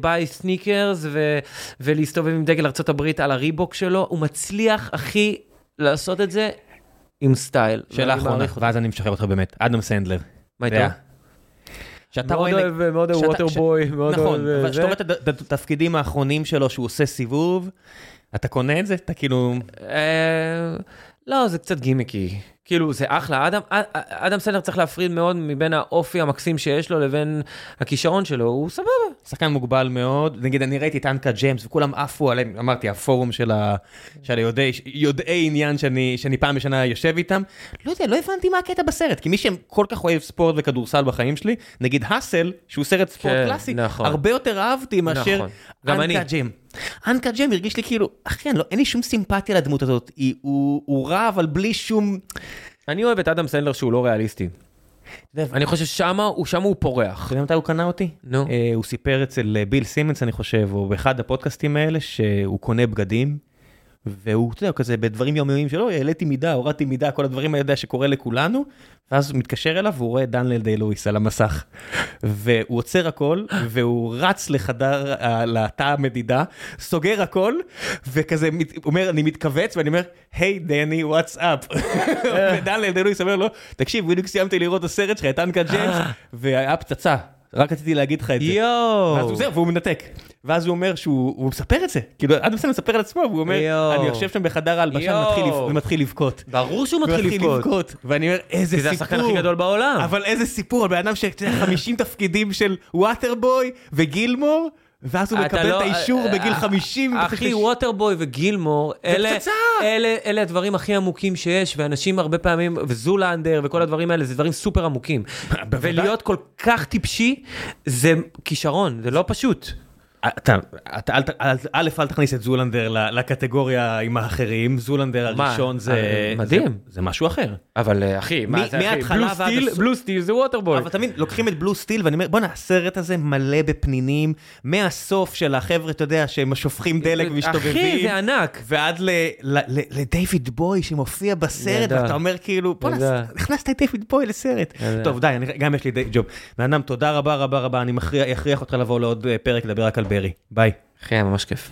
buy sneakers ולהסתובב עם דגל ארה"ב על הריבוק שלו, הוא מצליח, אחי, לעשות את זה עם סטייל. שאלה אחרונה. ואז אני משחרר אותך באמת. אדם סנדלר. מה איתו? שאתה מאוד רואה... אוהב, מאוד אוהב Water ש- boy, מאוד נכון, אוהב אבל זה. כשאתה רואה את התפקידים האחרונים שלו שהוא עושה סיבוב, אתה קונה את זה? אתה כאילו... אה, לא, זה קצת גימיקי. כאילו, זה אחלה. אדם, א- א- אדם סנדלר צריך להפריד מאוד מבין האופי המקסים שיש לו לבין הכישרון שלו, הוא סבבה. שחקן מוגבל מאוד, נגיד אני ראיתי את Uncut Gems וכולם עפו עליהם, אמרתי הפורום של, ה... של היודעי, יודעי עניין שאני, שאני פעם בשנה יושב איתם, לא יודע, לא הבנתי מה הקטע בסרט, כי מי שכל כך אוהב ספורט וכדורסל בחיים שלי, נגיד Hustle, שהוא סרט ספורט כן, קלאסי, נכון. הרבה יותר אהבתי מאשר נכון. אנקה אני. אנקה ג'ים הרגיש לי כאילו, אחי, לא, אין לי שום סימפתיה לדמות הזאת, היא, הוא, הוא רע אבל בלי שום... אני אוהב את אדם סנדלר שהוא לא ריאליסטי. אני חושב ששמה הוא, שמה הוא פורח. אתה יודע מתי הוא קנה אותי? נו. אה, הוא סיפר אצל אה, ביל סימנס, אני חושב, או באחד הפודקאסטים האלה, שהוא קונה בגדים, והוא, אתה יודע, כזה בדברים יומיומיים שלו, העליתי מידה, הורדתי מידה, כל הדברים האלה יודע שקורה לכולנו, ואז הוא מתקשר אליו והוא רואה דן לילדי לואיס על המסך. והוא עוצר הכל, והוא רץ לחדר, ה- לתא המדידה, סוגר הכל, וכזה אומר, אני מתכווץ, ואני אומר, היי דני, what's up. ודניאל דיי לואיס אומר לו, תקשיב, בדיוק סיימתי לראות את הסרט שלך, את Uncut Gems, והיה פצצה. רק רציתי להגיד לך את זה. ואז יואו. הוא זהו, והוא מנתק. ואז הוא אומר שהוא הוא מספר את זה. כאילו, אדם סנדלר מספר על עצמו, והוא אומר. אני יושב שם בחדר ההלבשה. ומתחיל לבכות-. ברור שהוא הוא מתחיל לבכות. ואני אומר, איזה כי זה סיפור. השחקן הכי גדול בעולם. אבל איזה סיפור, על בן אדם שיש 50 תפקידים של ווטרבוי וגילמור, ואז הוא מקבל לא- את האישור אה, בגיל אה, 50. אחי, ווטרבוי וגילמור, אלה! אלה, אלה הדברים הכי עמוקים שיש, ואנשים הרבה פעמים, וזולנדר וכל הדברים האלה, זה דברים סופר עמוקים. ולהיות כל כך טיפשי, זה כישרון, זה לא פשוט. א', אל תכניס את זולנדר לקטגוריה עם האחרים, זולנדר? הראשון זה... אה, מדהים. זה, זה משהו אחר. אבל אה, אחי, מה זה אחי? בלו סטיל. בלו סטיל זה ווטרבוי. אבל תמיד לוקחים את בלו סטיל ואני אומר בואנה הסרט הזה מלא בפנינים מהסוף של החבר'ה אתה יודע שהם שופכים דלק ומשתובבים. אחי, זה ענק. ועד ל- ל- ל- לדיוויד בוי שמופיע בסרט. ואתה אומר כאילו בואנה. הכנסת את דיוויד בוי לסרט. טוב די אני- גם יש לי די ג'וב. בן אדם תודה רבה רבה רבה אני מכריח אותך לבוא לעוד אה, פרק לדבר רק על ברי ביי. אחי, היה ממש כיף.